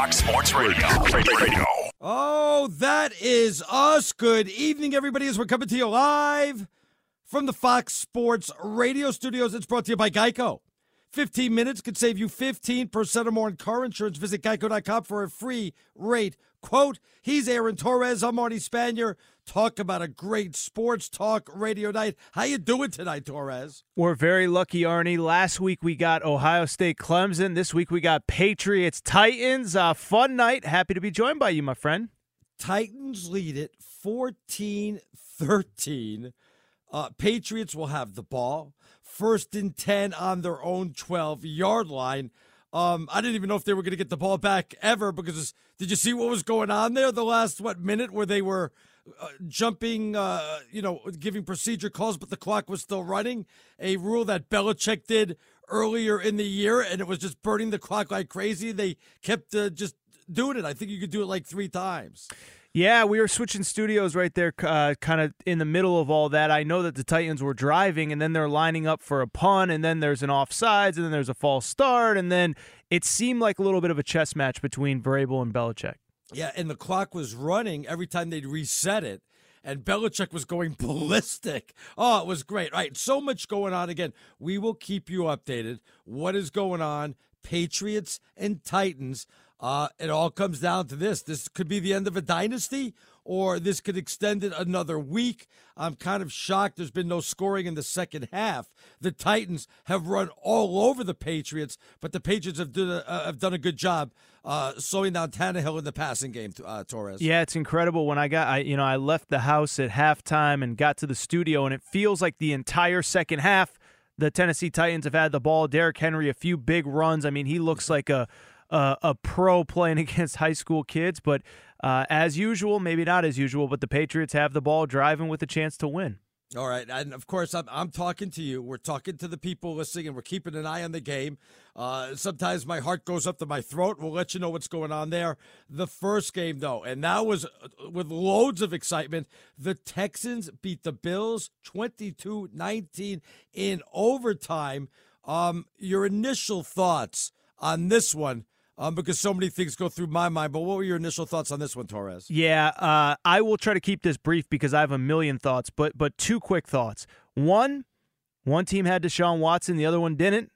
Fox Sports Radio. Radio. Oh, that is us. Good evening, everybody, as we're coming to you live from the Fox Sports Radio studios. It's brought to you by Geico. 15 minutes could save you 15% or more in car insurance. Visit geico.com for a free rate quote. He's Aaron Torres. I'm Arnie Spanier. Talk about a great sports talk radio night. How you doing tonight, Torres? We're very lucky, Arnie. Last week we got Ohio State Clemson. This week we got Patriots Titans. Uh, fun night. Happy to be joined by you, my friend. Titans lead it 14 13. Uh, Patriots will have the ball. First and 10 on their own 12 yard line. Um, I didn't even know if they were going to get the ball back ever because did you see what was going on there the last, what, minute where they were uh, jumping, uh, you know, giving procedure calls, but the clock was still running? A rule that Belichick did earlier in the year, and it was just burning the clock like crazy. They kept uh, just doing it. I think you could do it like three times. Yeah, we were switching studios right there, uh, kind of in the middle of all that. I know that the Titans were driving, and then they're lining up for a punt, and then there's an offsides, and then there's a false start, and then it seemed like a little bit of a chess match between Vrabel and Belichick. Yeah, and the clock was running every time they'd reset it. And Belichick was going ballistic. Oh, it was great. All right, so much going on. Again, we will keep you updated. What is going on? Patriots and Titans. Uh, it all comes down to this. This could be the end of a dynasty, or this could extend it another week. I'm kind of shocked there's been no scoring in the second half. The Titans have run all over the Patriots, but the Patriots have done a, uh, have done a good job uh, slowing down Tannehill in the passing game. Uh, Torres. Yeah, it's incredible. When I got, I you know, I left the house at halftime and got to the studio, and it feels like the entire second half. The Tennessee Titans have had the ball. Derrick Henry, a few big runs. I mean, he looks like a uh, a pro playing against high school kids. But uh, as usual, maybe not as usual, but the Patriots have the ball driving with a chance to win. All right, and of course, I'm, I'm talking to you. We're talking to the people listening, and we're keeping an eye on the game. Uh, sometimes my heart goes up to my throat. We'll let you know what's going on there. The first game, though, and that was uh, with loads of excitement. The Texans beat the Bills 22 19 in overtime. Um, your initial thoughts on this one? Um, because so many things go through my mind. But what were your initial thoughts on this one, Torres? Yeah, uh, I will try to keep this brief because I have a million thoughts, but but two quick thoughts. One, one team had Deshaun Watson, the other one didn't,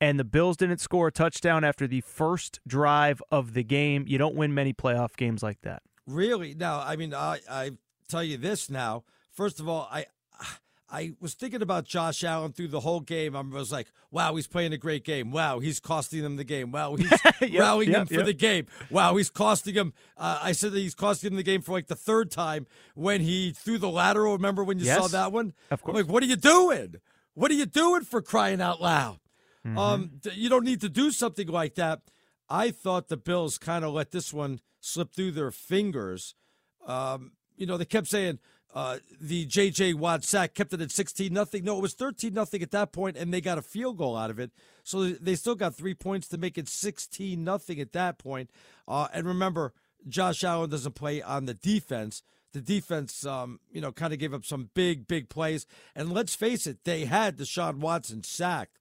and the Bills didn't score a touchdown after the first drive of the game. You don't win many playoff games like that. Really? Now, I mean, I I tell you this now. First of all, I I was thinking about Josh Allen through the whole game. I was like, wow, he's playing a great game. Wow, he's costing them the game. Wow, he's Yep, rallying yep, him for yep. the game. Wow, he's costing him. Uh, I said that he's costing him the game for like the third time when he threw the lateral. Remember when you saw that one? of I'm like, what are you doing? What are you doing for crying out loud? Um, you don't need to do something like that. I thought the Bills kind of let this one slip through their fingers. Um, you know, they kept saying uh, the J.J. Watt sack kept it at 16 nothing. No, it was 13 nothing at that point, and they got a field goal out of it. So they still got three points to make it 16 nothing at that point. Uh, and remember, Josh Allen doesn't play on the defense. The defense, um, you know, kind of gave up some big, big plays. And let's face it, they had Deshaun Watson sacked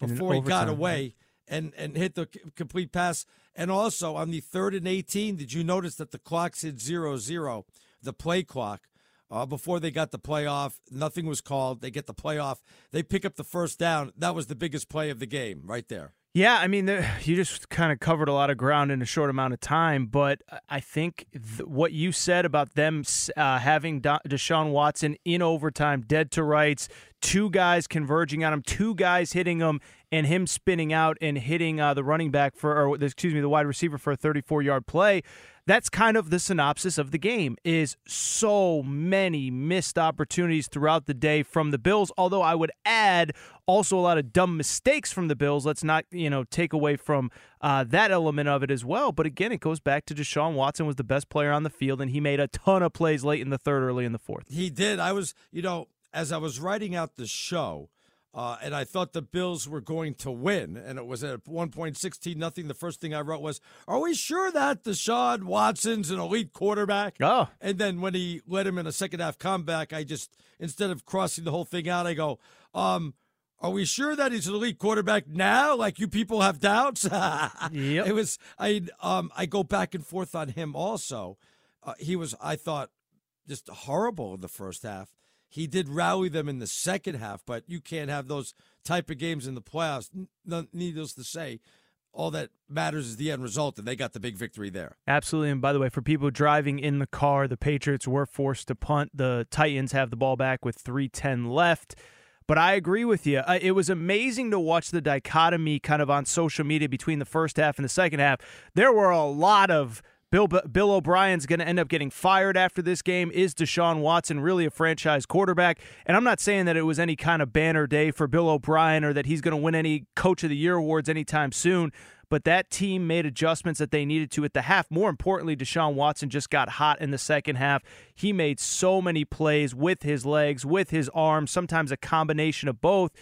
before he got away and and hit the complete pass. And also on the third and 18, did you notice that the clock said zero zero, the play clock? Uh, before they got the playoff, nothing was called. They get the playoff. They pick up the first down. That was the biggest play of the game right there. Yeah, I mean, there, you just kind of covered a lot of ground in a short amount of time, but I think th- what you said about them uh, having Da- Deshaun Watson in overtime, dead to rights, two guys converging on him, two guys hitting him, and him spinning out and hitting uh, the running back for, or excuse me, the wide receiver for a 34 yard play. That's kind of the synopsis of the game is so many missed opportunities throughout the day from the Bills, although I would add also a lot of dumb mistakes from the Bills. Let's not, you know, take away from uh, that element of it as well. But again, it goes back to Deshaun Watson was the best player on the field, and he made a ton of plays late in the third, early in the fourth. He did. I was, you know, as I was writing out the show, uh, and I thought the Bills were going to win, and it was at one point sixteen nothing. The first thing I wrote was, "Are we sure that Deshaun Watson's an elite quarterback?" Oh, And then when he led him in a second half comeback, I just instead of crossing the whole thing out, I go, um, "Are we sure that he's an elite quarterback now? Like you people have doubts?" Yep. It was I um I go back and forth on him also. Uh, he was I thought just horrible in the first half. He did rally them in the second half, but you can't have those type of games in the playoffs. Needless to say, all that matters is the end result, and they got the big victory there. Absolutely. And by the way, for people driving in the car, the Patriots were forced to punt. The Titans have the ball back with 310 left. But I agree with you. It was amazing to watch the dichotomy kind of on social media between the first half and the second half. There were a lot of Bill Bill O'Brien's going to end up getting fired after this game. Is Deshaun Watson really a franchise quarterback? And I'm not saying that it was any kind of banner day for Bill O'Brien or that he's going to win any Coach of the Year awards anytime soon. But that team made adjustments that they needed to at the half. More importantly, Deshaun Watson just got hot in the second half. He made so many plays with his legs, with his arms, sometimes a combination of both.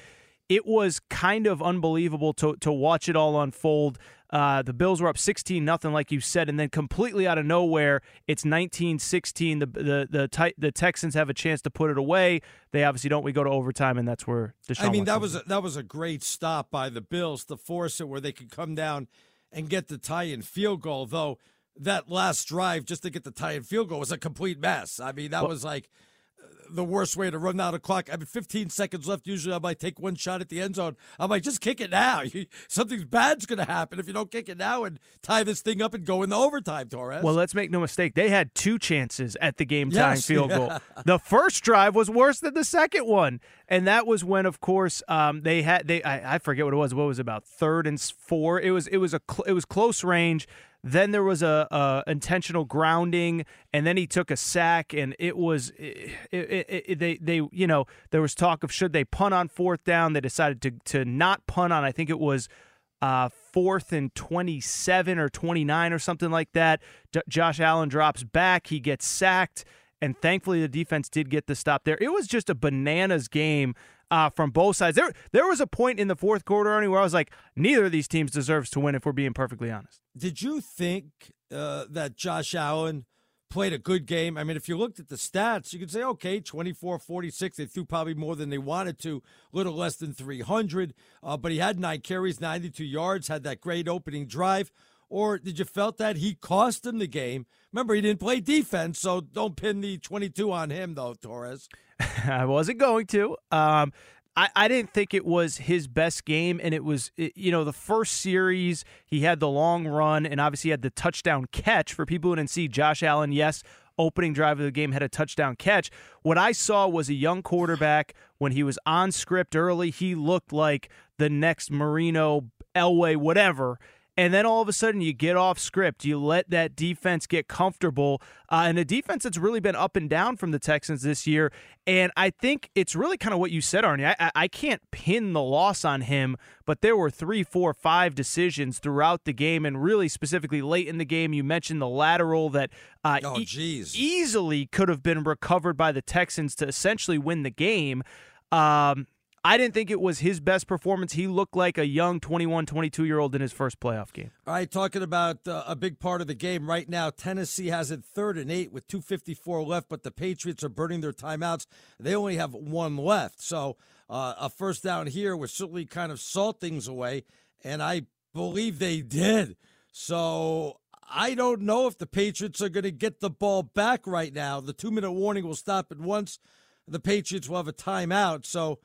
It was kind of unbelievable to, to watch it all unfold. Uh, the Bills were up 16 nothing, like you said, and then completely out of nowhere, it's 19-16. The the the, the Texans have a chance to put it away. They obviously don't. We go to overtime, and that's where Deshaun. I mean, that was a, that was a great stop by the Bills to force it where they could come down and get the tie-in field goal. Though that last drive just to get the tie-in field goal was a complete mess. I mean, that was like the worst way to run out of clock. I mean, 15 seconds left. Usually, I might take one shot at the end zone. I'm like, just kick it now. Something bad's going to happen if you don't kick it now and tie this thing up and go in the overtime, Torres. Well, let's make no mistake. They had two chances at the game time Yes, field yeah. goal. The first drive was worse than the second one, and that was when, of course, um, they had they I, I forget what it was. What was it, about third and four? It was it was a cl- it was close range. Then there was a, a intentional grounding, and then he took a sack, and it was it, it, it, they they you know there was talk of should they punt on fourth down. They decided to to not punt on. I think it was uh, fourth and 27 or 29 or something like that. J- Josh Allen drops back. He gets sacked. And thankfully, the defense did get the stop there. It was just a bananas game uh, from both sides. There, there was a point in the fourth quarter, Ernie, where I was like, neither of these teams deserves to win, if we're being perfectly honest. Did you think uh, that Josh Allen played a good game? I mean, if you looked at the stats, you could say, okay, 24 46. They threw probably more than they wanted to, a little less than 300. Uh, but he had nine carries, 92 yards, had that great opening drive. Or did you felt that he cost him the game? Remember, he didn't play defense, so don't pin the 22 on him, though, Torres. I wasn't going to. Um, I, I didn't think it was his best game, and it was, it, you know, the first series, he had the long run, and obviously he had the touchdown catch. For people who didn't see, Josh Allen, yes, opening drive of the game had a touchdown catch. What I saw was a young quarterback when he was on script early. He looked like the next Marino, Elway, whatever and then all of a sudden you get off script. You let that defense get comfortable, uh, and a defense that's really been up and down from the Texans this year. And I think it's really kind of what you said, Arnie. I, I can't pin the loss on him, but there were three, four, five decisions throughout the game, and really specifically late in the game. You mentioned the lateral that uh, oh, e- easily could have been recovered by the Texans to essentially win the game. Um, I didn't think it was his best performance. He looked like a young 21, 22 year old in his first playoff game. All right, talking about uh, a big part of the game right now. Tennessee has it third and eight with 2.54 left, but the Patriots are burning their timeouts. They only have one left. So uh, a first down here would certainly kind of salt things away, and I believe they did. So I don't know if the Patriots are going to get the ball back right now. The two minute warning will stop at once. The Patriots will have a timeout. So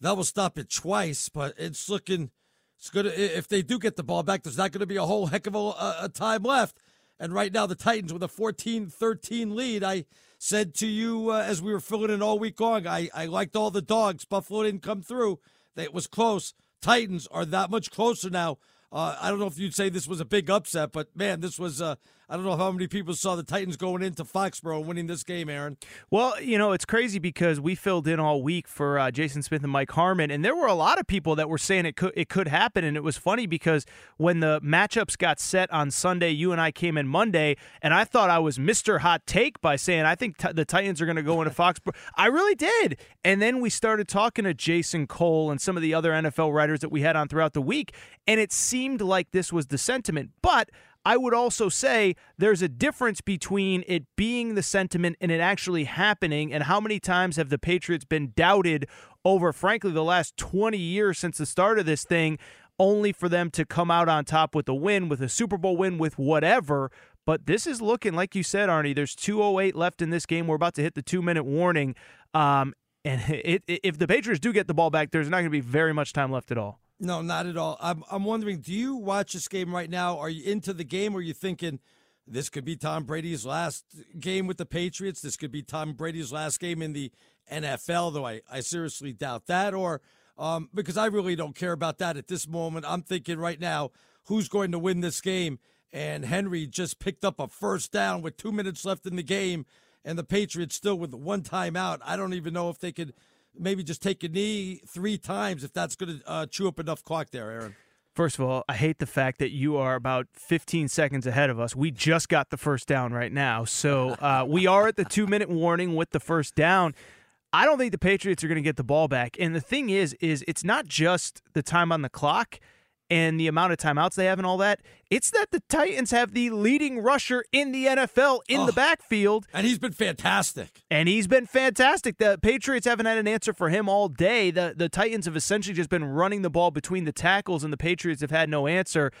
that will stop it twice, but it's looking it's good if they do get the ball back. There's not going to be a whole heck of a, a time left. And right now, the Titans with a 14 13 lead. I said to you uh, as we were filling in all week long, I, I liked all the dogs. Buffalo didn't come through. It was close. Titans are that much closer now. Uh, I don't know if you'd say this was a big upset, but man, this was uh, I don't know how many people saw the Titans going into Foxborough winning this game, Aaron. Well, you know, it's crazy because we filled in all week for uh, Jason Smith and Mike Harmon, and there were a lot of people that were saying it could it could happen. And it was funny because when the matchups got set on Sunday, you and I came in Monday, and I thought I was Mister Hot Take by saying I think t- the Titans are going to go into Foxborough. I really did. And then we started talking to Jason Cole and some of the other NFL writers that we had on throughout the week, and it seemed like this was the sentiment, but. I would also say there's a difference between it being the sentiment and it actually happening. And how many times have the Patriots been doubted over, frankly, the last 20 years since the start of this thing, only for them to come out on top with a win, with a Super Bowl win, with whatever. But this is looking, like you said, Arnie, there's 208 left in this game. We're about to hit the two minute warning. Um, and it, it, if the Patriots do get the ball back, there's not going to be very much time left at all. No, not at all. I'm, I'm wondering, do you watch this game right now? Are you into the game or are you thinking this could be Tom Brady's last game with the Patriots? This could be Tom Brady's last game in the NFL, though I, I seriously doubt that. Or um, because I really don't care about that at this moment. I'm thinking right now, who's going to win this game? And Henry just picked up a first down with two minutes left in the game, and the Patriots still with one timeout. I don't even know if they could – maybe just take a knee three times if that's going to uh, chew up enough clock there, Aaron. First of all, I hate the fact that you are about 15 seconds ahead of us. We just got the first down right now. So uh, we are at the two minute warning with the first down. I don't think the Patriots are going to get the ball back. And the thing is, is it's not just the time on the clock and the amount of timeouts they have and all that. It's that the Titans have the leading rusher in the NFL in oh, the backfield. And he's been fantastic. And he's been fantastic. The Patriots haven't had an answer for him all day. The the Titans have essentially just been running the ball between the tackles and the Patriots have had no answer.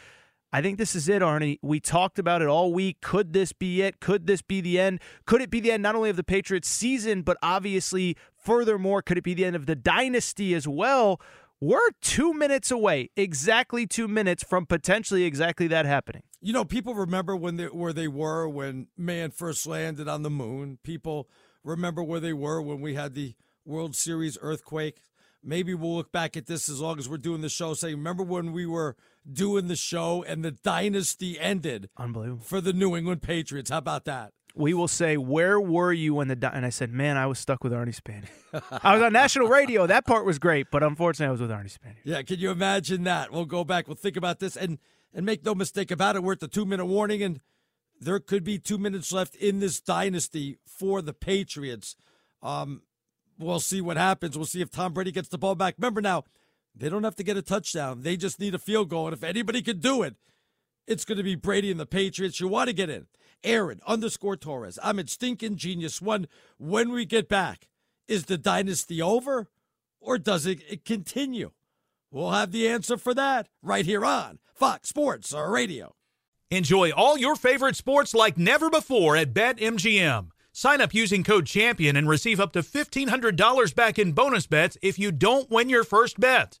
I think this is it, Arnie. We talked about it all week. Could this be it? Could this be the end? Could it be the end not only of the Patriots season, but obviously, furthermore, could it be the end of the dynasty as well? We're two minutes away, exactly two minutes from potentially exactly that happening. You know, people remember when they, where they were when man first landed on the moon. People remember where they were when we had the World Series earthquake. Maybe we'll look back at this as long as we're doing the show, saying, remember when we were doing the show and the dynasty ended? Unbelievable. For the New England Patriots. How about that? We will say, "Where were you when the?" Di-? And I said, "Man, I was stuck with Arnie Spanier. I was on national radio. That part was great, but unfortunately, I was with Arnie Spanier." Yeah, can you imagine that? We'll go back. We'll think about this, and and make no mistake about it. We're at the two minute warning, and there could be two minutes left in this dynasty for the Patriots. Um, we'll see what happens. We'll see if Tom Brady gets the ball back. Remember now, they don't have to get a touchdown. They just need a field goal, and if anybody could do it, it's going to be Brady and the Patriots. You want to get in. Aaron underscore Torres. I'm at Stinking Genius One. When we get back, is the dynasty over or does it, continue? We'll have the answer for that right here on Fox Sports Radio. Enjoy all your favorite sports like never before at BetMGM. Sign up using code CHAMPION and receive up to $1,500 back in bonus bets if you don't win your first bet.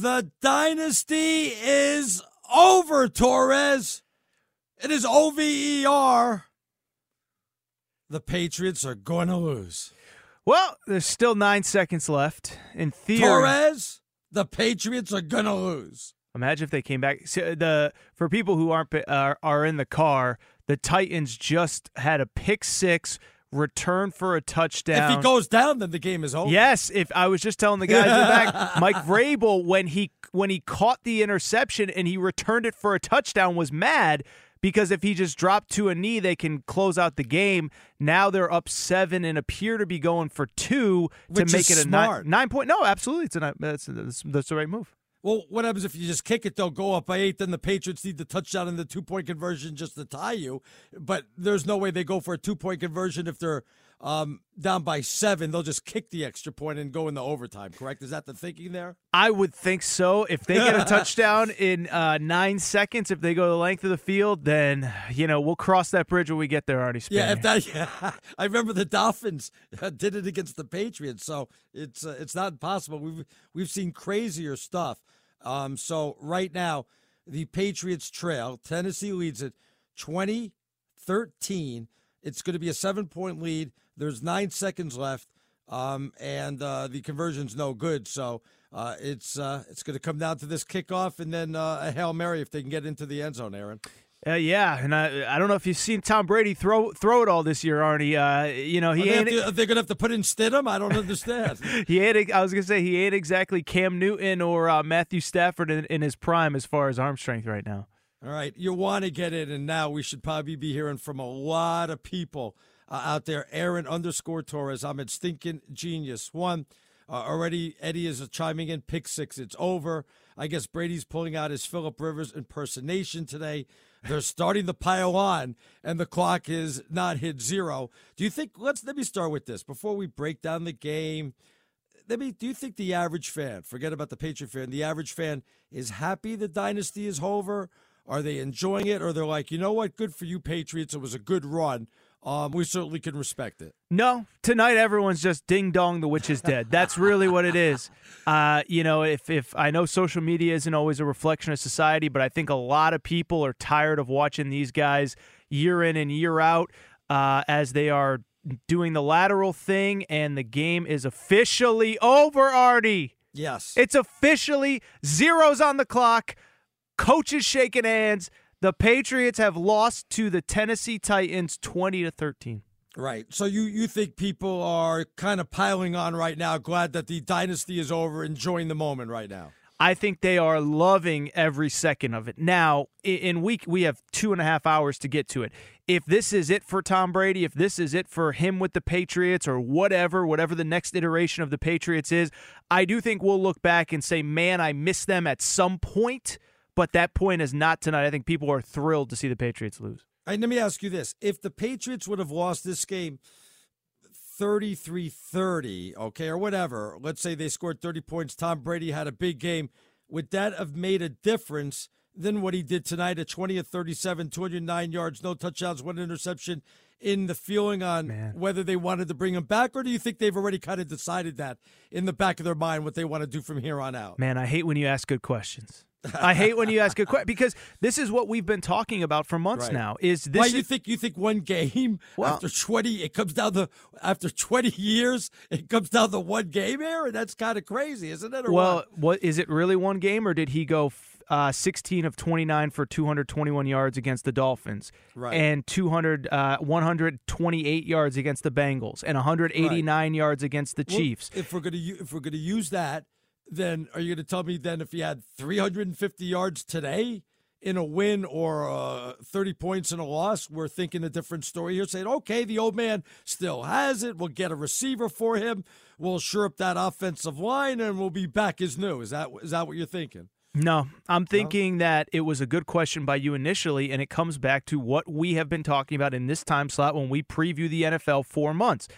The dynasty is over, Torres. It is OVER. The Patriots are going to lose. Well, there's still nine seconds left. In theory, Torres, the Patriots are going to lose. Imagine if they came back. So uh, the for people who aren't are, are in the car, the Titans just had a pick six return for a touchdown. If he goes down, then the game is over. Yes, if I was just telling the guys in the back, Mike Vrabel when he when he caught the interception and he returned it for a touchdown was mad because if he just dropped to a knee, they can close out the game. Now they're up seven and appear to be going for two to make it a nine, smart. nine point. No, absolutely, it's a nine, that's, that's that's the right move. Well, what happens if you just kick it? They'll go up by eight. Then the Patriots need the touchdown and the two point conversion just to tie you. But there's no way they go for a two point conversion if they're um, down by seven. They'll just kick the extra point and go in the overtime. Correct? Is that the thinking there? I would think so. If they get a touchdown in uh, nine seconds, if they go the length of the field, then you know we'll cross that bridge when we get there. Spanier. Yeah, if that. Yeah, I remember the Dolphins did it against the Patriots, so it's uh, it's not possible. We've we've seen crazier stuff. Um, so right now, the Patriots trail. Tennessee leads it 20-13. It's going to be a seven point lead. There's nine seconds left, um, and uh, the conversion's no good. So. Uh, it's uh, it's going to come down to this kickoff and then uh, a hail mary if they can get into the end zone, Aaron. Uh, yeah, and I I don't know if you've seen Tom Brady throw throw it all this year, Arnie. Uh, you know Are he they, ain't, to, are they going to have to put in Stidham? I don't understand. he ain't. I was gonna say he ain't exactly Cam Newton or uh, Matthew Stafford in, in his prime as far as arm strength right now. All right, you want to get it, and now we should probably be hearing from a lot of people uh, out there. Aaron underscore Torres, I'm at Stinking Genius. One, Uh, already, Eddie is chiming in. Pick six, it's over. I guess Brady's pulling out his Philip Rivers impersonation today. They're starting to pile on, and the clock is not hit zero. Do you think? Let's let me start with this before we break down the game. Let me. Do you think the average fan, forget about the Patriot fan, the average fan is happy the dynasty is over? Are they enjoying it, or they're like, you know what, good for you, Patriots. It was a good run. Um, we certainly can respect it. No, tonight everyone's just ding dong, the witch is dead. That's really what it is. Uh, you know, if if I know social media isn't always a reflection of society, but I think a lot of people are tired of watching these guys year in and year out uh, as they are doing the lateral thing, and the game is officially over. Arnie, yes, it's officially zeros on the clock. Coaches shaking hands. The Patriots have lost to the Tennessee Titans 20 to 13. Right. So you you think people are kind of piling on right now, glad that the dynasty is over, enjoying the moment right now. I think they are loving every second of it. Now, in week, we have two and a half hours to get to it. If this is it for Tom Brady, if this is it for him with the Patriots or whatever, whatever the next iteration of the Patriots is, I do think we'll look back and say, man, I missed them at some point but that point is not tonight. I think people are thrilled to see the Patriots lose. Right, let me ask you this. If the Patriots would have lost this game 33 30, okay, or whatever, let's say they scored 30 points, Tom Brady had a big game, would that have made a difference than what he did tonight at 20 of 37, 209 yards, no touchdowns, one interception? In the feeling on Man. whether they wanted to bring him back, or do you think they've already kind of decided that in the back of their mind what they want to do from here on out? Man, I hate when you ask good questions. I hate when you ask a question because this is what we've been talking about for months right. now. Is this? Why you think you think one game well, after twenty it comes down to after twenty years it comes down to one game here? That's kind of crazy, isn't it? well, what? what is it really one game or did he go? Uh, 16 of 29 for 221 yards against the Dolphins, right. and 200, uh, 128 yards against the Bengals, and 189 right. yards against the well, Chiefs. If we're gonna if we're gonna use that, then are you going to tell me then if he had 350 yards today in a win or uh, 30 points in a loss, we're thinking a different story here, saying, okay, the old man still has it. We'll get a receiver for him. We'll shore up that offensive line and we'll be back as new. Is that is that what you're thinking? No, I'm thinking no? that it was a good question by you initially, and it comes back to what we have been talking about in this time slot when we preview the NFL four months.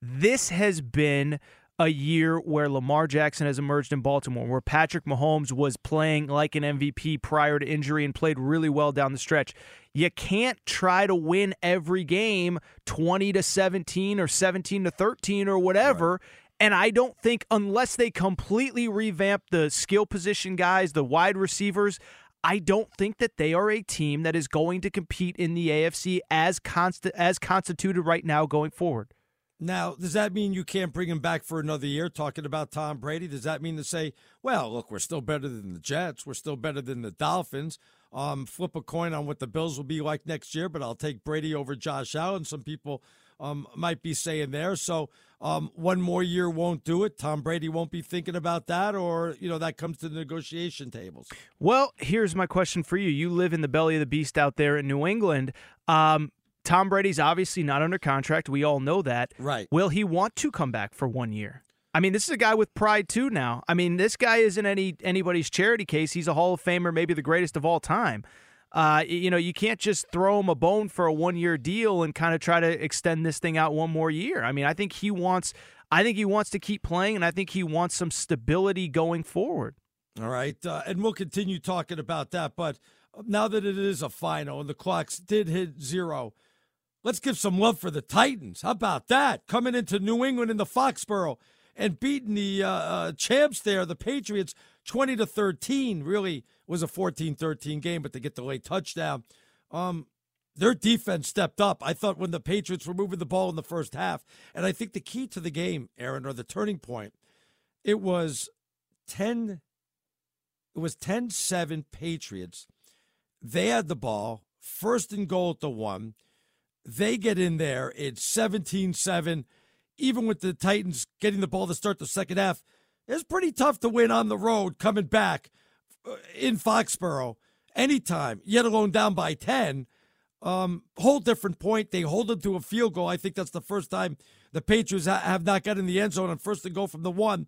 This has been a year where Lamar Jackson has emerged in Baltimore, where Patrick Mahomes was playing like an MVP prior to injury and played really well down the stretch. You can't try to win every game 20 to 17 or 17 to 13 or whatever. Right. And I don't think, unless they completely revamp the skill position guys, the wide receivers, I don't think that they are a team that is going to compete in the AFC as const- as constituted right now going forward. Now, does that mean you can't bring him back for another year? Talking about Tom Brady, does that mean to say, well, look, we're still better than the Jets, we're still better than the Dolphins? Um, flip a coin on what the Bills will be like next year, but I'll take Brady over Josh Allen. Some people um, might be saying there. So um, one more year won't do it. Tom Brady won't be thinking about that, or you know that comes to the negotiation tables. Well, here's my question for you. You live in the belly of the beast out there in New England. Um, Tom Brady's obviously not under contract. We all know that. Right. Will he want to come back for one year? I mean, this is a guy with pride too now. I mean, this guy isn't any anybody's charity case. He's a Hall of Famer, maybe the greatest of all time. Uh, you know, you can't just throw him a bone for a one year deal and kind of try to extend this thing out one more year. I mean, I think he wants I think he wants to keep playing and I think he wants some stability going forward. All right. Uh, and we'll continue talking about that, but now that it is a final and the clocks did hit zero, Let's give some love for the Titans. How about that? Coming into New England in the Foxborough and beating the uh, uh, champs there, the Patriots, 20 to 13. Really was a 14 13 game, but they get the late touchdown. Um, their defense stepped up. I thought when the Patriots were moving the ball in the first half, and I think the key to the game, Aaron, or the turning point, it was 10 it was 10-7 Patriots. They had the ball, first and goal at the one. They get in there. It's 17 7. Even with the Titans getting the ball to start the second half, it's pretty tough to win on the road coming back uh, in Foxborough anytime, yet alone down by 10. Um, whole different point. They hold them to a field goal. I think that's the first time the Patriots have not gotten in the end zone on first and goal from the one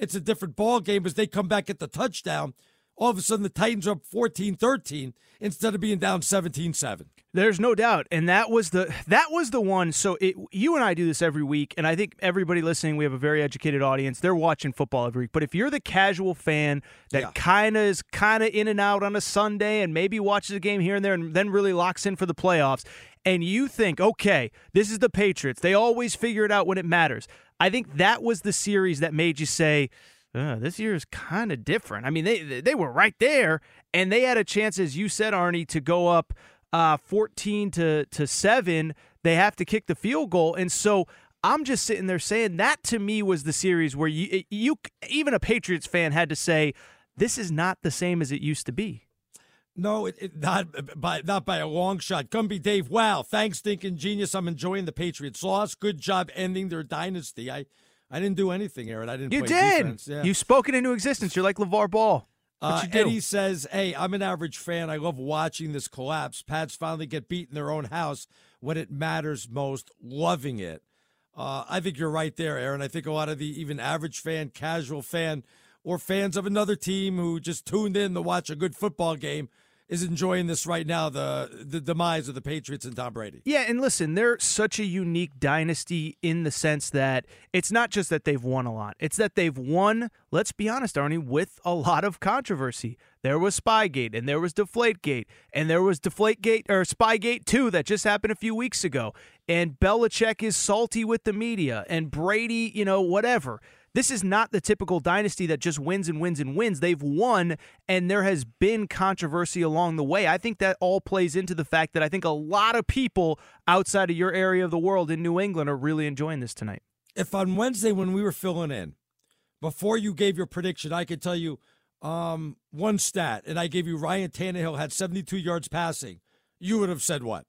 it's a different ball game as they come back at the touchdown. All of a sudden, the Titans are up 14 13 instead of being down 17 7. There's no doubt, and that was the that was the one. So it, you and I do this every week, and I think everybody listening, we have a very educated audience. They're watching football every week. But if you're the casual fan that Yeah. kind of is kind of in and out on a Sunday, and maybe watches a game here and there, and then really locks in for the playoffs, and you think, okay, this is the Patriots. They always figure it out when it matters. I think that was the series that made you say. Uh, this year is kind of different. I mean, they they were right there, and they had a chance, as you said, Arnie, to go up uh, 14 to to seven. They have to kick the field goal, and so I'm just sitting there saying that to me was the series where you you even a Patriots fan had to say this is not the same as it used to be. No, it, it, not by not by a long shot. Gumby Dave, wow, thanks, thinking genius. I'm enjoying the Patriots loss. Good job ending their dynasty. I I didn't do anything, Aaron. I didn't. You play did. Defense. Yeah. You spoke it into existence. You're like LeVar Ball. Uh? Eddie says, "Hey, I'm an average fan. I love watching this collapse. Pats finally get beat in their own house when it matters most. Loving it. Uh, I think you're right there, Aaron. I think a lot of the even average fan, casual fan, or fans of another team who just tuned in to watch a good football game is enjoying this right now. The the demise of the Patriots and Tom Brady. Yeah, and listen, they're such a unique dynasty in the sense that it's not just that they've won a lot, it's that they've won, let's be honest, Arnie, with a lot of controversy. There was Spygate, and there was Deflategate, and there was Deflategate or Spygate 2 that just happened a few weeks ago. And Belichick is salty with the media, and Brady, you know, whatever. This is not the typical dynasty that just wins and wins and wins. They've won, and there has been controversy along the way. I think that all plays into the fact that I think a lot of people outside of your area of the world in New England are really enjoying this tonight. if on Wednesday when we were filling in, before you gave your prediction, I could tell you um, one stat, and I gave you Ryan Tannehill had 72 yards passing, you would have said what?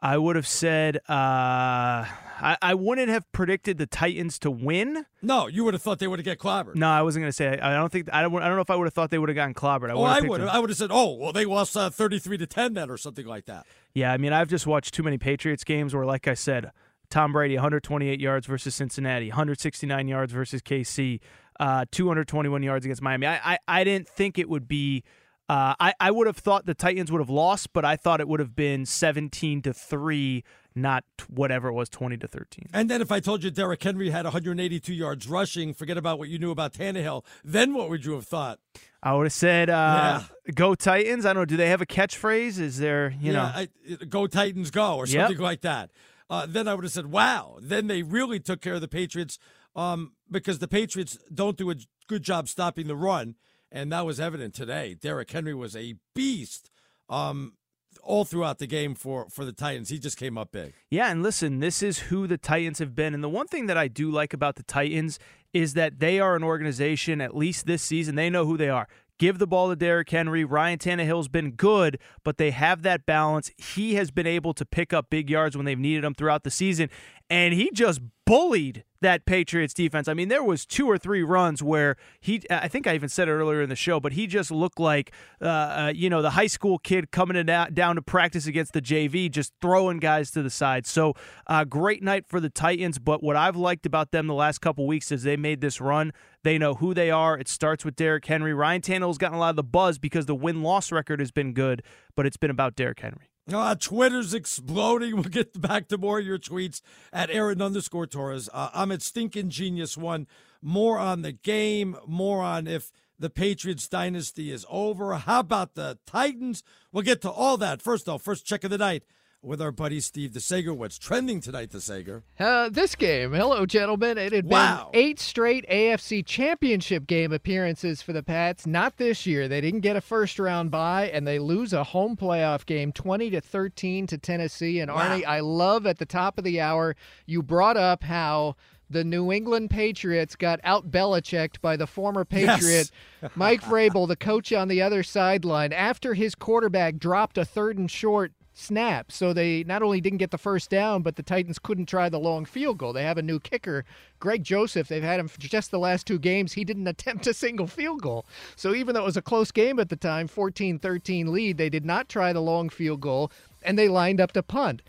I would have said uh, I, I wouldn't have predicted the Titans to win. No, you would have thought they would have get clobbered. No, I wasn't going to say. I don't think. I don't. I don't know if I would have thought they would have gotten clobbered. I oh, I would. I would have said, oh, well, they lost uh, 33 to 10 then, or something like that. Yeah, I mean, I've just watched too many Patriots games where, like I said, Tom Brady 128 yards versus Cincinnati, 169 yards versus KC, uh, 221 yards against Miami. I, I, I didn't think it would be. Uh, I, I would have thought the Titans would have lost, but I thought it would have been 17 to three, not t- whatever it was, 20 to 13. And then if I told you Derrick Henry had 182 yards rushing, forget about what you knew about Tannehill, then what would you have thought? I would have said, uh, "Go Titans." I don't know. Do they have a catchphrase? Is there, you know? I, go Titans, go, or Yep. something like that. Uh, then I would have said, wow. Then they really took care of the Patriots um, because the Patriots don't do a good job stopping the run. And that was evident today. Derrick Henry was a beast um, all throughout the game for, for the Titans. He just came up big. Yeah, and listen, this is who the Titans have been. And the one thing that I do like about the Titans is that they are an organization, at least this season, they know who they are. Give the ball to Derrick Henry. Ryan Tannehill's been good, but they have that balance. He has been able to pick up big yards when they've needed them throughout the season, and he just bullied that Patriots defense. I mean, there was two or three runs where he I think I even said it earlier in the show, but he just looked like uh, uh, you know, the high school kid coming in down, down to practice against the JV just throwing guys to the side. So, uh, great night for the Titans, but what I've liked about them the last couple weeks is they made this run. They know who they are. It starts with Derrick Henry. Ryan Tannehill's gotten a lot of the buzz because the win-loss record has been good, but it's been about Derrick Henry. Uh, Twitter's exploding. We'll get back to more of your tweets at Aaron underscore Torres. Uh, I'm at Stinking Genius One. More on the game, more on if the Patriots dynasty is over. How about the Titans? We'll get to all that. First, though, first check of the night with our buddy Steve DeSager. What's trending tonight, DeSager? Uh, this game, hello, gentlemen. It had Wow. been eight straight AFC Championship game appearances for the Pats. Not this year. They didn't get a first round bye, and they lose a home playoff game, twenty to thirteen to Tennessee. And Arnie, I love at the top of the hour you brought up how. The New England Patriots got out Belichicked by the former Yes. Patriot Mike Vrabel, the coach on the other sideline, after his quarterback dropped a third and short snap. So they not only didn't get the first down, but the Titans couldn't try the long field goal. They have a new kicker, Greg Joseph. They've had him for just the last two games. He didn't attempt a single field goal. So even though it was a close game at the time, 14 13 lead, they did not try the long field goal and they lined up to punt.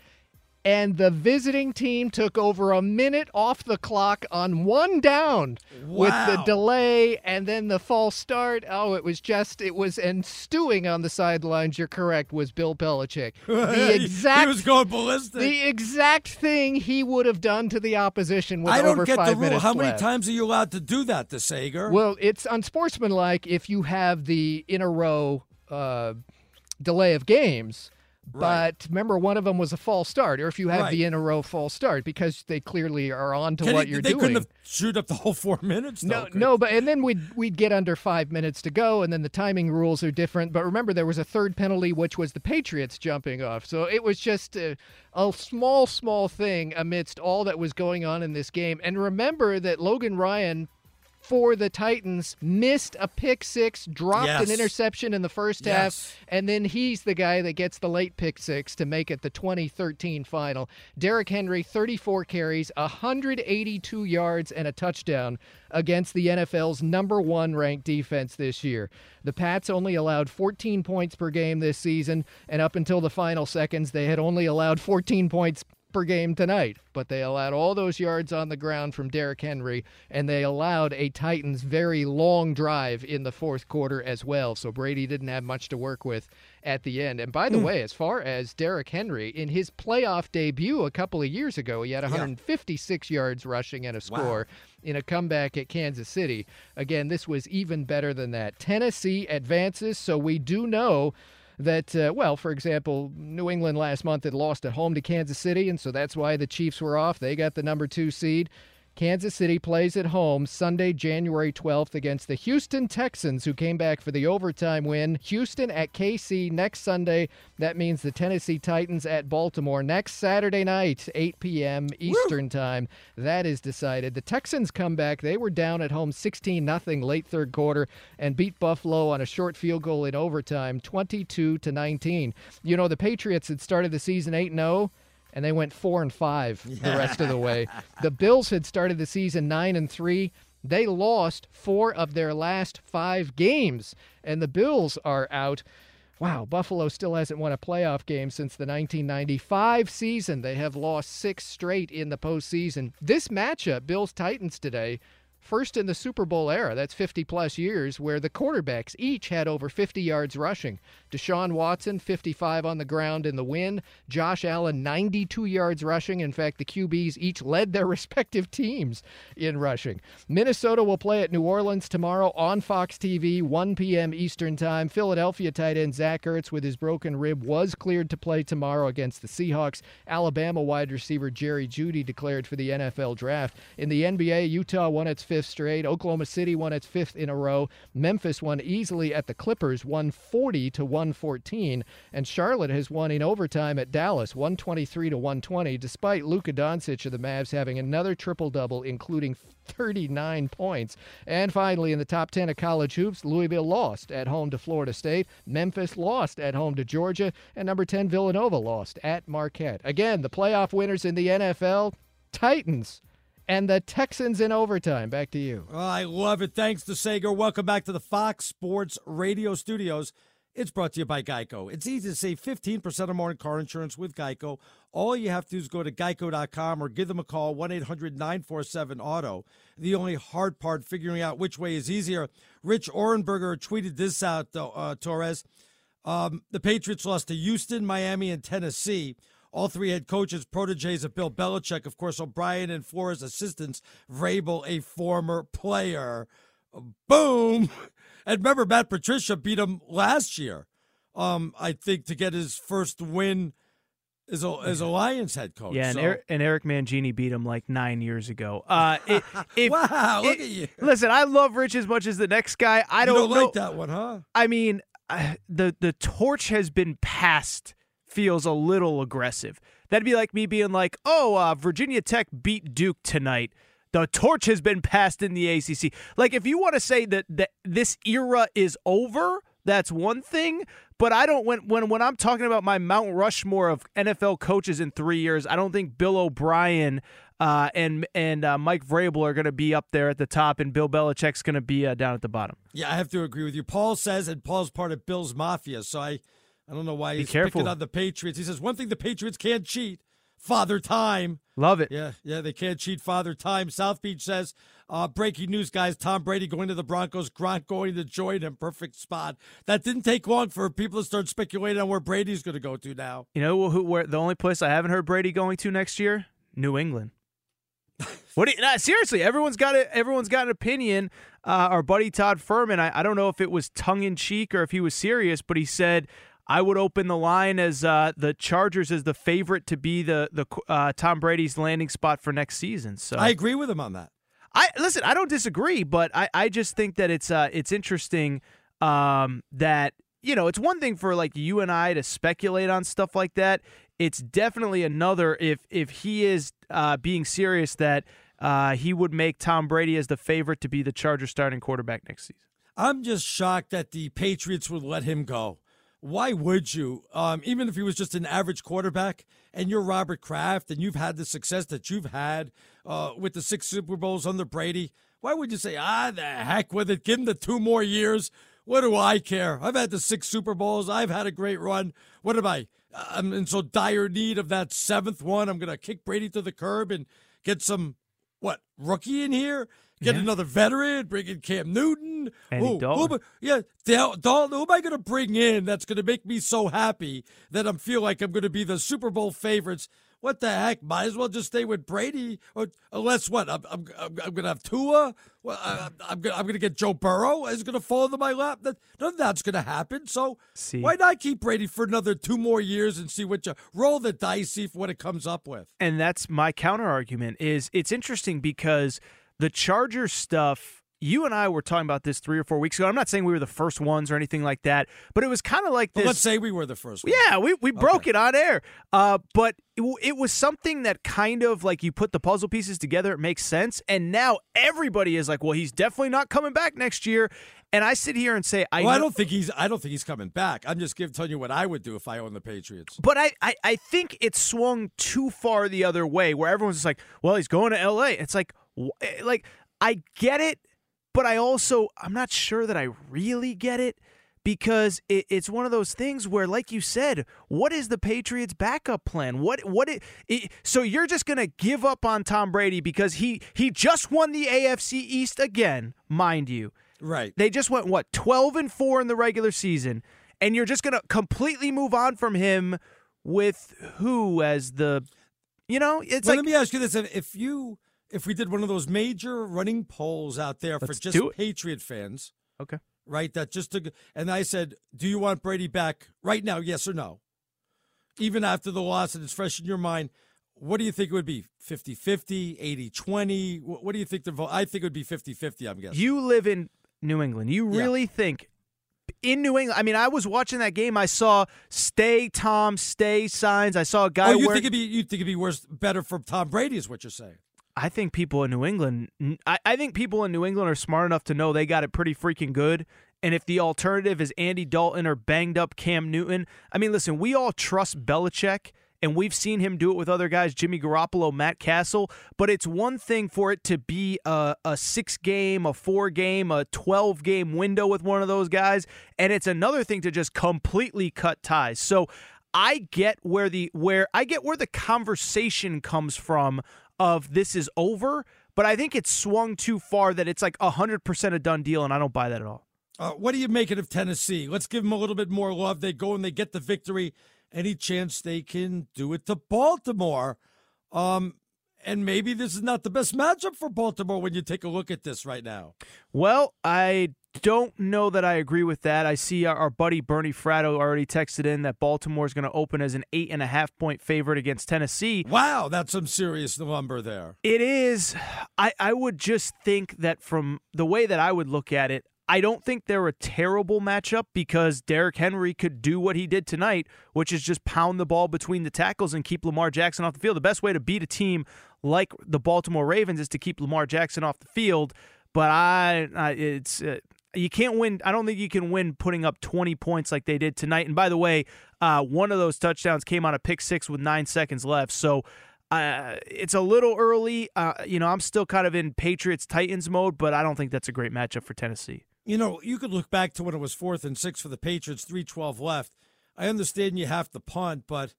And the visiting team took over a minute off the clock on one down with the delay and then the false start. Oh, it was just it was and stewing on the sidelines. You're correct. Was Bill Belichick the exact he was going ballistic. the exact thing he would have done to the opposition with I don't over get five the rule. How many left. times are you allowed to do that, DeSager? Well, it's unsportsmanlike if you have the in a row uh, delay of games. But remember, one of them was a false start, or if you have Right. the in a row false start, because they clearly are on to Can what he- you're they doing. couldn't have shoot up the whole four minutes. No, no, but and then we'd we'd get under five minutes to go, and then the timing rules are different. But remember, there was a third penalty, which was the Patriots jumping off. So it was just a, a small, small thing amidst all that was going on in this game. And remember that Logan Ryan. For the Titans, missed a pick six, dropped an interception in the first Yes. half, and then he's the guy that gets the late pick six to make it the 2013 final. Derrick Henry, 34 carries, 182 yards, and a touchdown against the NFL's number one ranked defense this year. The Pats only allowed 14 points per game this season, and up until the final seconds, they had only allowed 14 points game tonight, but they allowed all those yards on the ground from Derrick Henry, and they allowed a Titans very long drive in the fourth quarter as well. So Brady didn't have much to work with at the end. And by the hmm. way, as far as Derrick Henry, in his playoff debut a couple of years ago, he had 156 yards rushing and a score in a comeback at Kansas City. Again, this was even better than that. Tennessee advances, so we do know that, uh, well, for example, New England last month had lost at home to Kansas City, and so that's why the Chiefs were off. They got the number two seed. Kansas City plays at home Sunday, January 12th against the Houston Texans, who came back for the overtime win. Houston at KC next Sunday. That means the Tennessee Titans at Baltimore next Saturday night, 8 p.m. Eastern Time. That is decided. The Texans come back. They were down at home 16 0 late third quarter and beat Buffalo on a short field goal in overtime, 22 to 19. You know, the Patriots had started the season 8 0 and they went four and five the rest of the way. The Bills had started the season nine and three. They lost four of their last five games, and the Bills are out. Wow, Buffalo still hasn't won a playoff game since the 1995 season. They have lost six straight in the postseason. This matchup, Bills Titans today, first in the Super Bowl era, that's 50 plus years, where the quarterbacks each had over 50 yards rushing. Deshaun Watson, 55 on the ground in the win. Josh Allen, 92 yards rushing. In fact, the QBs each led their respective teams in rushing. Minnesota will play at New Orleans tomorrow on Fox TV, 1 p.m. Eastern Time. Philadelphia tight end Zach Ertz with his broken rib was cleared to play tomorrow against the Seahawks. Alabama wide receiver Jerry Jeudy declared for the NFL draft. In the NBA, Utah won its fifth straight. Oklahoma City won its fifth in a row. Memphis won easily at the Clippers, 140 to 114, and Charlotte has won in overtime at Dallas, 123 to 120, despite Luka Doncic of the Mavs having another triple double, including 39 points. And finally, in the top 10 of college hoops, Louisville lost at home to Florida State. Memphis lost at home to Georgia. And number 10, Villanova lost at Marquette. Again, the playoff winners in the NFL Titans and the Texans in overtime. Back to you. Oh, I love it. Thanks DeSager. Welcome back to the Fox Sports Radio studios. It's brought to you by Geico. It's easy to save 15% or more in car insurance with Geico. All you have to do is go to geico.com or give them a call, 1 800 947 Auto. The only hard part, figuring out which way is easier. Rich Ohrnberger tweeted this out, uh, Torres. Um, the Patriots lost to Houston, Miami, and Tennessee. All three head coaches, proteges of Bill Belichick. Of course, O'Brien and Flores assistants. Vrabel, a former player. Boom. And remember, Matt Patricia beat him last year. Um, I think to get his first win as a as a Lions head coach. Yeah, and, So- Eric, and Eric Mangini beat him like nine years ago. Uh, it, if, Wow, look it- at you. Listen, I love Rich as much as the next guy. I don't, don't know. like that one, huh? I mean, uh, the the torch has been passed. Feels a little aggressive. That'd be like me being like, "Oh, uh, Virginia Tech beat Duke tonight." The torch has been passed in the ACC. Like, if you want to say that that this era is over, that's one thing. But I don't when when when I'm talking about my Mount Rushmore of NFL coaches in three years, I don't think Bill O'Brien uh, and and uh, Mike Vrabel are going to be up there at the top, and Bill Belichick's going to be uh, down at the bottom. Yeah, I have to agree with you. Paul says, and Paul's part of Bill's Mafia, so I, I don't know why Be he's careful. picking on the Patriots. He says one thing the Patriots can't cheat: Father Time. Love it. Yeah, yeah, they can't cheat Father Time. South Beach says, uh, breaking news, guys. Tom Brady going to the Broncos. Gronk going to join him. Perfect spot. That didn't take long for people to start speculating on where Brady's going to go to now. You know who? Where the only place I haven't heard Brady going to next year? New England. what? Do you, nah, seriously, everyone's got a, Everyone's got an opinion. Uh, our buddy Todd Fuhrman. I, I don't know if it was tongue in cheek or if he was serious, but he said. I would open the line as uh, the Chargers as the favorite to be the the uh, Tom Brady's landing spot for next season. So I agree with him on that. I listen. I don't disagree, but I, I just think that it's uh it's interesting um, that you know it's one thing for like you and I to speculate on stuff like that. It's definitely another if if he is uh, being serious that uh, he would make Tom Brady as the favorite to be the Charger starting quarterback next season. I'm just shocked that the Patriots would let him go. Why would you? Um, even if he was just an average quarterback and you're Robert Kraft and you've had the success that you've had uh, with the six Super Bowls under Brady, why would you say, ah, the heck with it? Give him the two more years. What do I care? I've had the six Super Bowls. I've had a great run. What am I? I'm in so dire need of that seventh one. I'm going to kick Brady to the curb and get some, what, rookie in here? Get Yeah. another veteran, bring in Cam Newton. Andy Who- Dalton. who am I- yeah, Dal- Dalton. Who am I going to bring in that's going to make me so happy that I am feel like I'm going to be the Super Bowl favorites? What the heck? Might as well just stay with Brady, or unless what? I'm I'm, I'm, I'm going to have Tua. Well, I, I'm going I'm going to get Joe Burrow. Is going to fall into my lap. That none of that's going to happen. So See. why not keep Brady for another two more years and see what you roll the dice, see what it comes up with. and that's my counter argument is it's interesting because the Chargers stuff you and I were talking about this three or four weeks ago. I'm not saying we were the first ones or anything like that, but it was kind of like this. let's say we were the first. One. Yeah, we, we broke it on air. Uh, but it, it was something that kind of like you put the puzzle pieces together, it makes sense. And now everybody is like, well, he's definitely not coming back next year. And I sit here and say, I, well, I don't think he's. I don't think he's coming back. I'm just giving telling you what I would do if I owned the Patriots. But I, I, I think it swung too far the other way, where everyone's just like, "Well, he's going to L.A." It's like, Eh, like I get it, but I also I'm not sure that I really get it because it, it's one of those things where, like you said, what is the Patriots' backup plan? What what it, it, so you're just gonna give up on Tom Brady because he he just won the AFC East again, mind you. Right. They just went what 12 and 4 in the regular season and you're just going to completely move on from him with who as the you know, it's well, like let me ask you this: if you if we did one of those major running polls out there for Let's just. Patriot fans, Okay. right? That just to, and I said, do you want Brady back right now? Yes or no? Even after the loss and it's fresh in your mind, what do you think it would be? 50 50, 80 20? What, do you think the vote? I think it would be 50 50, I'm guessing. you live in New England. You Yeah. really think in New England. I mean, I was watching that game. I saw "Stay Tom, Stay" signs. I saw a guy. oh, you wearing- think it'd be you think it'd be worse, better for Tom Brady, is what you're saying? I think people in New England, I, I think people in New England are smart enough to know they got it pretty freaking good. And if the alternative is Andy Dalton or banged up Cam Newton, I mean, listen, we all trust Belichick, and we've seen him do it with other guys, Jimmy Garoppolo, Matt Cassel. But it's one thing for it to be a, a six game, a four game, a 12 game window with one of those guys. And it's another thing to just completely cut ties. So I get where the where I get where the conversation comes from of this is over, but I think it's swung too far that it's like 100% a done deal and I don't buy that at all. Uh, what do you make it of Tennessee? Let's give them a little bit more love. They go and they get the victory. Any chance they can do it to Baltimore? Um, and maybe this is not the best matchup for Baltimore when you take a look at this right now. Well, I don't know that I agree with that. I see our, our buddy Bernie Fratto already texted in that Baltimore is going to open as an eight and a half point favorite against Tennessee. Wow, that's some serious number there. It is. I, I would just think that from the way that I would look at it, I don't think they're a terrible matchup because Derrick Henry could do what he did tonight, which is just pound the ball between the tackles and keep Lamar Jackson off the field. The best way to beat a team like the Baltimore Ravens is to keep Lamar Jackson off the field. But I, I it's uh, you can't win. I don't think you can win putting up 20 points like they did tonight. And by the way, uh, one of those touchdowns came on a pick six with nine seconds left. So uh, it's a little early. Uh, you know, I'm still kind of in Patriots Titans mode, but I don't think that's a great matchup for Tennessee. You know, you could look back to when it was fourth and six for the Patriots, 312 left. I understand you have to punt, but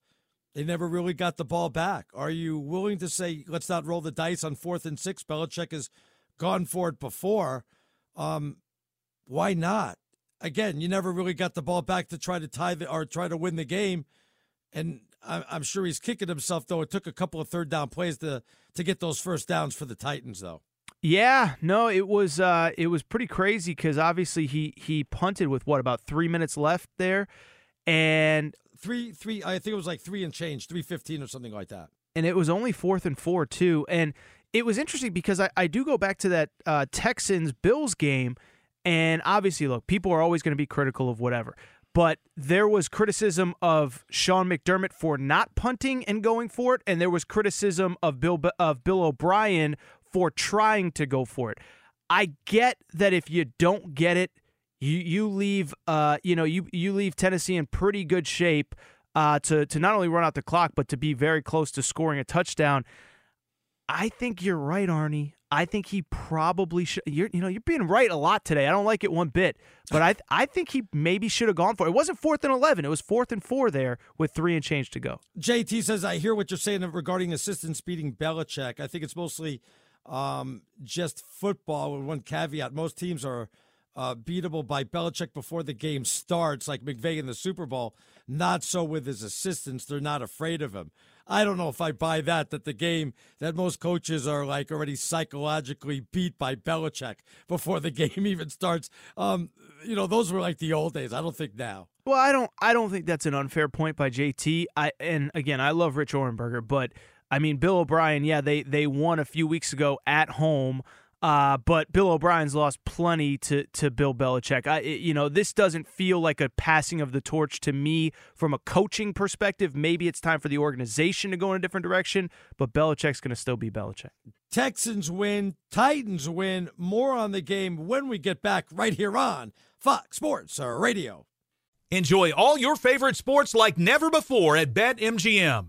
They never really got the ball back. Are you willing to say, let's not roll the dice on fourth and six? Belichick has gone for it before. Um, why not? Again, you never really got the ball back to try to tie the or try to win the game. And I'm, I'm sure he's kicking himself though. It took a couple of third down plays to to get those first downs for the Titans though. Yeah, no, it was uh, it was pretty crazy because obviously he he punted with what about three minutes left there, and three three I think it was like three and change, three fifteen or something like that. And it was only fourth and four too, and it was interesting because I, I do go back to that uh, Texans Bills game, and obviously look, people are always going to be critical of whatever. But there was criticism of Sean McDermott for not punting and going for it, and there was criticism of Bill of Bill O'Brien for trying to go for it. I get that if you don't get it, you you leave uh you know you you leave Tennessee in pretty good shape uh to to not only run out the clock but to be very close to scoring a touchdown. I think you're right, Arnie. I think he probably should. You're, you know, you're being right a lot today. I don't like it one bit, but I, I think he maybe should have gone for it. It wasn't fourth and eleven; it was fourth and four there with three and change to go. JT says, "I hear what you're saying regarding assistants beating Belichick. I think it's mostly um, just football. With one caveat: most teams are uh, beatable by Belichick before the game starts, like McVay in the Super Bowl. Not so with his assistants; they're not afraid of him." I don't know if I buy that, that the game, that most coaches are like already psychologically beat by Belichick before the game even starts. Um, you know, those were like the old days. I don't think now. Well, I don't I don't think that's an unfair point by JT. I and again, I love Rich Ohrnberger, but I mean Bill O'Brien, yeah, they they won a few weeks ago at home. Uh, but Bill O'Brien's lost plenty to to Bill Belichick. I, you know, this doesn't feel like a passing of the torch to me from a coaching perspective. Maybe it's time for the organization to go in a different direction, but Belichick's going to still be Belichick. Texans win, Titans win. More on the game when we get back right here on Fox Sports Radio. Enjoy all your favorite sports like never before at BetMGM.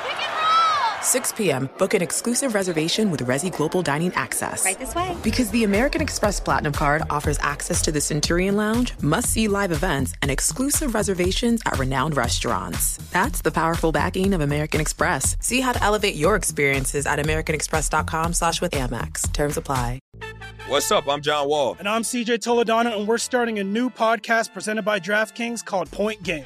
6 p.m., book an exclusive reservation with Resy Global Dining Access. Right this way. Because the American Express Platinum Card offers access to the Centurion Lounge, must see live events, and exclusive reservations at renowned restaurants. That's the powerful backing of American Express. See how to elevate your experiences at AmericanExpress.com slash with Amex. Terms apply. What's up? I'm John Wall. And I'm CJ Toledano, and we're starting a new podcast presented by DraftKings called Point Game.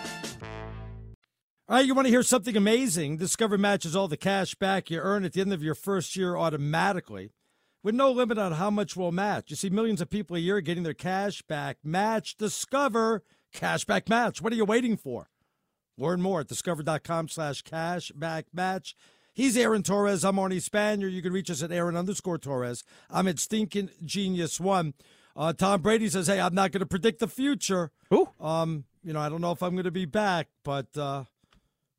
All right, you want to hear something amazing? Discover matches all the cash back you earn at the end of your first year automatically with no limit on how much will match. You see millions of people a year getting their cash back match. Discover Cashback Match. What are you waiting for? Learn more at discover.com slash cashback match. He's Aaron Torres. I'm Arnie Spanier. You can reach us at Aaron underscore Torres. I'm at Stinking Genius One. Uh, Tom Brady says, "Hey, I'm not going to predict the future. Ooh. Um, you know, I don't know if I'm going to be back, but uh,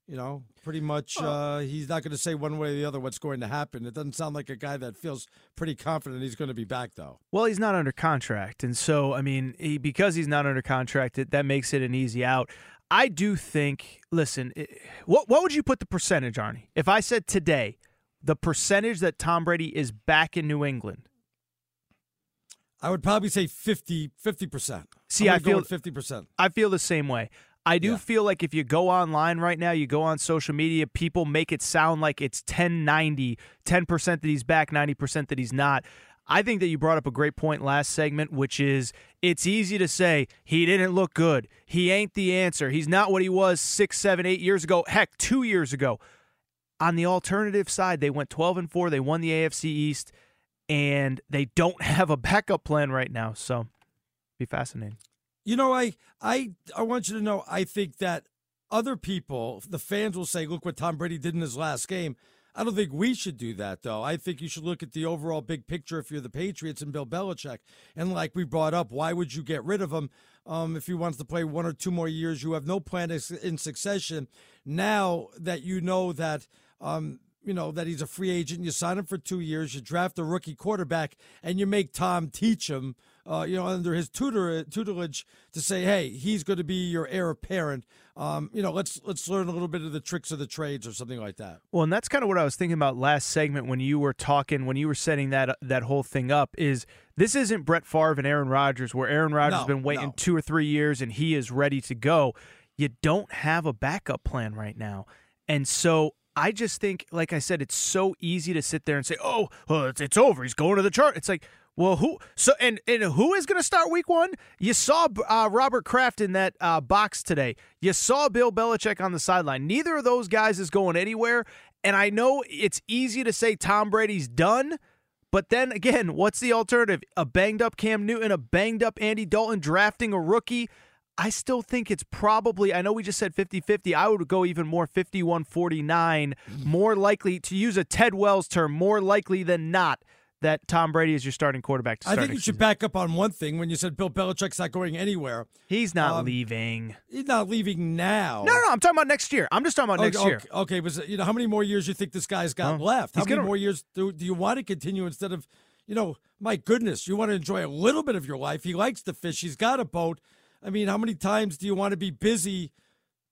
you know, pretty much uh, he's not going to say one way or the other what's going to happen. It doesn't sound like a guy that feels pretty confident he's going to be back, though. Well, he's not under contract, and so I mean, he, because he's not under contract, it, that makes it an easy out. I do think. Listen, it, what what would you put the percentage, Arnie? If I said today, the percentage that Tom Brady is back in New England. I would probably say 50 percent. See, I feel fifty percent. I feel the same way. I do Yeah. feel like if you go online right now, you go on social media, people make it sound like it's 10 90, 10% that he's back, 90% that he's not. I think that you brought up a great point last segment, which is it's easy to say he didn't look good. He ain't the answer. He's not what he was six, seven, eight years ago. Heck, two years ago. On the alternative side, they went 12 and 4. They won the AFC East, and they don't have a backup plan right now. So, be fascinating. You know, I I I want you to know I think that other people, the fans will say, look what Tom Brady did in his last game. I don't think we should do that though. I think you should look at the overall big picture if you're the Patriots and Bill Belichick. And like we brought up, why would you get rid of him um, if he wants to play one or two more years? You have no plan in succession. Now that you know that um, you know that he's a free agent, you sign him for two years, you draft a rookie quarterback, and you make Tom teach him uh, you know, under his tutor tutelage to say, hey, he's going to be your heir apparent. Um, you know, let's let's learn a little bit of the tricks of the trades or something like that. Well, and that's kind of what I was thinking about last segment when you were talking, when you were setting that that whole thing up. Is this isn't Brett Favre and Aaron Rodgers, where Aaron Rodgers has No, been waiting no. two or three years and he is ready to go. You don't have a backup plan right now, and so I just think, like I said, it's so easy to sit there and say, "Oh, well, it's, it's over. He's going to the chart." It's like, well, who? So and and who is going to start Week One? You saw uh, Robert Kraft in that uh, box today. You saw Bill Belichick on the sideline. Neither of those guys is going anywhere. And I know it's easy to say Tom Brady's done. But then again, what's the alternative? A banged up Cam Newton, a banged up Andy Dalton drafting a rookie. I still think it's probably, I know we just said 50 50. I would go even more 51 49. More likely, to use a Ted Wells term, more likely than not that Tom Brady is your starting quarterback to I start think you next should season. back up on one thing when you said Bill Belichick's not going anywhere. He's not Um, leaving. He's not leaving now. No, no, I'm talking about next year. I'm just talking about next okay, year. Okay, okay, but you know how many more years you think this guy's got left? How many gonna- more years do, do you want to continue instead of, you know, my goodness, you want to enjoy a little bit of your life. He likes to fish. He's got a boat. I mean, how many times do you want to be busy?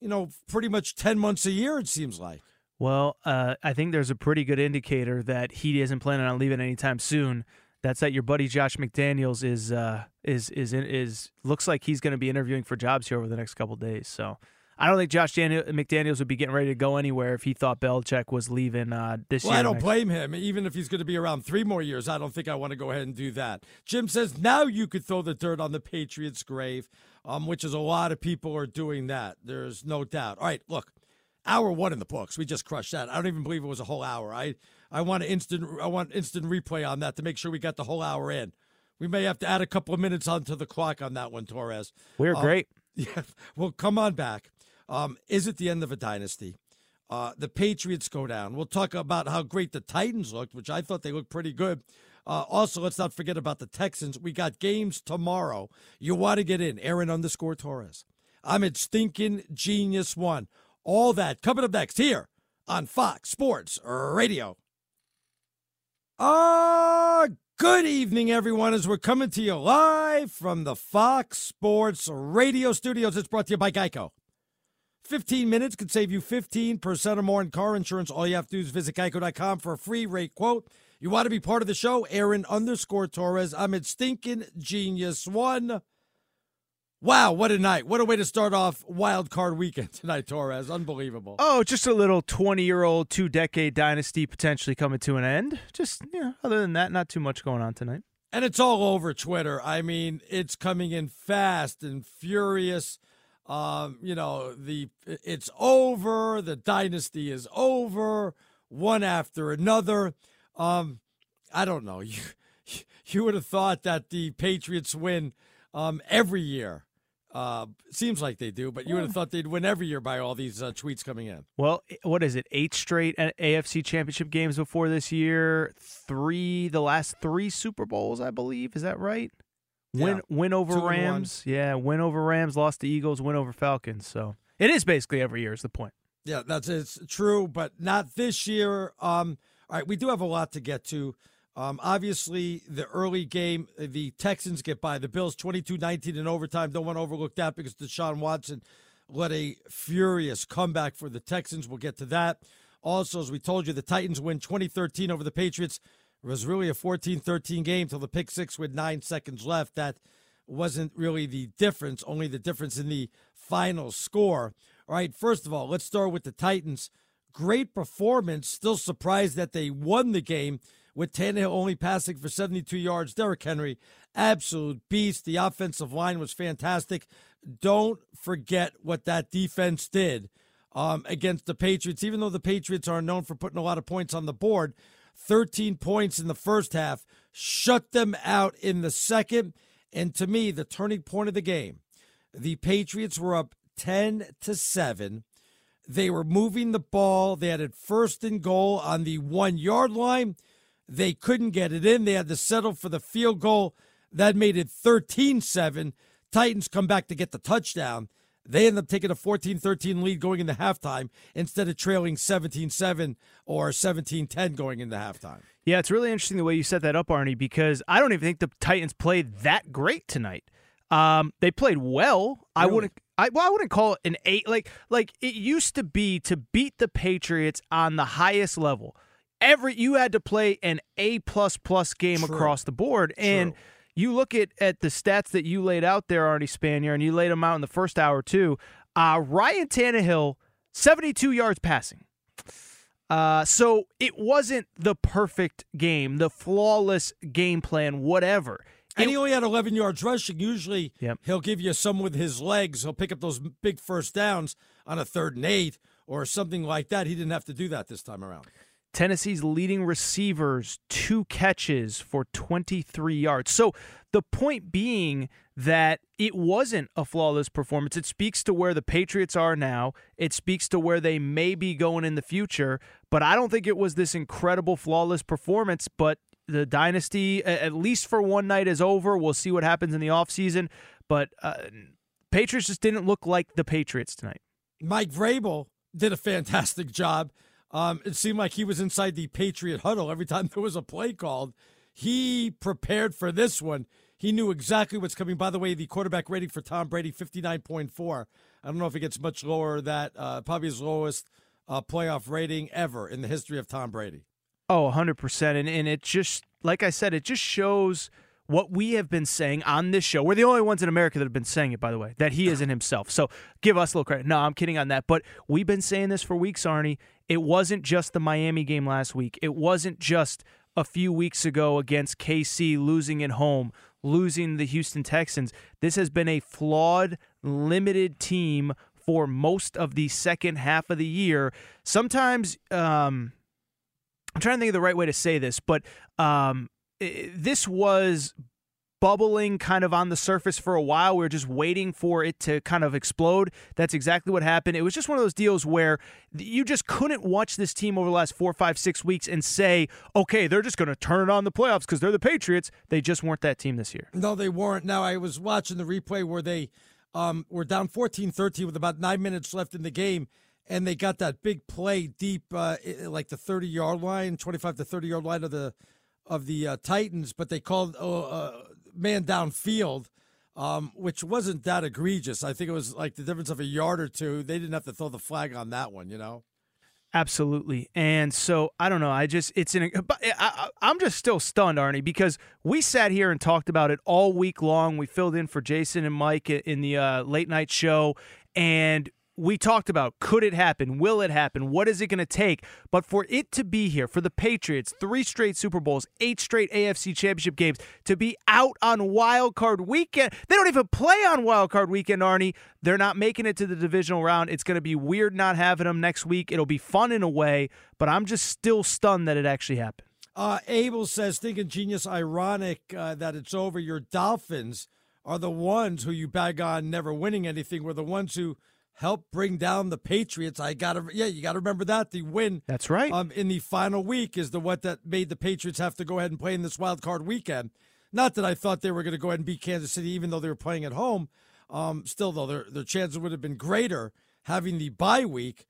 You know, pretty much ten months a year. It seems like. Well, uh, I think there's a pretty good indicator that he isn't planning on leaving anytime soon. That's that your buddy Josh McDaniels is uh, is is is looks like he's going to be interviewing for jobs here over the next couple days. So I don't think Josh Daniel, McDaniels would be getting ready to go anywhere if he thought Belichick was leaving uh, this year. Well, year. I don't blame him. Even if he's going to be around three more years, I don't think I want to go ahead and do that. Jim says now you could throw the dirt on the Patriots' grave, um, which is a lot of people are doing that. There's no doubt. All right, look, hour one in the books. We just crushed that. I don't even believe it was a whole hour. I I want an instant. I want instant replay on that to make sure we got the whole hour in. We may have to add a couple of minutes onto the clock on that one, Torres. We're Um, great. Yeah. Well, come on back. Um, is it the end of a dynasty? Uh, the Patriots go down. We'll talk about how great the Titans looked, which I thought they looked pretty good. Uh, also, let's not forget about the Texans. We got games tomorrow. You want to get in. Aaron underscore Torres. I'm at Stinking Genius One. All that coming up next here on Fox Sports Radio. Ah, good evening, everyone, as we're coming to you live from the Fox Sports Radio studios. It's brought to you by Geico. 15 minutes could save you 15% or more in car insurance. All you have to do is visit geico.com for a free rate quote. You want to be part of the show? Aaron underscore Torres. I'm at Stinking Genius One. Wow, what a night. What a way to start off wild card weekend tonight, Torres. Unbelievable. Oh, just a little 20 year old, two decade dynasty potentially coming to an end. Just, you know, other than that, not too much going on tonight. And it's all over Twitter. I mean, it's coming in fast and furious. Um, you know, the it's over, the dynasty is over, one after another. Um, I don't know. You you would have thought that the Patriots win um, every year uh, seems like they do, but you would have thought they'd win every year by all these uh, tweets coming in. Well, what is it? Eight straight AFC Championship games before this year. Three, the last three Super Bowls, I believe. Is that right? Win, Yeah. win over Two Rams. Yeah, win over Rams. Lost to Eagles. Win over Falcons. So it is basically every year. Is the point? Yeah, that's it's true, but not this year. Um, all right, we do have a lot to get to. Um, obviously, the early game, the Texans get by the Bills 22 19 in overtime. Don't want to overlook that because Deshaun Watson led a furious comeback for the Texans. We'll get to that. Also, as we told you, the Titans win 2013 over the Patriots. It was really a 14 13 game till the pick six with nine seconds left. That wasn't really the difference, only the difference in the final score. All right, first of all, let's start with the Titans. Great performance. Still surprised that they won the game with Tannehill only passing for 72 yards. Derrick Henry, absolute beast. The offensive line was fantastic. Don't forget what that defense did um, against the Patriots. Even though the Patriots are known for putting a lot of points on the board, 13 points in the first half, shut them out in the second. And to me, the turning point of the game, the Patriots were up 10 to 7. They were moving the ball. They had it first and goal on the one yard line. They couldn't get it in. They had to settle for the field goal. That made it 13 7. Titans come back to get the touchdown. They end up taking a 14 13 lead going into halftime instead of trailing 17 7 or 17 10 going into halftime. Yeah, it's really interesting the way you set that up, Arnie, because I don't even think the Titans played that great tonight. Um, they played well. I wouldn't. I, well, I wouldn't call it an eight. Like, like it used to be to beat the Patriots on the highest level. Every you had to play an A plus plus game True. across the board, and you look at at the stats that you laid out there, Arnie Spanier, and you laid them out in the first hour too. Uh, Ryan Tannehill, seventy-two yards passing. Uh, so it wasn't the perfect game, the flawless game plan, whatever. And he only had 11 yards rushing. Usually, Yep. he'll give you some with his legs. He'll pick up those big first downs on a third and eight or something like that. He didn't have to do that this time around. Tennessee's leading receivers, two catches for 23 yards. So the point being that it wasn't a flawless performance. It speaks to where the Patriots are now. It speaks to where they may be going in the future. But I don't think it was this incredible, flawless performance. But the dynasty, at least for one night, is over. We'll see what happens in the offseason. But uh, Patriots just didn't look like the Patriots tonight. Mike Vrabel did a fantastic job. Um, it seemed like he was inside the Patriot huddle every time there was a play called. He prepared for this one. He knew exactly what's coming. By the way, the quarterback rating for Tom Brady, 59.4. I don't know if it gets much lower that. Uh, probably his lowest uh, playoff rating ever in the history of Tom Brady. Oh, 100%. And, and it just, like I said, it just shows what we have been saying on this show. We're the only ones in America that have been saying it, by the way, that he isn't himself. So give us a little credit. No, I'm kidding on that. But we've been saying this for weeks, Arnie. It wasn't just the Miami game last week, it wasn't just a few weeks ago against KC losing at home, losing the Houston Texans. This has been a flawed, limited team for most of the second half of the year. Sometimes, um, I'm trying to think of the right way to say this, but um, this was bubbling kind of on the surface for a while. We were just waiting for it to kind of explode. That's exactly what happened. It was just one of those deals where you just couldn't watch this team over the last four, five, six weeks and say, okay, they're just going to turn it on the playoffs because they're the Patriots. They just weren't that team this year. No, they weren't. Now, I was watching the replay where they um, were down 14 13 with about nine minutes left in the game, and they got that big play deep, uh, like the 30 yard line, 25 to 30 yard line of the of the uh, Titans, but they called uh, uh, man downfield. Um, which wasn't that egregious. I think it was like the difference of a yard or two. They didn't have to throw the flag on that one, you know. Absolutely. And so I don't know. I just it's an. I, I, am just still stunned, Arnie, because we sat here and talked about it all week long. We filled in for Jason and Mike in the uh, late night show, and we talked about could it happen? Will it happen? What is it going to take? But for it to be here, for the Patriots, three straight Super Bowls, eight straight AFC championship games, to be out on wild card weekend, they don't even play on wild card weekend, Arnie. They're not making it to the divisional round. It's going to be weird not having them next week. It'll be fun in a way, but I'm just still stunned that it actually happened. Uh, Abel says, Stinking Genius, ironic uh, that it's over. Your Dolphins are the ones who you bag on never winning anything, were the ones who helped bring down the Patriots. I got to, yeah, you got to remember that the win. That's right. Um, in the final week is the what that made the Patriots have to go ahead and play in this wild card weekend. Not that I thought they were going to go ahead and beat Kansas City, even though they were playing at home. Um, still, though, their their chances would have been greater having the bye week.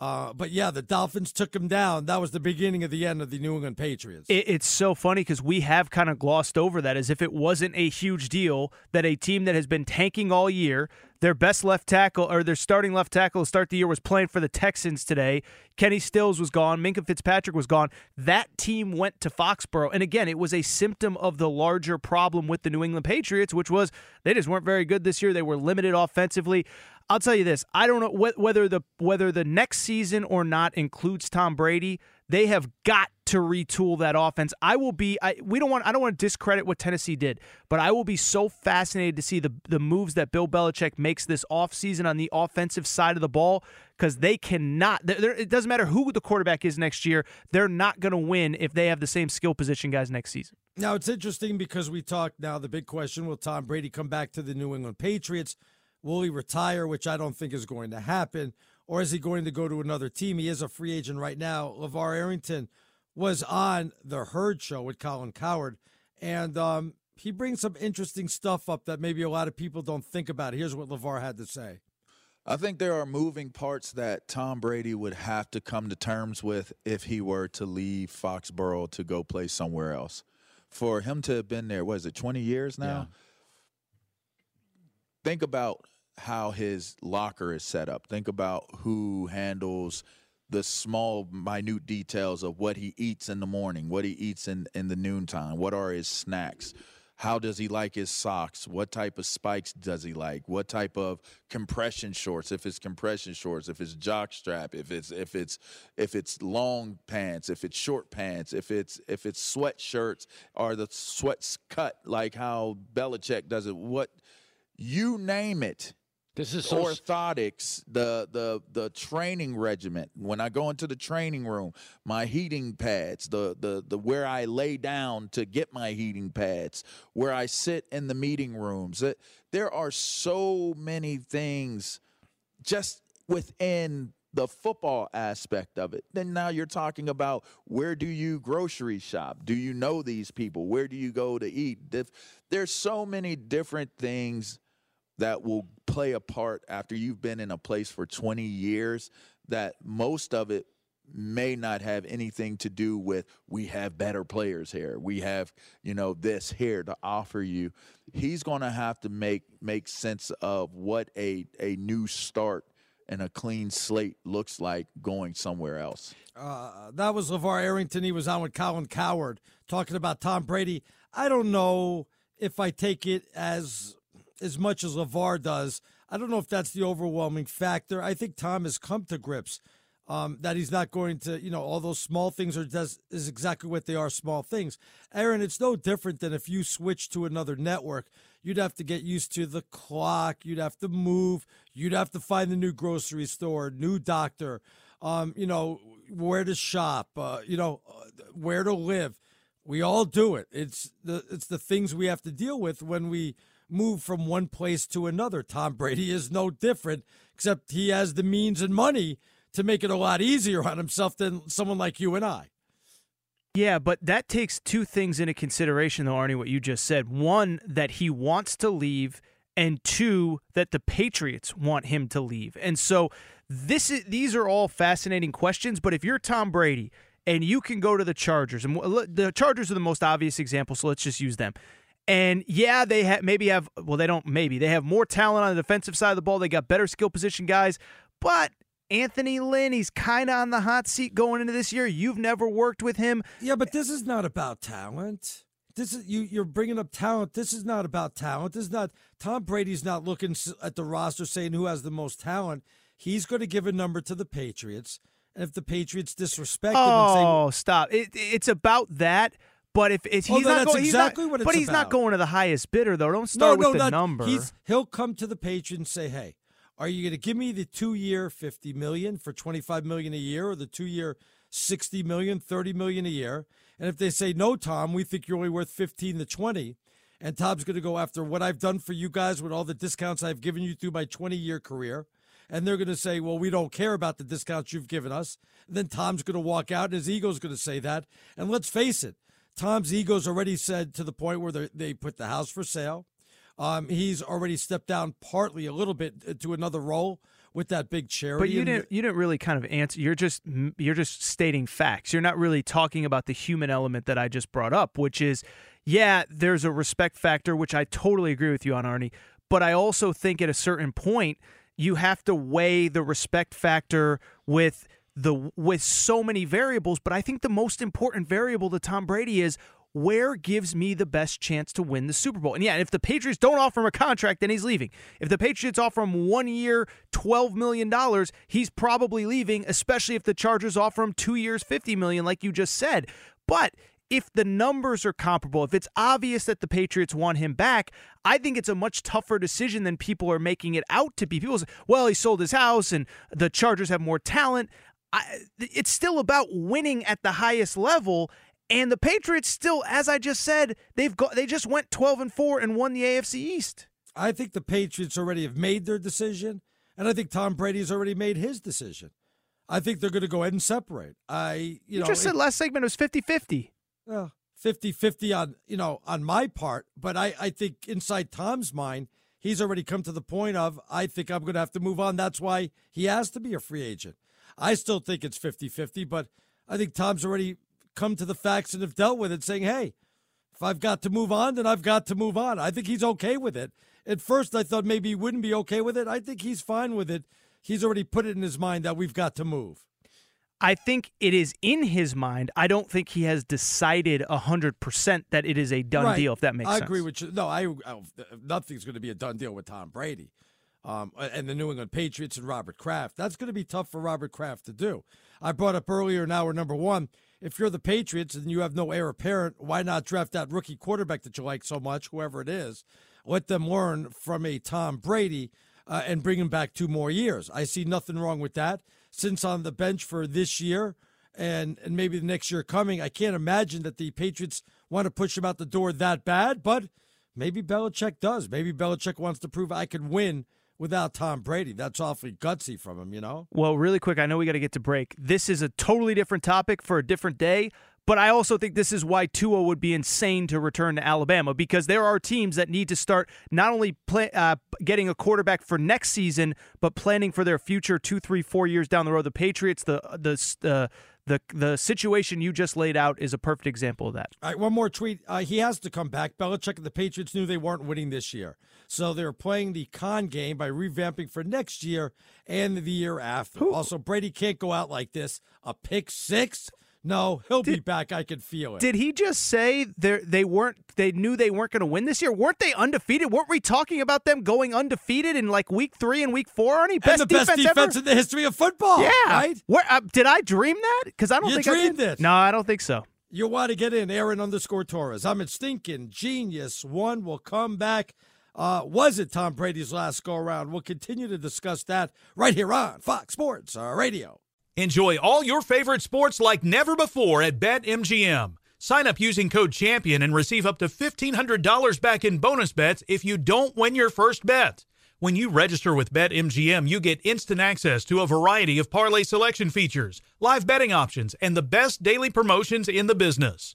Uh, but yeah, the Dolphins took him down. That was the beginning of the end of the New England Patriots. It, it's so funny because we have kind of glossed over that as if it wasn't a huge deal that a team that has been tanking all year, their best left tackle or their starting left tackle to start the year was playing for the Texans today. Kenny Stills was gone. Minkah Fitzpatrick was gone. That team went to Foxborough. And again, it was a symptom of the larger problem with the New England Patriots, which was they just weren't very good this year. They were limited offensively. I'll tell you this: I don't know wh- whether the whether the next season or not includes Tom Brady. They have got to retool that offense. I will be. I, we don't want. I don't want to discredit what Tennessee did, but I will be so fascinated to see the the moves that Bill Belichick makes this offseason on the offensive side of the ball because they cannot. it doesn't matter who the quarterback is next year. They're not going to win if they have the same skill position guys next season. Now it's interesting because we talked. Now the big question: Will Tom Brady come back to the New England Patriots? Will he retire, which I don't think is going to happen, or is he going to go to another team? He is a free agent right now. LaVar Arrington was on the Herd Show with Colin Cowherd, and um, he brings some interesting stuff up that maybe a lot of people don't think about. Here's what LaVar had to say. I think there are moving parts that Tom Brady would have to come to terms with if he were to leave Foxborough to go play somewhere else. For him to have been there, what is it, 20 years now? Yeah. Think about how his locker is set up. Think about who handles the small, minute details of what he eats in the morning, what he eats in, in the noontime, what are his snacks. How does he like his socks? What type of spikes does he like? What type of compression shorts? If it's compression shorts, if it's jock strap, if it's if it's if it's long pants, if it's short pants, if it's if it's sweatshirts, are the sweats cut like how Belichick does it? What you name it this is so orthotics, the the the training regiment. When I go into the training room, my heating pads, the the the where I lay down to get my heating pads, where I sit in the meeting rooms. There are so many things just within the football aspect of it. Then now you're talking about where do you grocery shop? Do you know these people? Where do you go to eat? There's so many different things that will play a part after you've been in a place for 20 years that most of it may not have anything to do with we have better players here. We have you know this here to offer you. He's going to have to make make sense of what a a new start and a clean slate looks like going somewhere else. Uh, that was LaVar Arrington. He was on with Colin Cowherd talking about Tom Brady. I don't know if I take it as as much as LaVar does. I don't know if that's the overwhelming factor. I think Tom has come to grips um, that he's not going to, you know, all those small things are does is exactly what they are, small things. Aaron, it's no different than if you switch to another network. You'd have to get used to the clock. You'd have to move. You'd have to find the new grocery store, new doctor. Um, you know where to shop. Uh, you know uh, where to live. We all do it. It's the it's the things we have to deal with when we move from one place to another. Tom Brady is no different, except he has the means and money to make it a lot easier on himself than someone like you and I. Yeah, but that takes two things into consideration, though, Arnie, what you just said. One, that he wants to leave, and two, that the Patriots want him to leave. And so this is, these are all fascinating questions, but if you're Tom Brady and you can go to the Chargers, and the Chargers are the most obvious example, so let's just use them. And yeah, they have maybe have well, they don't maybe they have more talent on the defensive side of the ball. They got better skill position guys, but Anthony Lynn, he's kind of on the hot seat going into this year. You've never worked with him. Yeah, but this is not about talent. This is you. You're bringing up talent. This is not about talent. This is not. Tom Brady's not looking at the roster saying who has the most talent. He's going to give a number to the Patriots, and if the Patriots disrespect him Oh, stop! It, it's about that. But if, if he's no, not going, exactly he's not, what it's but he's not going to the highest bidder though. Don't start no, with no, the not- number. He's, he'll come to the Patriots and say, "Hey, are you going to give me the two-year fifty million for twenty-five million a year, or the two-year sixty million, thirty million a year?" And if they say, "No, Tom, we think you're only worth fifteen to 20, and Tom's going to go after what I've done for you guys with all the discounts I've given you through my twenty-year career. And they're going to say, well, we don't care about the discounts you've given us. And then Tom's going to walk out and his ego's going to say that. And let's face it, Tom's ego's already said to the point where they- put the house for sale. Um, he's already stepped down partly a little bit to another role with that big charity. But you didn't. You didn't really kind of answer. You're just. You're just stating facts. You're not really talking about the human element that I just brought up, which is, yeah, there's a respect factor, which I totally agree with you on, Arnie. But I also think at a certain point, you have to weigh the respect factor with the with so many variables. But I think the most important variable to Tom Brady is where gives me the best chance to win the Super Bowl? And yeah, if the Patriots don't offer him a contract, then he's leaving. If the Patriots offer him one year, $12 million, he's probably leaving, especially if the Chargers offer him two years, 50 million, like you just said. But if the numbers are comparable, if it's obvious that the Patriots want him back, I think it's a much tougher decision than people are making it out to be. People say, well, he sold his house and the Chargers have more talent. I, it's still about winning at the highest level. And the Patriots still, as I just said, they've got they just went 12 and 4 and won the AFC East. I think the Patriots already have made their decision, and I think Tom Brady's already made his decision. I think they're going to go ahead and separate. I, you, You, know, just said it- last segment it was 50-50. well, 50-50 on you know on my part but I, I think inside tom's mind he's already come to the point of i think i'm going to have to move on that's why he has to be a free agent i still think it's 50-50 but i think tom's already come to the facts and have dealt with it saying hey if i've got to move on then i've got to move on i think he's okay with it at first i thought maybe he wouldn't be okay with it i think he's fine with it he's already put it in his mind that we've got to move I think it is in his mind. I don't think he has decided 100% that it is a done Right. deal, if that makes I sense. I agree with you. No, I, oh, I nothing's going to be a done deal with Tom Brady, um, and the New England Patriots and Robert Kraft. That's going to be tough for Robert Kraft to do. I brought up earlier. in hour number one. If you're the Patriots and you have no heir apparent, why not draft that rookie quarterback that you like so much, whoever it is? Let them learn from a Tom Brady uh, and bring him back two more years. I see nothing wrong with that. Since on the bench for this year and and maybe the next year coming, I can't imagine that the Patriots want to push him out the door that bad. But maybe Belichick does. Maybe Belichick wants to prove I could win without Tom Brady. That's awfully gutsy from him, you know. Well, really quick, I know we got to get to break. This is a totally different topic for a different day, but I also think this is why Tua would be insane to return to Alabama because there are teams that need to start not only play, uh, getting a quarterback for next season, but planning for their future two, three, four years down the road. The Patriots, the the the the, the situation you just laid out is a perfect example of that. All right, one more tweet. Uh, he has to come back. Belichick and the Patriots knew they weren't winning this year. So they're playing the con game by revamping for next year and the year after. Also, Brady can't go out like this. A pick six? No, he'll be back. I can feel it. Did he just say they they weren't they knew they weren't going to win this year? Weren't they undefeated? Weren't we talking about them going undefeated in like week three and week four? Arnie, and the best defense, ever? in the history of football. Yeah. Right? Where uh, did I dream that? Because I don't You think dreamed I did. This. No, I don't think so. You want to get in, Aaron underscore Torres. I'm at stinking genius. One will come back. Uh, was it Tom Brady's last go around? We'll continue to discuss that right here on Fox Sports uh, Radio. Enjoy all your favorite sports like never before at BetMGM. Sign up using code CHAMPION and receive up to $1,500 back in bonus bets if you don't win your first bet. When you register with BetMGM, you get instant access to a variety of parlay selection features, live betting options, and the best daily promotions in the business.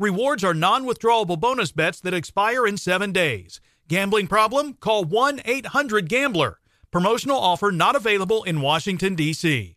Rewards are non withdrawable bonus bets that expire in seven days. Gambling problem? Call 1 800 Gambler. Promotional offer not available in Washington, D.C.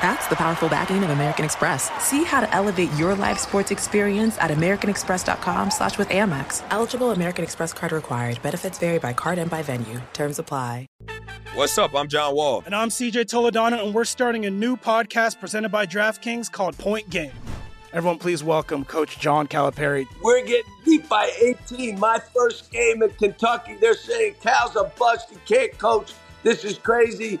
That's the powerful backing of American Express. See how to elevate your live sports experience at americanexpress.com slash with Amex. Eligible American Express card required. Benefits vary by card and by venue. Terms apply. What's up? I'm John Wall. And I'm CJ Toledano, and we're starting a new podcast presented by DraftKings called Point Game. Everyone, please welcome Coach John Calipari. We're getting beat by 18. My first game in Kentucky, they're saying Cal's a bust. He can't coach. This is crazy.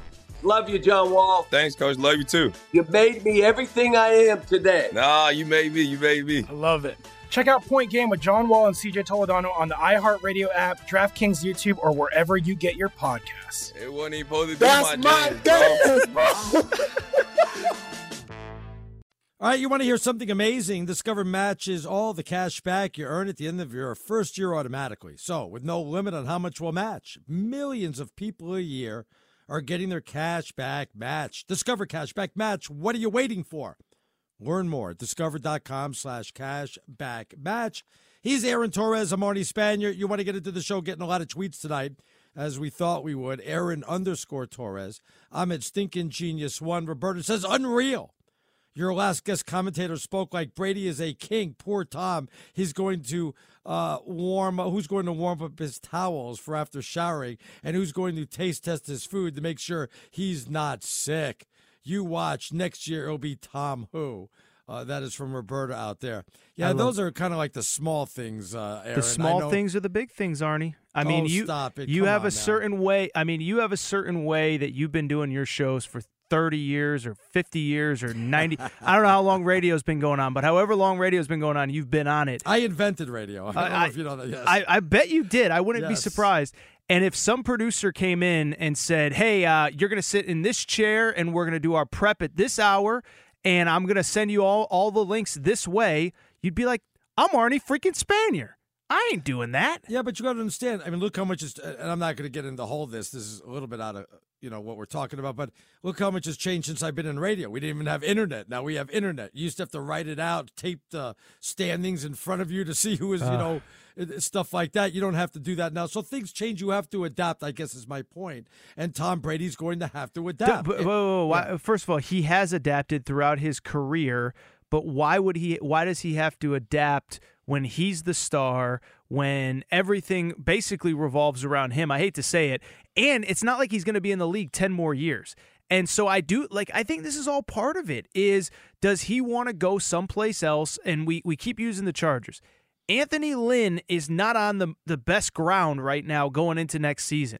Love you, John Wall. Thanks, Coach. Love you too. You made me everything I am today. Nah, you made me. You made me. I love it. Check out Point Game with John Wall and CJ Toledano on the iHeartRadio app, DraftKings YouTube, or wherever you get your podcasts. It wasn't even supposed to be That's my, my dance, bro. All right, you want to hear something amazing? Discover matches all the cash back you earn at the end of your first year automatically. So, with no limit on how much we'll match, millions of people a year are getting their cash back match. Discover cash back match. What are you waiting for? Learn more at discover.com slash cash back match. He's Aaron Torres. I'm Arnie Spanier. You want to get into the show, getting a lot of tweets tonight, as we thought we would. Aaron underscore Torres. I'm at Stinking Genius One. Roberta says, unreal. Your last guest commentator spoke like Brady is a king. Poor Tom. He's going to uh, warm. Who's going to warm up his towels for after showering, and who's going to taste test his food to make sure he's not sick. You watch next year. It'll be Tom Who. Uh, that is from Roberta out there. Yeah, I love- those are kind of like the small things. Uh, Aaron. The small things are the big things, Arnie. I mean, Oh, you stop it. you Come have a now. certain way. I mean, you have a certain way that you've been doing your shows for 30 years or 50 years or 90. I don't know how long radio's been going on, but however long radio's been going on, you've been on it. I invented radio. I don't know I- if you know that. Yes. I, I bet you did. I wouldn't be surprised. And if some producer came in and said, "Hey, uh, you're going to sit in this chair, and we're going to do our prep at this hour, and I'm going to send you all all the links this way," you'd be like, "I'm Arnie freaking Spanier. I ain't doing that." Yeah, but you got to understand. I mean, look how much is. And I'm not going to get into all this. This is a little bit out of you know what we're talking about. But look how much has changed since I've been in radio. We didn't even have internet. Now we have internet. You used to have to write it out, tape the standings in front of you to see who was. you Ah. know, stuff like that. You don't have to do that now. So things change. You have to adapt. I guess is my point. And Tom Brady's going to have to adapt. But- but- whoa, whoa, whoa, why- First of all, he has adapted throughout his career, but why would he? Why does he have to adapt when he's the star? When everything basically revolves around him? I hate to say it, and it's not like he's going to be in the league ten more years. And so I do like I think this is all part of it is does he want to go someplace else and we we keep using the Chargers. Anthony Lynn is not on the the best ground right now going into next season.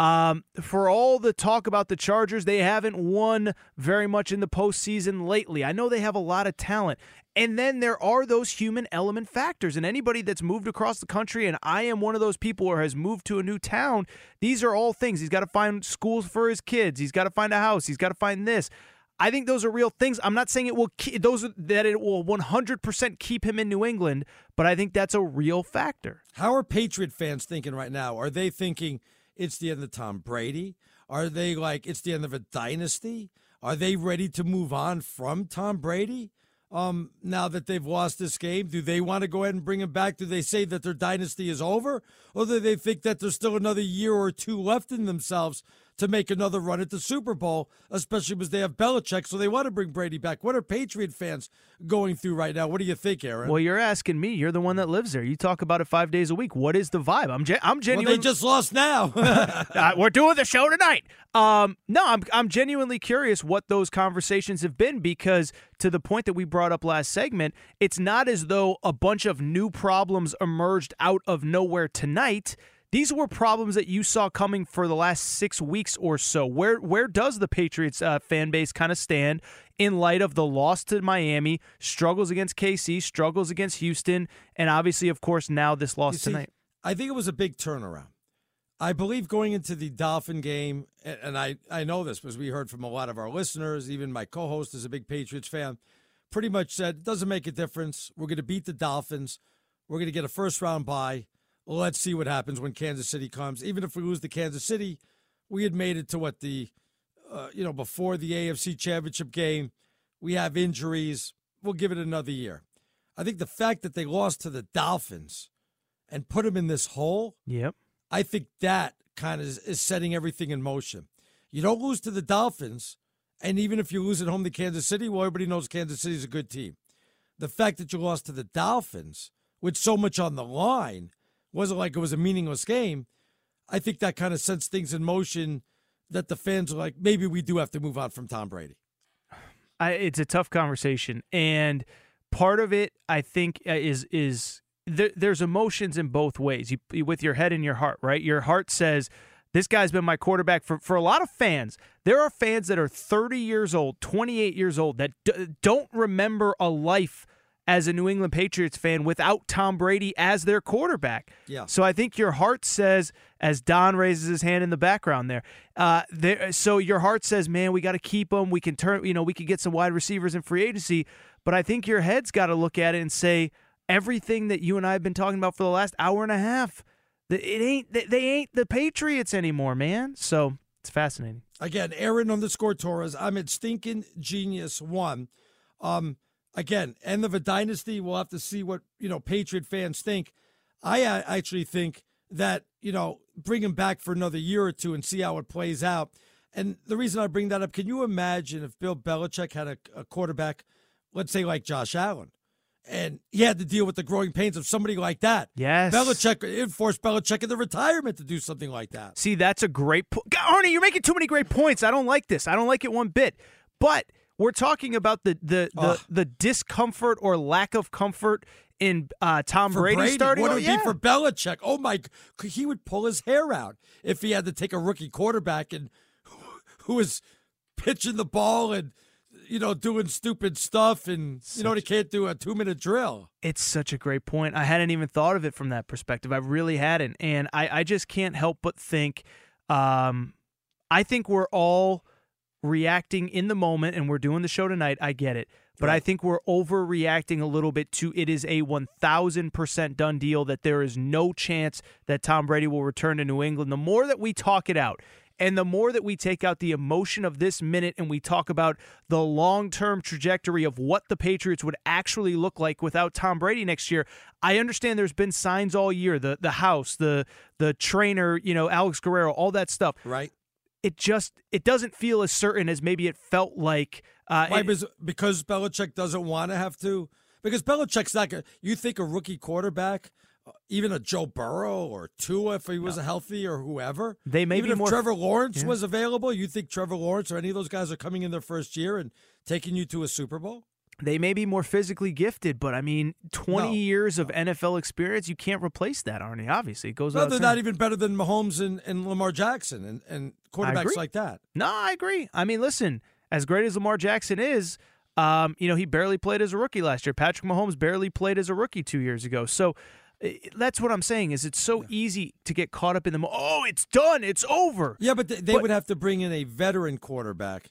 Um, for all the talk about the Chargers, they haven't won very much in the postseason lately. I know they have a lot of talent. And then there are those human element factors. And anybody that's moved across the country, and I am one of those people who has moved to a new town, these are all things. He's got to find schools for his kids. He's got to find a house. He's got to find this. I think those are real things. I'm not saying it will keep, those that it will 100% keep him in New England, but I think that's a real factor. How are Patriot fans thinking right now? Are they thinking it's the end of Tom Brady? Are they like it's the end of a dynasty? Are they ready to move on from Tom Brady? Um, now that they've lost this game, do they want to go ahead and bring him back? Do they say that their dynasty is over, or do they think that there's still another year or two left in themselves to make another run at the Super Bowl, especially because they have Belichick, so they want to bring Brady back. What are Patriot fans going through right now? What do you think, Aaron? Well, you're asking me. You're the one that lives there. You talk about it five days a week. What is the vibe? I'm, gen- I'm genuine. Well, they just lost now. uh, we're doing the show tonight. Um, no, I'm, I'm genuinely curious what those conversations have been because to the point that we brought up last segment, it's not as though a bunch of new problems emerged out of nowhere tonight. These were problems that you saw coming for the last six weeks or so. Where where does the Patriots uh, fan base kind of stand in light of the loss to Miami, struggles against KC, struggles against Houston, and obviously, of course, now this loss see, tonight? I think it was a big turnaround. I believe going into the Dolphin game, and I, I know this because we heard from a lot of our listeners, even my co host is a big Patriots fan, pretty much said, it doesn't make a difference. We're going to beat the Dolphins. We're going to get a first round bye let's see what happens when Kansas City comes. Even if we lose to Kansas City, we had made it to what the, uh, you know, before the AFC Championship game. We have injuries. We'll give it another year. I think the fact that they lost to the Dolphins and put them in this hole. Yep. I think that kind of is, is setting everything in motion. You don't lose to the Dolphins, and even if you lose at home to Kansas City, well, everybody knows Kansas City is a good team. The fact that you lost to the Dolphins with so much on the line wasn't like it was a meaningless game. I think that kind of sets things in motion that the fans are like, maybe we do have to move on from Tom Brady. I, it's a tough conversation, and part of it, I think, uh, is is there, there's emotions in both ways. You with your head and your heart, right? Your heart says. This guy's been my quarterback for, for a lot of fans. There are fans that are 30 years old, 28 years old, that d- don't remember a life as a New England Patriots fan without Tom Brady as their quarterback. Yeah. So I think your heart says, as Don raises his hand in the background there, uh, there. So your heart says, man, we got to keep him. We can turn, you know, we could get some wide receivers in free agency. But I think your head's got to look at it and say everything that you and I have been talking about for the last hour and a half. It ain't they ain't the Patriots anymore, man. So it's fascinating. Again, Aaron underscore Torres. I'm at stinking genius one. Um, again, end of a dynasty. We'll have to see what you know Patriot fans think. I actually think that you know bring him back for another year or two and see how it plays out. And the reason I bring that up, can you imagine if Bill Belichick had a, a quarterback, let's say like Josh Allen, and he had to deal with the growing pains of somebody like that. Yes. Belichick, it forced Belichick into retirement to do something like that. See, that's a great point. Arnie, you're making too many great points. I don't like this. I don't like it one bit. But we're talking about the the the, the discomfort or lack of comfort in uh, Tom Brady, Brady starting. What oh, would yeah. be for Belichick? Oh my! He would pull his hair out if he had to take a rookie quarterback and who was pitching the ball and you know doing stupid stuff and you know he can't do a two minute drill. It's such a great point. I hadn't even thought of it from that perspective. I really hadn't, and I I just can't help but think. Um, I think we're all reacting in the moment and we're doing the show tonight, I get it. But right. I think we're overreacting a little bit to it is a 1000% done deal that there is no chance that Tom Brady will return to New England. The more that we talk it out, and the more that we take out the emotion of this minute and we talk about the long term trajectory of what the Patriots would actually look like without Tom Brady next year, I understand there's been signs all year the the house, the the trainer, you know, Alex Guerrero, all that stuff. Right it just it doesn't feel as certain as maybe it felt like. Uh, Why? it, because, because Belichick doesn't want to have to. Because Belichick's not. Gonna, you think a rookie quarterback, uh, even a Joe Burrow or Tua, if he was no. healthy or whoever, they may even if more, Trevor Lawrence yeah. was available, you think Trevor Lawrence or any of those guys are coming in their first year and taking you to a Super Bowl? They may be more physically gifted, but I mean, 20 No. years of NFL experience, you can't replace that, Arnie. Obviously, it goes No, they're not even better than Mahomes and, and Lamar Jackson and, and quarterbacks like that. No, I agree. I mean, listen, as great as Lamar Jackson is, um, you know, he barely played as a rookie last year. Patrick Mahomes barely played as a rookie two years ago. So that's what I'm saying. Is it's so easy to get caught up in the mo- oh, it's done, it's over. Yeah, but they, they But- would have to bring in a veteran quarterback.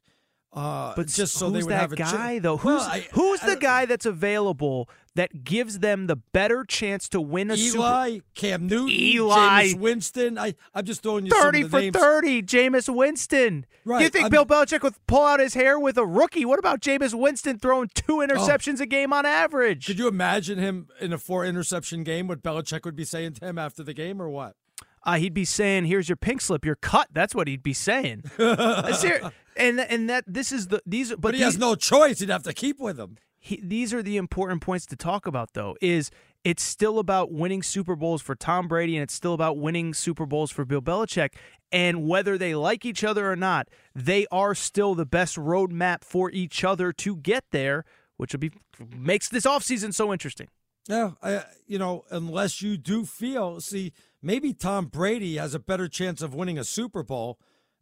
Uh, But just so who's they would that have a ch- guy though? Well, Who's I- who's I the don't- guy that's available that gives them the better chance to win a Super Eli, Cam Newton, Eli. Jameis Winston. I, I'm just throwing you some Thirty of the for names. thirty, Jameis Winston. Do you think I'm- Bill Belichick would pull out his hair with a rookie? What about Jameis Winston throwing two interceptions a game on average? Could you imagine him in a four interception game? What Belichick would be saying to him after the game, or what? uh, he'd be saying, "Here's your pink slip. You're cut." That's what he'd be saying. Uh, ser- and and that this is the these. But, But, he these, has no choice. He'd have to keep with him. he, these are the important points to talk about, though. Is it's still about winning Super Bowls for Tom Brady, and it's still about winning Super Bowls for Bill Belichick. And whether they like each other or not, they are still the best roadmap for each other to get there, which will be makes this offseason so interesting. Yeah, I, you know, unless you do feel, see, maybe Tom Brady has a better chance of winning a Super Bowl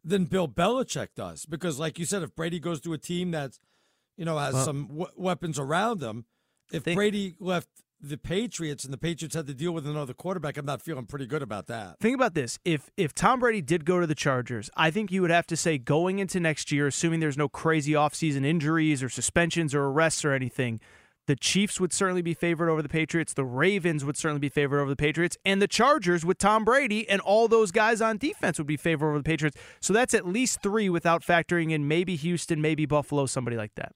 than Bill Belichick does, because, like you said, if Brady goes to a team that's, you know, has Well- some w- weapons around them, if Think- Brady left the Patriots and the Patriots had to deal with another quarterback, I'm not feeling pretty good about that. Think about this. If if Tom Brady did go to the Chargers, I think you would have to say going into next year, assuming there's no crazy offseason injuries or suspensions or arrests or anything, the Chiefs would certainly be favored over the Patriots. The Ravens would certainly be favored over the Patriots. And the Chargers with Tom Brady and all those guys on defense would be favored over the Patriots. So that's at least three without factoring in maybe Houston, maybe Buffalo, somebody like that.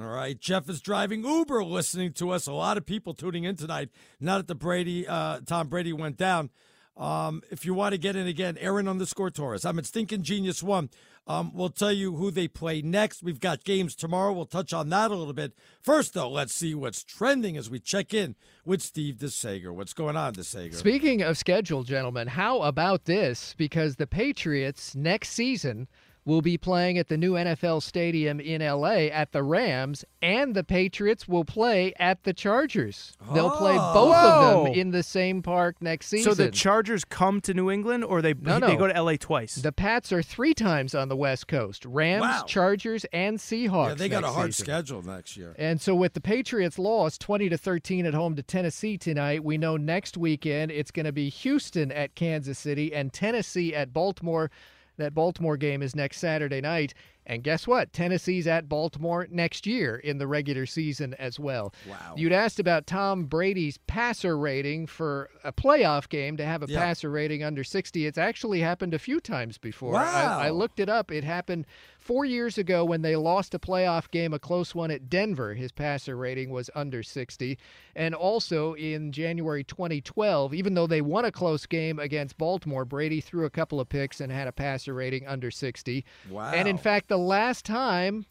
All right, Jeff is driving Uber, listening to us. A lot of people tuning in tonight. Now that the Brady, uh, Tom Brady went down. Um, if you want to get in again, Aaron underscore Torres. I'm at Stinking Genius One. Um, we'll tell you who they play next. We've got games tomorrow. We'll touch on that a little bit. First, though, let's see what's trending as we check in with Steve DeSager. What's going on, DeSager? Speaking of schedule, gentlemen, how about this? Because the Patriots next season will be playing at the new NFL stadium in LA at the Rams, and the Patriots will play at the Chargers. They'll play oh. both of them in the same park next season. So the Chargers come to New England or they, No, they no. go to LA twice? the Pats are three times on the West Coast Rams, Wow. Chargers, and Seahawks. yeah, they got a hard season. schedule next year. And so with the Patriots loss 20 to 13 at home to Tennessee tonight, we know next weekend it's going to be Houston at Kansas City and Tennessee at Baltimore. That Baltimore game is next Saturday night. And guess what? Tennessee's at Baltimore next year in the regular season as well. Wow. You'd asked about Tom Brady's passer rating for a playoff game to have a passer rating under 60. It's actually happened a few times before. Wow. I, I looked it up. It happened four years ago when they lost a playoff game, a close one at Denver. His passer rating was under 60. And also in January 2012, even though they won a close game against Baltimore, Brady threw a couple of picks and had a passer rating under 60. Wow. And in fact, the last time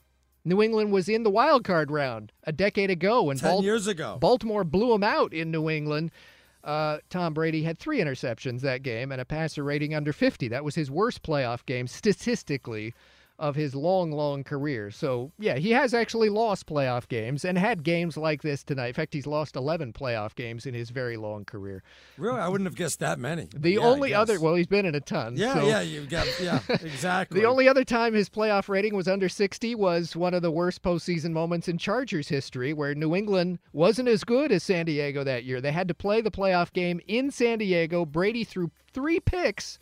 New England was in the wild card round a decade ago when 10 Bal- years ago. Baltimore blew them out in New England. Uh, Tom Brady had three interceptions that game and a passer rating under 50. That was his worst playoff game statistically of his long, long career. So, yeah, he has actually lost playoff games and had games like this tonight. In fact, he's lost 11 playoff games in his very long career. Really, I wouldn't have guessed that many. The Yeah, only other, well, he's been in a ton. Yeah, so- yeah, you got, yeah, exactly. The only other time his playoff rating was under 60 was one of the worst postseason moments in Chargers history, where New England wasn't as good as San Diego that year. They had to play the playoff game in San Diego. Brady threw three picks,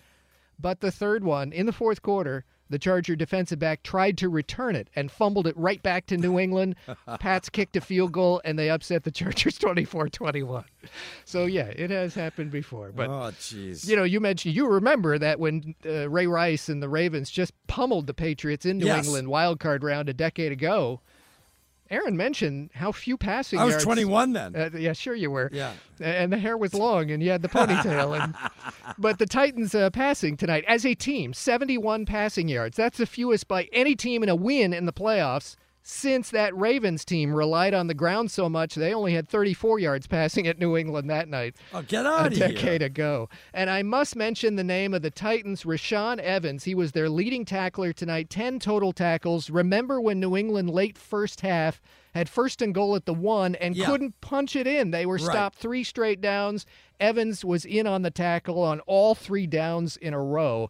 but the third one in the fourth quarter, the Charger defensive back tried to return it and fumbled it right back to New England. Pats kicked a field goal and they upset the Chargers 24 21. So, yeah, it has happened before. But oh, jeez. you know, you mentioned you remember that when uh, Ray Rice and the Ravens just pummeled the Patriots in New Yes. England wild card round a decade ago. Aaron mentioned how few passing yards. I was yards. 21 then. Uh, yeah, sure you were. Yeah. And the hair was long, and you had the ponytail. and but the Titans uh, passing tonight as a team, 71 passing yards. That's the fewest by any team in a win in the playoffs since that Ravens team relied on the ground so much. They only had 34 yards passing at New England that night Oh, get out of here. A decade ago. And I must mention the name of the Titans, Rashaan Evans. He was their leading tackler tonight, 10 total tackles. Remember when New England late first half had first and goal at the one and Yeah. couldn't punch it in? They were Right. stopped three straight downs. Evans was in on the tackle on all three downs in a row.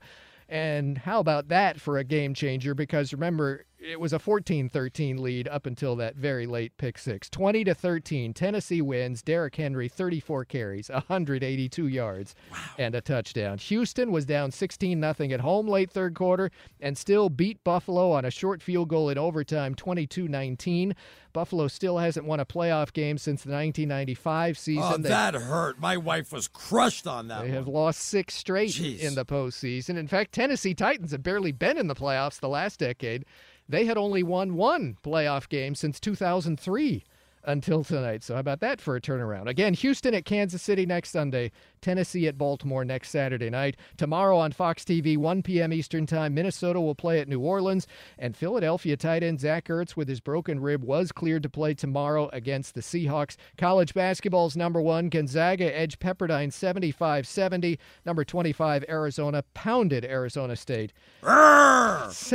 And how about that for a game changer? Because remember, it was a 14-13 lead up until that very late pick six. 20 to 13, Tennessee wins. Derrick Henry 34 carries, 182 yards, and a touchdown. Houston was down 16 nothing at home late third quarter and still beat Buffalo on a short field goal in overtime 22-19. Buffalo still hasn't won a playoff game since the 1995 season. Oh, They- that hurt. My wife was crushed on that they one. have lost six straight Jeez. in the postseason. In fact, Tennessee Titans have barely been in the playoffs the last decade. They had only won one playoff game since 2003 until tonight. So, how about that for a turnaround? Again, Houston at Kansas City next Sunday, Tennessee at Baltimore next Saturday night. Tomorrow on Fox TV, 1 p.m. Eastern Time, Minnesota will play at New Orleans. And Philadelphia tight end Zach Ertz, with his broken rib, was cleared to play tomorrow against the Seahawks. College basketball's number one, Gonzaga edged Pepperdine 75 70. Number 25, Arizona pounded Arizona State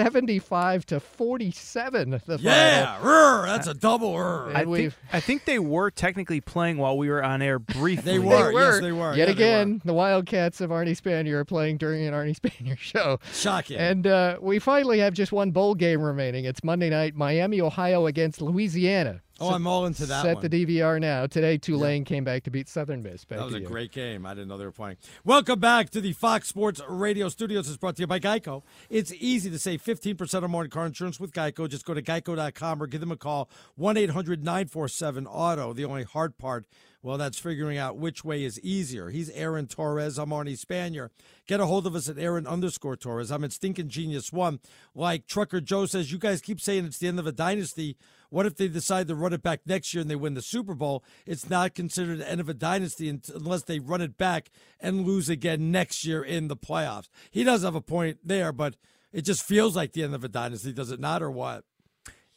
75 to 47. The Yeah, final. rrr, that's a double rrr. I think, I think they were technically playing while we were on air briefly. They were, yes, they were. Yet Yeah, they again, the Wildcats of Arnie Spanier are playing during an Arnie Spanier show. Shocking. And uh, we finally have just one bowl game remaining. It's Monday night, Miami, Ohio against Louisiana. Oh, I'm all into that Set one. the DVR now. Today, Tulane came back to beat Southern Miss. Back That was a you. great game. I didn't know they were playing. Welcome back to the Fox Sports Radio Studios. It's brought to you by Geico. It's easy to save 15% or more on car insurance with Geico. Just go to geico.com or give them a call 1 800 947 Auto. The only hard part, well, that's figuring out which way is easier. He's Aaron Torres. I'm Arnie Spanier. Get a hold of us at Aaron underscore Torres. I'm at Stinking Genius One. Like Trucker Joe says, you guys keep saying it's the end of a dynasty. What if they decide to run it back next year and they win the Super Bowl? It's not considered the end of a dynasty unless they run it back and lose again next year in the playoffs. He does have a point there, but it just feels like the end of a dynasty, does it not, or what?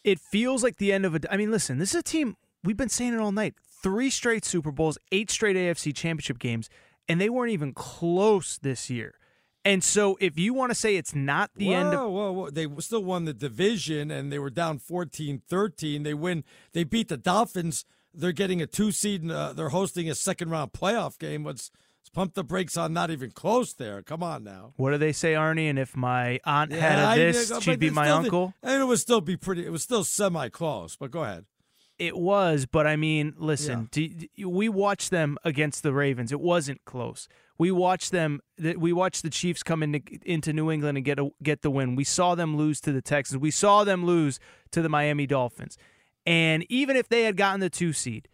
it feels like the end of a. I mean, listen, this is a team. We've been saying it all night. Three straight Super Bowls, eight straight AFC Championship games, and they weren't even close this year. And so, if you want to say it's not the whoa, end of whoa, whoa. They still won the division and they were down 14 13. They win, they beat the Dolphins. They're getting a two seed and uh, they're hosting a second round playoff game. Let's, let's pump the brakes on not even close there. Come on now. what do they say, Arnie? And if my aunt Yeah, had I- a this, but she'd be my uncle. And it would still be pretty, it was still semi close, but go ahead. It was, but I mean, listen, d- d- we watched them against the Ravens. It wasn't close. We watched them. We watched the Chiefs come into into New England and get a, get the win. We saw them lose to the Texans. We saw them lose to the Miami Dolphins. And even if they had gotten the two seed,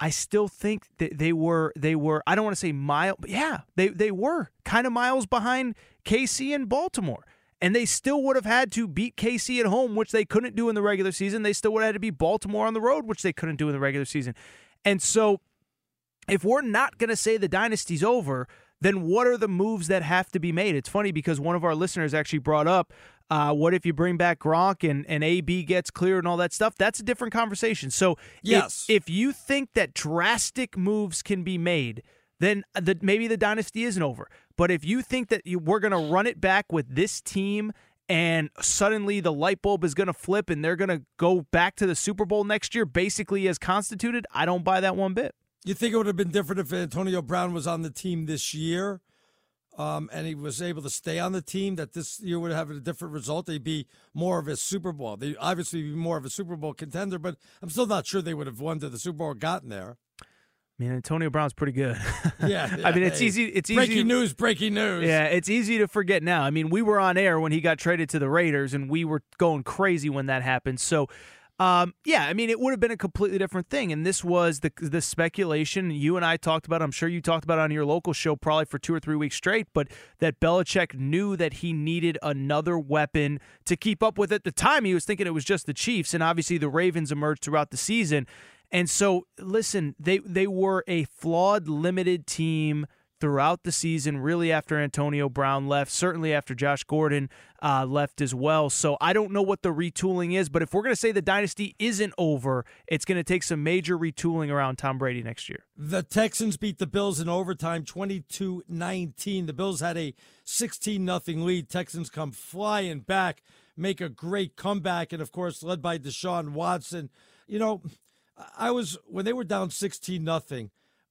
I still think that they were they were. I don't want to say mile, but yeah, they they were kind of miles behind KC and Baltimore. And they still would have had to beat KC at home, which they couldn't do in the regular season. They still would have had to beat Baltimore on the road, which they couldn't do in the regular season. And so, if we're not going to say the dynasty's over, then what are the moves that have to be made? It's funny because one of our listeners actually brought up uh, what if you bring back Gronk and, and AB gets cleared and all that stuff? That's a different conversation. So, if- Yes. if, you think that drastic moves can be made, then the, maybe the dynasty isn't over. But if you think that you, we're going to run it back with this team and suddenly the light bulb is going to flip and they're going to go back to the Super Bowl next year, basically as constituted, I don't buy that one bit. You think it would have been different if Antonio Brown was on the team this year um, and he was able to stay on the team, that this year would have a different result? They'd be more of a Super Bowl. They obviously be more of a Super Bowl contender, but I'm still not sure they would have won to the Super Bowl or gotten there. I mean, Antonio Brown's pretty good. Yeah, I mean, it's hey, easy. It's breaking easy. news. Breaking news. Yeah, it's easy to forget now. I mean, we were on air when he got traded to the Raiders, and we were going crazy when that happened. So, um, yeah, I mean, it would have been a completely different thing. And this was the the speculation you and I talked about. I'm sure you talked about on your local show probably for two or three weeks straight. But that Belichick knew that he needed another weapon to keep up with. At the time, he was thinking it was just the Chiefs, and obviously the Ravens emerged throughout the season. And so, listen, they they were a flawed, limited team throughout the season, really after Antonio Brown left, certainly after Josh Gordon uh, left as well. So I don't know what the retooling is, but if we're going to say the dynasty isn't over, it's going to take some major retooling around Tom Brady next year. The Texans beat the Bills in overtime 22 19. The Bills had a 16 0 lead. Texans come flying back, make a great comeback, and of course, led by Deshaun Watson. You know, I was, when they were down 16 0,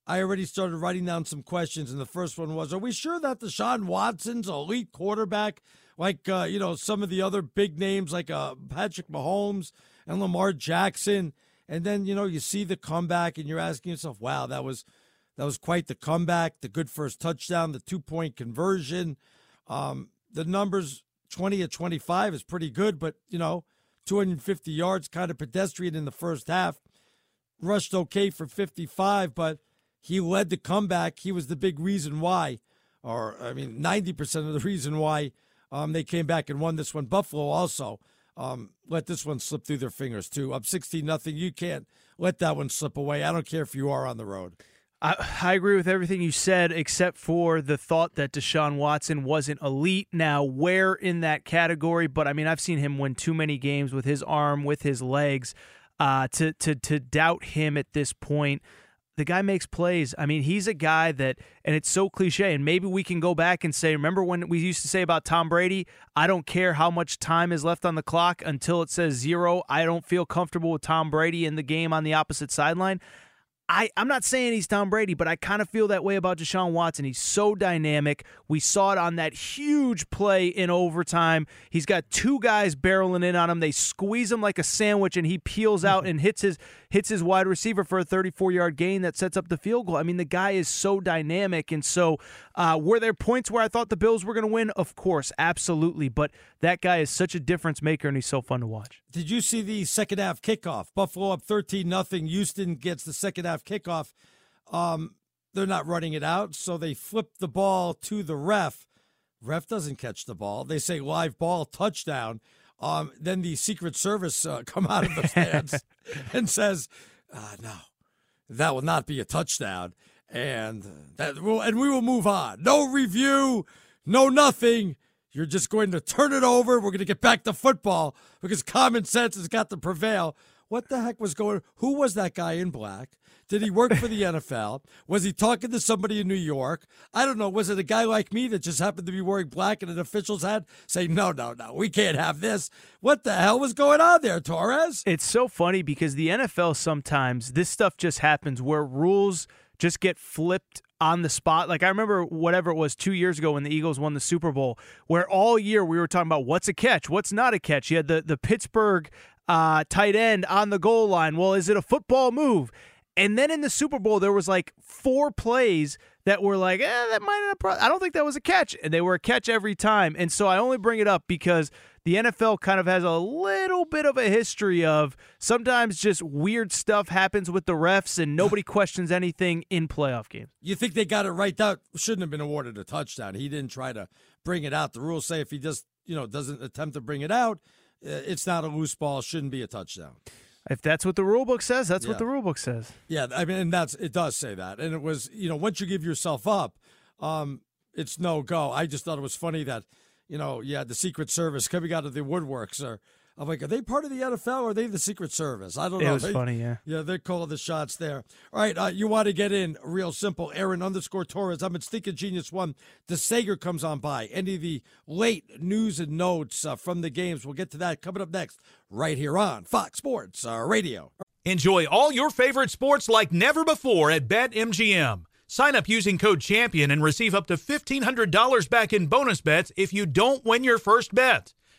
I already started writing down some questions, and the first one was Are we sure that Deshaun Watson's elite quarterback? like uh, you know some of the other big names like uh, Patrick Mahomes and Lamar Jackson, and then you know you see the comeback and you're asking yourself, wow, that was that was quite the comeback, the good first touchdown, the two point conversion. Um, the numbers 20 at 25 is pretty good, but you know 250 yards, kind of pedestrian in the first half. Rushed okay for 55, but he led the comeback. He was the big reason why, or I mean, 90% of the reason why um, they came back and won this one. Buffalo also um, let this one slip through their fingers too. Up 16 nothing. You can't let that one slip away. I don't care if you are on the road. I, I agree with everything you said, except for the thought that Deshaun Watson wasn't elite. Now, where in that category? But I mean, I've seen him win too many games with his arm, with his legs, uh, to to to doubt him at this point. The guy makes plays. I mean, he's a guy that, and it's so cliche. And maybe we can go back and say, remember when we used to say about Tom Brady, I don't care how much time is left on the clock until it says zero. I don't feel comfortable with Tom Brady in the game on the opposite sideline. I, I'm not saying he's Tom Brady, but I kind of feel that way about Deshaun Watson. He's so dynamic. We saw it on that huge play in overtime. He's got two guys barreling in on him. They squeeze him like a sandwich, and he peels out and hits his hits his wide receiver for a 34 yard gain that sets up the field goal. I mean, the guy is so dynamic. And so, uh, were there points where I thought the Bills were going to win? Of course, absolutely. But that guy is such a difference maker, and he's so fun to watch. Did you see the second half kickoff? Buffalo up 13 nothing. Houston gets the second half kickoff. Um, they're not running it out, so they flip the ball to the ref. Ref doesn't catch the ball. They say live ball touchdown. Um, then the Secret Service uh, come out of the stands and says, uh, "No, that will not be a touchdown." And that will, and we will move on. No review, no nothing. You're just going to turn it over. We're going to get back to football because common sense has got to prevail. What the heck was going? Who was that guy in black? Did he work for the NFL? Was he talking to somebody in New York? I don't know. Was it a guy like me that just happened to be wearing black and an official's hat saying, no, no, no, we can't have this? What the hell was going on there, Torres? It's so funny because the NFL sometimes, this stuff just happens where rules just get flipped on the spot. Like I remember whatever it was two years ago when the Eagles won the Super Bowl, where all year we were talking about what's a catch, what's not a catch. You had the the Pittsburgh uh, tight end on the goal line. Well, is it a football move? And then in the Super Bowl, there was like four plays that were like, eh, that might not. Pro- I don't think that was a catch, and they were a catch every time. And so I only bring it up because the NFL kind of has a little bit of a history of sometimes just weird stuff happens with the refs, and nobody questions anything in playoff games. You think they got it right? That shouldn't have been awarded a touchdown. He didn't try to bring it out. The rules say if he just you know doesn't attempt to bring it out, uh, it's not a loose ball. Shouldn't be a touchdown. If that's what the rule book says, that's yeah. what the rule book says. Yeah, I mean, and that's it does say that. And it was, you know, once you give yourself up, um, it's no go. I just thought it was funny that, you know, yeah, the Secret Service coming out of the woodworks are I'm like, are they part of the NFL or are they the Secret Service? I don't know. It was they, funny, yeah. Yeah, they're calling the shots there. All right, uh, you want to get in real simple. Aaron underscore Torres. I'm at Stinking Genius One. DeSager comes on by. Any of the late news and notes uh, from the games, we'll get to that coming up next, right here on Fox Sports uh, Radio. Enjoy all your favorite sports like never before at BetMGM. Sign up using code CHAMPION and receive up to $1,500 back in bonus bets if you don't win your first bet.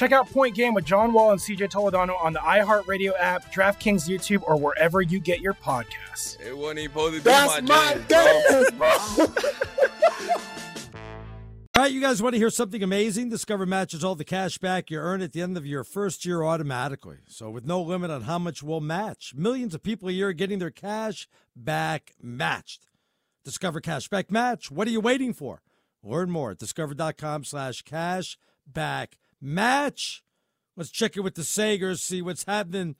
Check out Point Game with John Wall and CJ Toledano on the iHeartRadio app, DraftKings YouTube, or wherever you get your podcasts. It wasn't even supposed to be That's my jam, dance, bro. Oh. All right, you guys want to hear something amazing? Discover matches all the cash back you earn at the end of your first year automatically. So, with no limit on how much we'll match, millions of people a year are getting their cash back matched. Discover Cashback Match. What are you waiting for? Learn more at discover.com slash cash back match. Let's check it with DeSagers, see what's happening.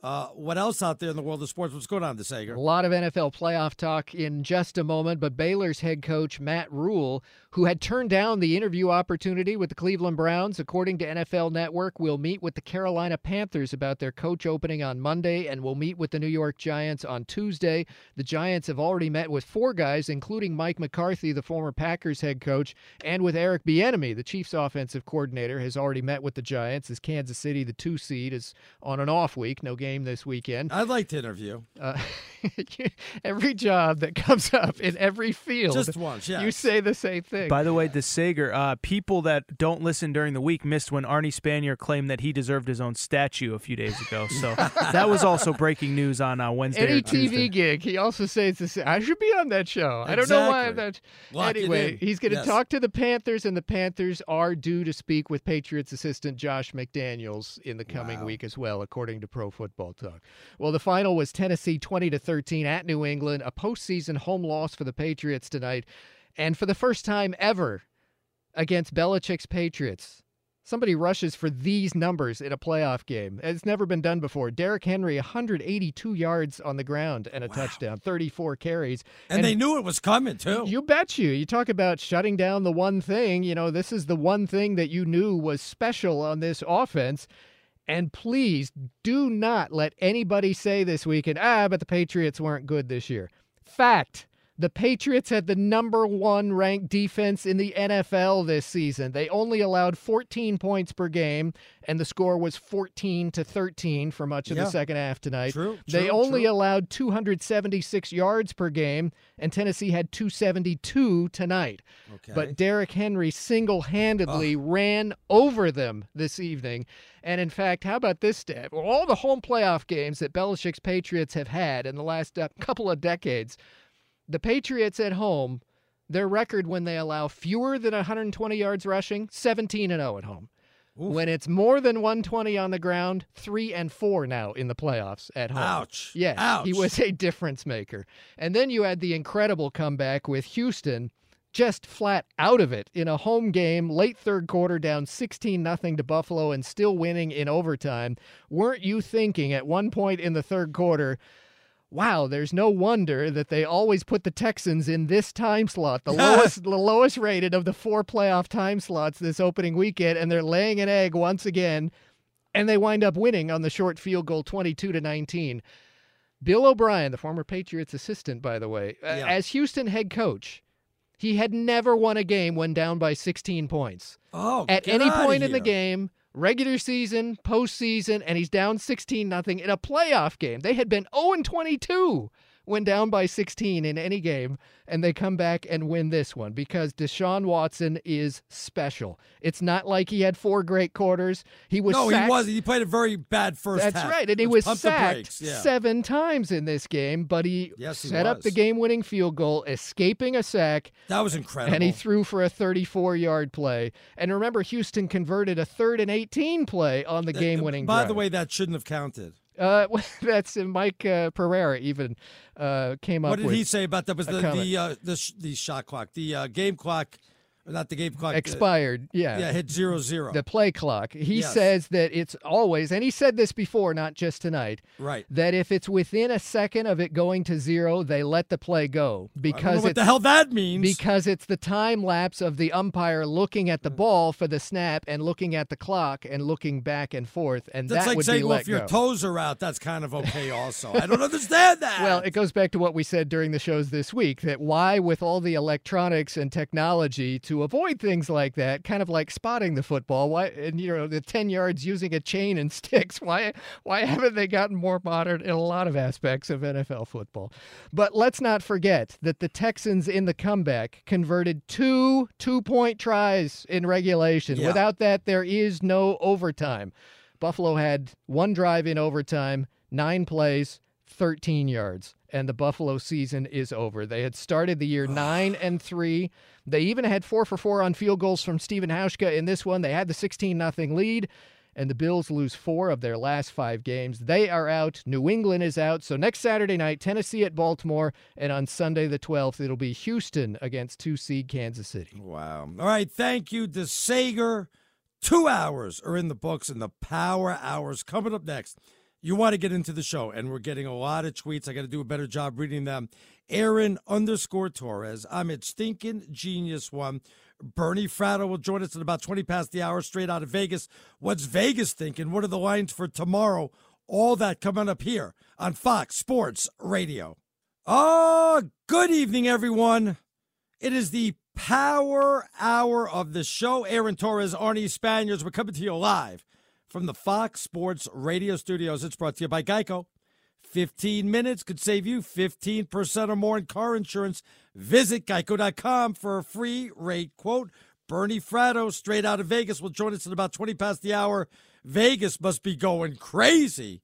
Uh, what else out there in the world of sports? What's going on, DeSager? A lot of NFL playoff talk in just a moment, but Baylor's head coach Matt Rhule, who had turned down the interview opportunity with the Cleveland Browns, according to NFL Network, will meet with the Carolina Panthers about their coach opening on Monday and will meet with the New York Giants on Tuesday. The Giants have already met with four guys, including Mike McCarthy, the former Packers head coach, and with Eric Bieniemy, the Chiefs offensive coordinator, has already met with the Giants as Kansas City, the two seed, is on an off week, no game this weekend. I'd like to interview. Uh, every job that comes up in every field, Just once, yes. you say the same thing. By the way, DeSager, uh, people that don't listen during the week missed when Arnie Spanier claimed that he deserved his own statue a few days ago. So that was also breaking news on uh, Wednesday. Any. TV gig, he also says this. I should be on that show. I don't know why I'm not. Lock anyway, he's going to Yes. talk to the Panthers, and the Panthers are due to speak with Patriots assistant Josh McDaniels in the coming week as well, according to Pro Football Talk. Well, the final was Tennessee 20 to 13 at New England, a postseason home loss for the Patriots tonight, and for the first time ever against Belichick's Patriots. Somebody rushes for these numbers in a playoff game. It's never been done before. Derrick Henry, 182 yards on the ground and a touchdown, 34 carries. And, they knew it was coming, too. You bet you. You talk about shutting down the one thing. You know, this is the one thing that you knew was special on this offense. And please do not let anybody say this weekend, ah, but the Patriots weren't good this year. Fact. The Patriots had the number one ranked defense in the NFL this season. They only allowed 14 points per game, and the score was 14 to 13 for much of Yeah. the second half tonight. True, They true, only true. allowed 276 yards per game, and Tennessee had 272 tonight. Okay. But Derrick Henry single handedly ran over them this evening. And in fact, how about this? Well, all the home playoff games that Belichick's Patriots have had in the last uh, couple of decades, the Patriots at home, their record when they allow fewer than 120 yards rushing, 17 and 0 at home. When it's more than 120 on the ground, 3 and 4 now in the playoffs at home. Ouch. Yes, he was a difference maker. And then you had the incredible comeback with Houston just flat out of it in a home game, late third quarter, down 16 nothing to Buffalo and still winning in overtime. Weren't you thinking at one point in the third quarter, wow, there's no wonder that they always put the Texans in this time slot, the lowest the lowest rated of the four playoff time slots this opening weekend, and they're laying an egg once again, and they wind up winning on the short field goal 22 to 19. Bill O'Brien, the former Patriots assistant, by the way, Yeah. as Houston head coach, he had never won a game when down by 16 points. Oh, At any point in the game, regular season, postseason, and he's down 16 nothing in a playoff game. They had been 0 22 when down by 16 in any game, and they come back and win this one because Deshaun Watson is special. It's not like he had four great quarters. He was no, sacked. he was. He played a very bad first That's half. right, and he was sacked yeah. seven times in this game, but he Yes, he set up the game-winning field goal, escaping a sack. That was incredible. And he threw for a 34-yard play. And remember, Houston converted a third and 18 play on the game-winning By drive. the way, that shouldn't have counted. Uh, that's Mike uh, Pereira even uh, came up What did he say about that? Was the the uh, the, the shot clock, the uh, game clock, not the game clock, expired? Yeah, yeah, hit zero zero. The play clock. He Yes. says that it's always, and he said this before, not just tonight. Right. That if it's within a second of it going to zero, they let the play go because what the hell that means. Because it's the time lapse of the umpire looking at the mm. ball for the snap and looking at the clock and looking back and forth, and That's that like would saying, be well, let if your go. toes are out, that's kind of okay. Also, I don't understand that. Well, it goes back to what we said during the shows this week that why, with all the electronics and technology, to avoid things like that, kind of like spotting the football, why, and you know, the 10 yards using a chain and sticks, why, why haven't they gotten more modern in a lot of aspects of NFL football? But let's not forget that the Texans in the comeback converted two two point tries in regulation. Yeah. Without that, there is no overtime. Buffalo had one drive in overtime, nine plays, 13 yards, and the Buffalo season is over. They had started the year 9 and 3. They even had 4 for 4 on field goals from Stephen Hauschka in this one. They had the 16 nothing lead and the Bills lose 4 of their last 5 games. They are out, New England is out. So next Saturday night, Tennessee at Baltimore, and on Sunday the 12th, it'll be Houston against 2 seed Kansas City. Wow. All right. Thank you, DeSager. Two hours are in the books, and the power hours coming up next. You want to get into the show, and we're getting a lot of tweets. I got to do a better job reading them. Aaron underscore Torres. I'm a Stinking Genius One. Bernie Fratto will join us at about 20 past the hour, straight out of Vegas. What's Vegas thinking? What are the lines for tomorrow? All that coming up here on Fox Sports Radio. Oh, good evening, everyone. It is the power hour of the show. Aaron Torres, Arnie Spanier. We're coming to you live from the Fox Sports Radio studios. It's brought to you by Geico. 15 minutes could save you 15% or more in car insurance. Visit geico.com for a free rate quote. Bernie Fratto, straight out of Vegas, will join us at about 20 past the hour. Vegas must be going crazy.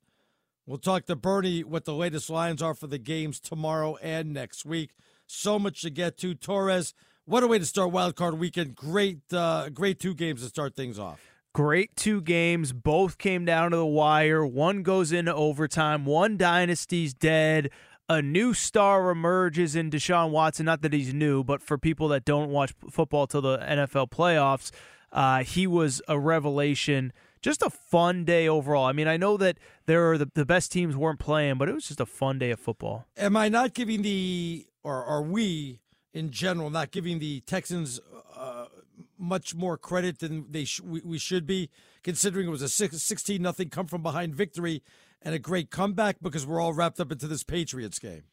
We'll talk to Bernie what the latest lines are for the games tomorrow and next week. So much to get to. Torres, what a way to start Wild Card Weekend. Great, uh, great two games to start things off. Great two games. Both came down to the wire. One goes into overtime. One dynasty's dead. A new star emerges in Deshaun Watson. Not that he's new, but for people that don't watch football till the NFL playoffs, uh, he was a revelation. Just a fun day overall. I mean, I know that there are the, the best teams weren't playing, but it was just a fun day of football. Am I not giving the, or are we in general not giving the Texans uh, much more credit than they sh- we, we should be, considering it was a 16 nothing come from behind victory and a great comeback because we're all wrapped up into this Patriots game?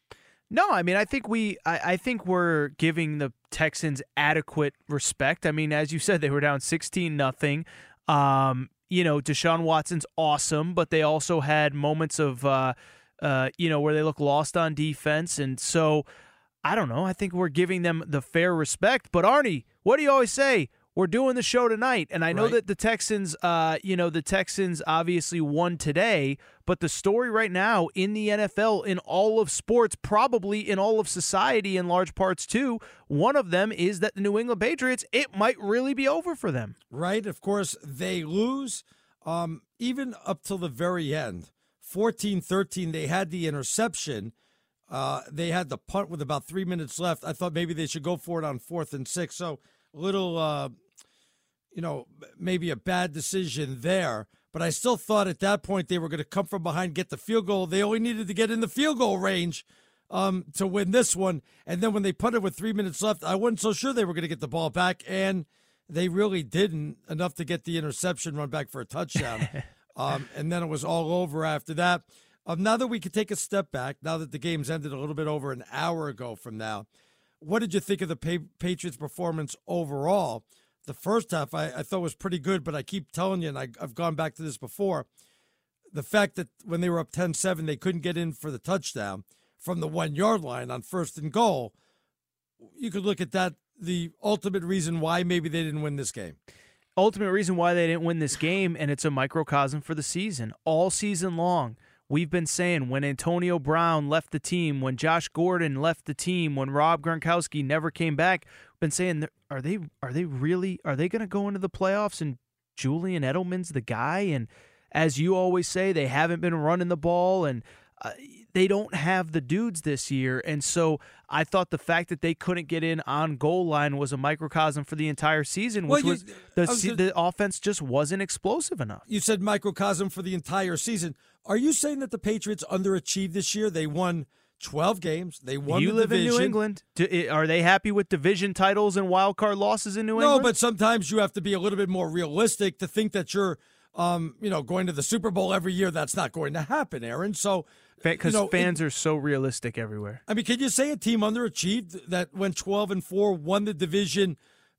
No, I mean I think we I, I think we're giving the Texans adequate respect. I mean, as you said, they were down sixteen nothing. Um, you know, Deshaun Watson's awesome, but they also had moments of uh, uh, you know, where they look lost on defense, and so I don't know. I think we're giving them the fair respect. But Arnie, what do you always say? We're doing the show tonight, and I know Right. that the Texans, uh, you know, the Texans obviously won today, but the story right now in the NFL, in all of sports, probably in all of society, in large parts too, one of them is that the New England Patriots, it might really be over for them. right? Of course, they lose um, even up till the very end. 14 13, they had the interception. Uh, they had the punt with about three minutes left. I thought maybe they should go for it on fourth and six. So, little, uh, you know, maybe a bad decision there. But I still thought at that point they were going to come from behind, get the field goal. They only needed to get in the field goal range um, to win this one. And then when they put it with three minutes left, I wasn't so sure they were going to get the ball back. And they really didn't enough to get the interception run back for a touchdown. um, and then it was all over after that. Um, now that we could take a step back, now that the game's ended a little bit over an hour ago from now, what did you think of the pa- Patriots' performance overall? The first half I, I thought was pretty good, but I keep telling you, and I, I've gone back to this before, the fact that when they were up 10 7, they couldn't get in for the touchdown. from the one yard line on first and goal, you could look at that the ultimate reason why maybe they didn't win this game. Ultimate reason why they didn't win this game, and it's a microcosm for the season. All season long, we've been saying when Antonio Brown left the team, when Josh Gordon left the team, when Rob Gronkowski never came back, been saying, are they are they really are they going to go into the playoffs and Julian Edelman's the guy? And as you always say, they haven't been running the ball and. Uh, they don't have the dudes this year. And so I thought the fact that they couldn't get in on goal line was a microcosm for the entire season, which Well, you- was the, was gonna- the offense just wasn't explosive enough. You said microcosm for the entire season. Are you saying that the Patriots underachieved this year? They won 12 games. They won you the live in New. England. Do, are they happy with division titles and wild card losses in New no, England? No, but sometimes you have to be a little bit more realistic to think that you're, um, you know, going to the Super Bowl every year. That's not going to happen, Aaron. So, because you know, it- fans are so realistic everywhere. I mean, can you say a team underachieved that went 12 and 4, won the division,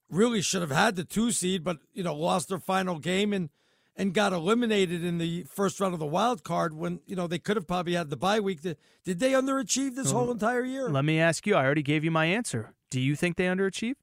really should have had the two seed, but, you know, lost their final game and and got eliminated in the first round of the wild card when, you know, they could have probably had the bye week. Did they underachieve this whole entire year? Let me ask you. I already gave you my answer. Do you think they underachieved?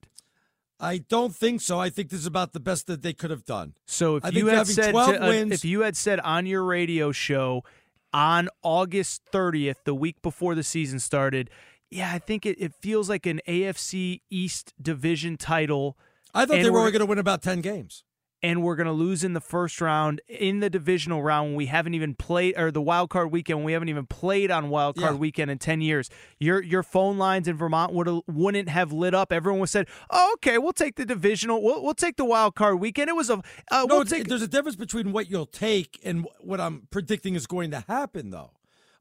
I don't think so. I think this is about the best that they could have done. So if I you had said to- uh, wins, if you had said on your radio show on August 30th, the week before the season started, yeah, I think it, it feels like an AFC East division title. I thought and they were we're- only going to win about 10 games. And we're going to lose in the first round in the divisional round when we haven't even played or the wild card weekend we haven't even played on wild card Yeah. weekend in 10 years your your phone lines in Vermont would wouldn't have lit up everyone would said oh, okay we'll take the divisional we'll, we'll take the wild card weekend it was a uh, no, we'll take there's a difference between what you'll take and what I'm predicting is going to happen, though.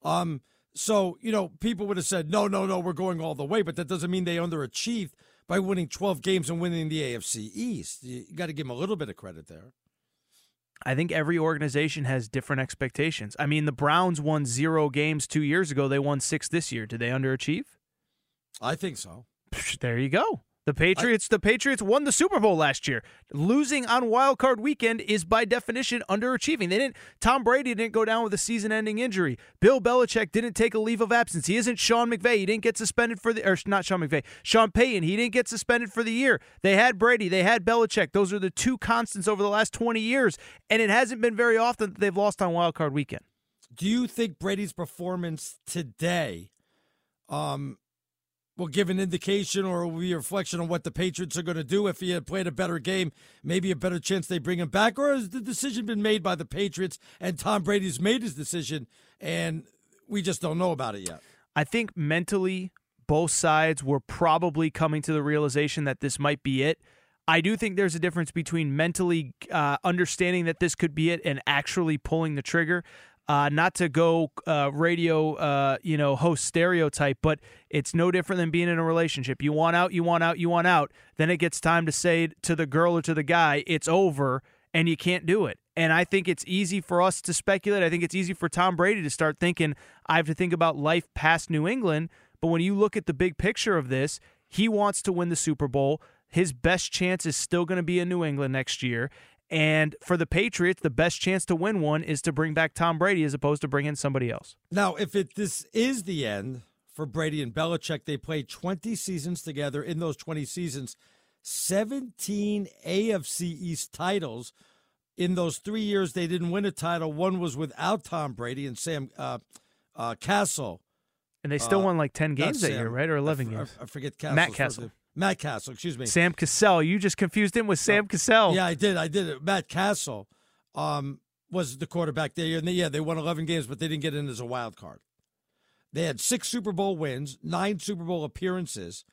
Um, so you know, people would have said, "No, no, no, we're going all the way," but that doesn't mean they underachieved by winning 12 games and winning the AFC East. You, got to give them a little bit of credit there. I think every organization has different expectations I mean the Browns won 0 games 2 years ago they won 6 this year did they underachieve I think so. There you go. The Patriots. the Patriots won the Super Bowl last year. Losing on Wild Card Weekend is by definition underachieving. They didn't. Tom Brady didn't go down with a season-ending injury. Bill Belichick didn't take a leave of absence. He isn't Sean McVay. He didn't get suspended for the or not Sean McVay. Sean Payton. He didn't get suspended for the year. They had Brady. They had Belichick. Those are the two constants over the last twenty years, and it hasn't been very often that they've lost on Wild Card Weekend. Do you think Brady's performance today um, will give an indication or will be a reflection on what the Patriots are going to do? If he had played a better game, maybe a better chance they bring him back? Or has the decision been made by the Patriots and Tom Brady's made his decision and we just don't know about it yet? I think mentally, both sides were probably coming to the realization that this might be it. I do think there's a difference between mentally uh, understanding that this could be it and actually pulling the trigger. Uh, not to go uh, radio, uh, you know, host stereotype, but it's no different than being in a relationship. You want out, you want out, you want out. Then it gets time to say to the girl or to the guy, it's over, and you can't do it. And I think it's easy for us to speculate. I think it's easy for Tom Brady to start thinking, I have to think about life past New England. But when you look at the big picture of this, he wants to win the Super Bowl. His best chance is still going to be in New England next year. And for the Patriots, the best chance to win one is to bring back Tom Brady as opposed to bring in somebody else. Now, if it this is the end for Brady and Belichick, they played 20 seasons together. In those 20 seasons, 17 AFC East titles. In those three years, they didn't win a title. One was without Tom Brady and Sam uh, uh, Cassell. And they still Uh, won like 10 games that Sam. year, right? Or 11 I, f- games. I forget Cassel. Matt Cassel. Matt Cassel, excuse me. Sam Cassell. You just confused him with Sam Cassell. Yeah, I did. I did it. Matt Cassel um, was the quarterback there. And they, yeah, they won 11 games, but they didn't get in as a wild card. They had six Super Bowl wins, nine Super Bowl appearances,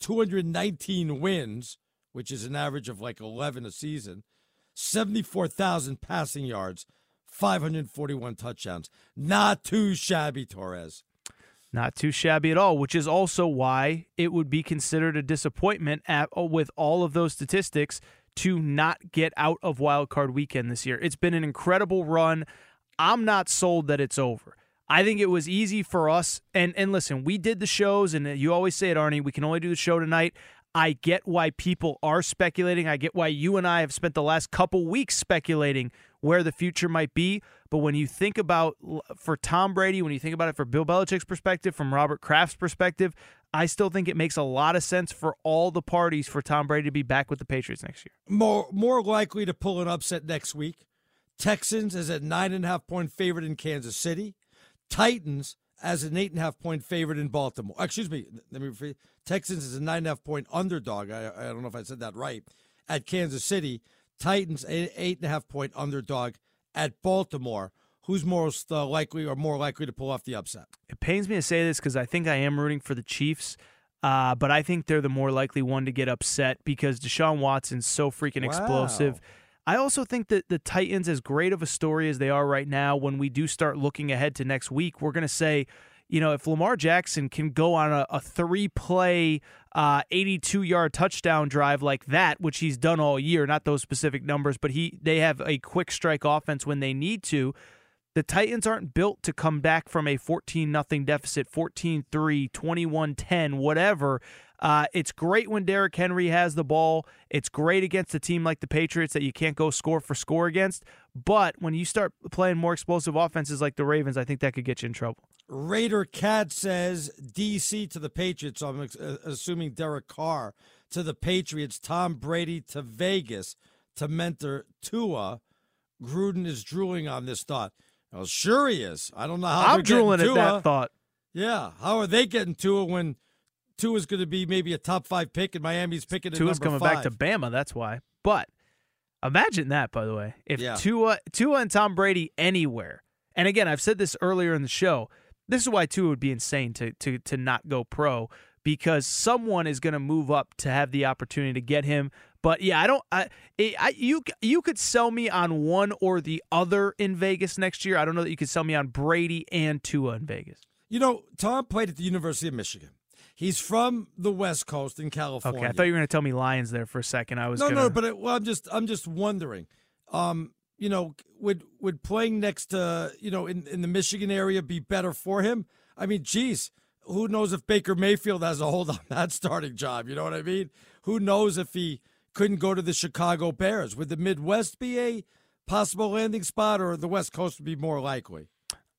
219 wins, which is an average of like 11 a season, 74,000 passing yards, 541 touchdowns. Not too shabby, Torres. Not too shabby at all, which is also why it would be considered a disappointment at, oh, with all of those statistics to not get out of wild card weekend this year. It's been an incredible run. I'm not sold that it's over. I think it was easy for us and and listen, we did the shows and uh, you always say it Arnie, we can only do the show tonight. I get why people are speculating. I get why you and I have spent the last couple weeks speculating where the future might be. But when you think about for Tom Brady, when you think about it for Bill Belichick's perspective, from Robert Kraft's perspective, I still think it makes a lot of sense for all the parties for Tom Brady to be back with the Patriots next year. More more likely to pull an upset next week. Texans as a nine and a half point favorite in Kansas City. Titans as an eight and a half point favorite in Baltimore. Excuse me, let me repeat. Texans is a nine and a half point underdog. I, I don't know if I said that right. At Kansas City, Titans eight and a half point underdog at Baltimore. Who's most uh, likely or more likely to pull off the upset? It pains me to say this because I think I am rooting for the Chiefs. Uh, but I think they're the more likely one to get upset because Deshaun Watson's so freaking Wow. explosive. I also think that the Titans, as great of a story as they are right now, when we do start looking ahead to next week, we're going to say, you know, if Lamar Jackson can go on a, a three play, 82 yard touchdown drive like that, which he's done all year, not those specific numbers, but he they have a quick strike offense when they need to. The Titans aren't built to come back from a 14 nothing deficit, 14 3, 21 10, whatever. Uh, it's great when Derrick Henry has the ball. It's great against a team like the Patriots that you can't go score for score against. But when you start playing more explosive offenses like the Ravens, I think that could get you in trouble. Raider Cat says DC to the Patriots. So I'm uh, assuming Derek Carr to the Patriots. Tom Brady to Vegas to mentor Tua. Gruden is drooling on this thought. Well, sure he is. I don't know how I'm drooling at that thought. Yeah, how are they getting Tua when Tua's going to be maybe a top five pick and Miami's picking at Tua's number coming five? back to Bama, that's why. But imagine that, by the way. If Yeah. Tua, Tua and Tom Brady anywhere, and again, I've said this earlier in the show. This is why Tua would be insane to to to not go pro because someone is going to move up to have the opportunity to get him. But yeah, I don't. I, I you you could sell me on one or the other in Vegas next year. I don't know that you could sell me on Brady and Tua in Vegas. You know, Tom played at the University of Michigan. He's from the West Coast in California. Okay, I thought you were going to tell me Lions there for a second. I was no, gonna, no, but it, well, I'm just, I'm just wondering. Um, you know, would would playing next to, you know, in in the Michigan area be better for him? I mean, geez, who knows if Baker Mayfield has a hold on that starting job? You know what I mean? Who knows if he couldn't go to the Chicago Bears? Would the Midwest be a possible landing spot, or the West Coast would be more likely?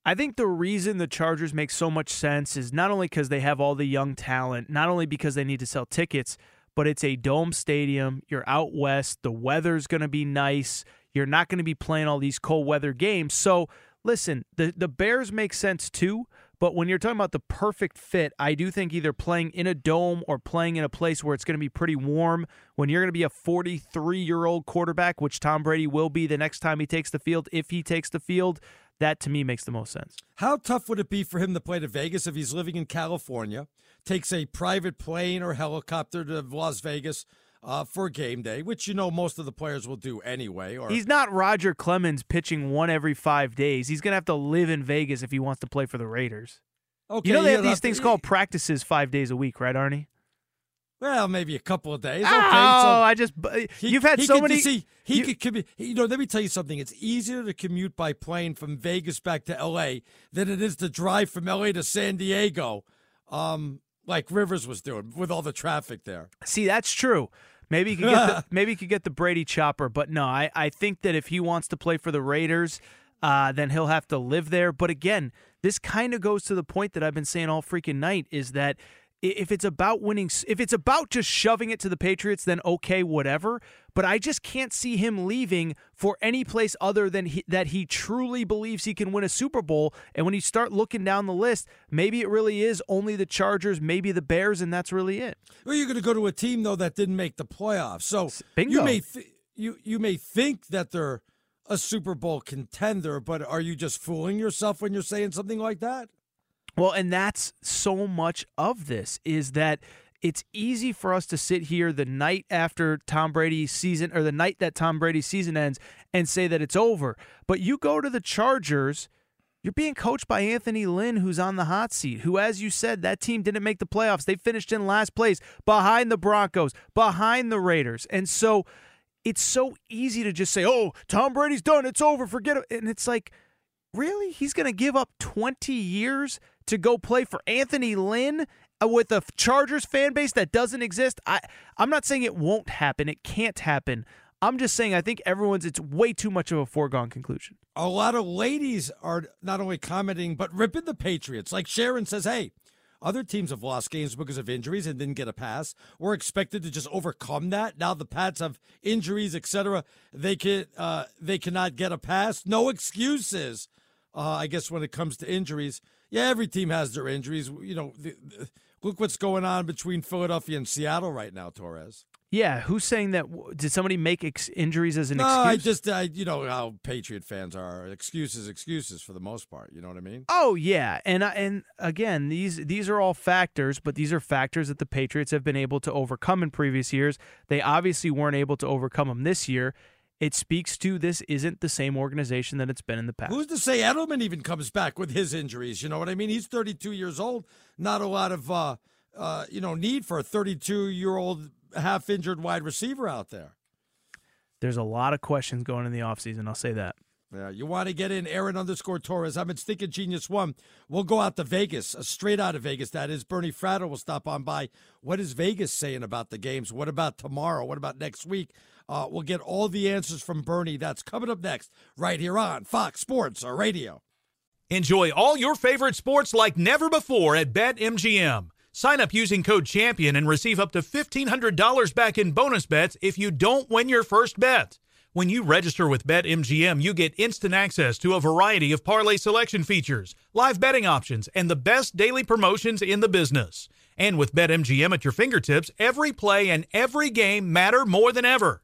I think the reason the Chargers make so much sense is not only because they have all the young talent, not only because they need to sell tickets, but it's a dome stadium. You're out west. The weather's going to be nice. You're not going to be playing all these cold weather games. So, listen, the, the Bears make sense too. But when you're talking about the perfect fit, I do think either playing in a dome or playing in a place where it's going to be pretty warm, when you're going to be a 43 year old quarterback, which Tom Brady will be the next time he takes the field, if he takes the field, that to me makes the most sense. How tough would it be for him to play to Vegas if he's living in California, takes a private plane or helicopter to Las Vegas uh, for game day, which you know most of the players will do anyway? Or He's not Roger Clemens pitching one every five days. He's going to have to live in Vegas if he wants to play for the Raiders. okay, you know they have these things called practices five days a week, right, Arnie? Well, maybe a couple of days. Oh, okay, so I just he- you've had he so could- many. See, he you- could commute. You know, let me tell you something. It's easier to commute by plane from Vegas back to L.A. than it is to drive from L.A. to San Diego, um, like Rivers was doing with all the traffic there. See, that's true. Maybe he could get the, maybe he could get the Brady chopper, but no, I, I think that if he wants to play for the Raiders, uh, then he'll have to live there. But again, this kind of goes to the point that I've been saying all freaking night is that if it's about winning, if it's about just shoving it to the Patriots, then okay, whatever. But I just can't see him leaving for any place other than he, that he truly believes he can win a Super Bowl. And when you start looking down the list, maybe it really is only the Chargers, maybe the Bears, and that's really it. Well, you're going to go to a team though that didn't make the playoffs, so Bingo. you may th- you you may think that they're a Super Bowl contender, but are you just fooling yourself when you're saying something like that? Well, and that's so much of this is that it's easy for us to sit here the night after Tom Brady's season or the night that Tom Brady's season ends and say that it's over. But you go to the Chargers, you're being coached by Anthony Lynn, who's on the hot seat, who, as you said, that team didn't make the playoffs. They finished in last place behind the Broncos, behind the Raiders. And so it's so easy to just say, oh, Tom Brady's done. It's over. Forget it. And it's like, really? He's going to give up 20 years to go play for Anthony Lynn uh, with a Chargers fan base that doesn't exist. I I'm not saying it won't happen. It can't happen. I'm just saying I think everyone's it's way too much of a foregone conclusion. A lot of ladies are not only commenting but ripping the Patriots. Like Sharon says, "Hey, other teams have lost games because of injuries and didn't get a pass. We're expected to just overcome that. Now the Pats have injuries, etc. They can uh, they cannot get a pass. No excuses. Uh, I guess when it comes to injuries, yeah, every team has their injuries. You know, the, the, look what's going on between Philadelphia and Seattle right now, Torres. Yeah, who's saying that? Did somebody make ex- injuries as an no, excuse? I just, I, you know how Patriot fans are. Excuses, excuses for the most part. You know what I mean? Oh yeah, and and again, these these are all factors, but these are factors that the Patriots have been able to overcome in previous years. They obviously weren't able to overcome them this year. It speaks to this isn't the same organization that it's been in the past. Who's to say Edelman even comes back with his injuries? You know what I mean? He's 32 years old. Not a lot of, uh, uh, you know, need for a 32 year old half injured wide receiver out there. There's a lot of questions going in the offseason. I'll say that. Yeah, you want to get in Aaron underscore Torres. I'm at Stinking Genius One. We'll go out to Vegas, uh, straight out of Vegas. That is Bernie Fratto will stop on by. What is Vegas saying about the games? What about tomorrow? What about next week? Uh, we'll get all the answers from Bernie. That's coming up next, right here on Fox Sports Radio. Enjoy all your favorite sports like never before at BetMGM. Sign up using code CHAMPION and receive up to $1,500 back in bonus bets if you don't win your first bet. When you register with BetMGM, you get instant access to a variety of parlay selection features, live betting options, and the best daily promotions in the business. And with BetMGM at your fingertips, every play and every game matter more than ever.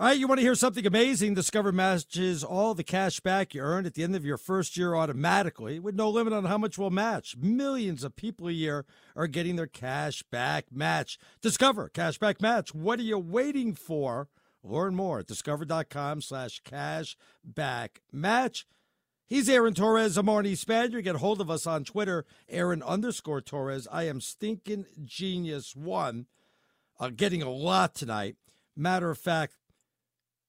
All right, you want to hear something amazing? Discover matches all the cash back you earned at the end of your first year automatically with no limit on how much will match. Millions of people a year are getting their cash back match. Discover cash back Match. What are you waiting for? Learn more at discover.com slash cash back match. He's Aaron Torres. I'm Arnie Spanier. Get a hold of us on Twitter, Aaron underscore Torres. I am Stinking Genius One. Uh, getting a lot tonight. Matter of fact,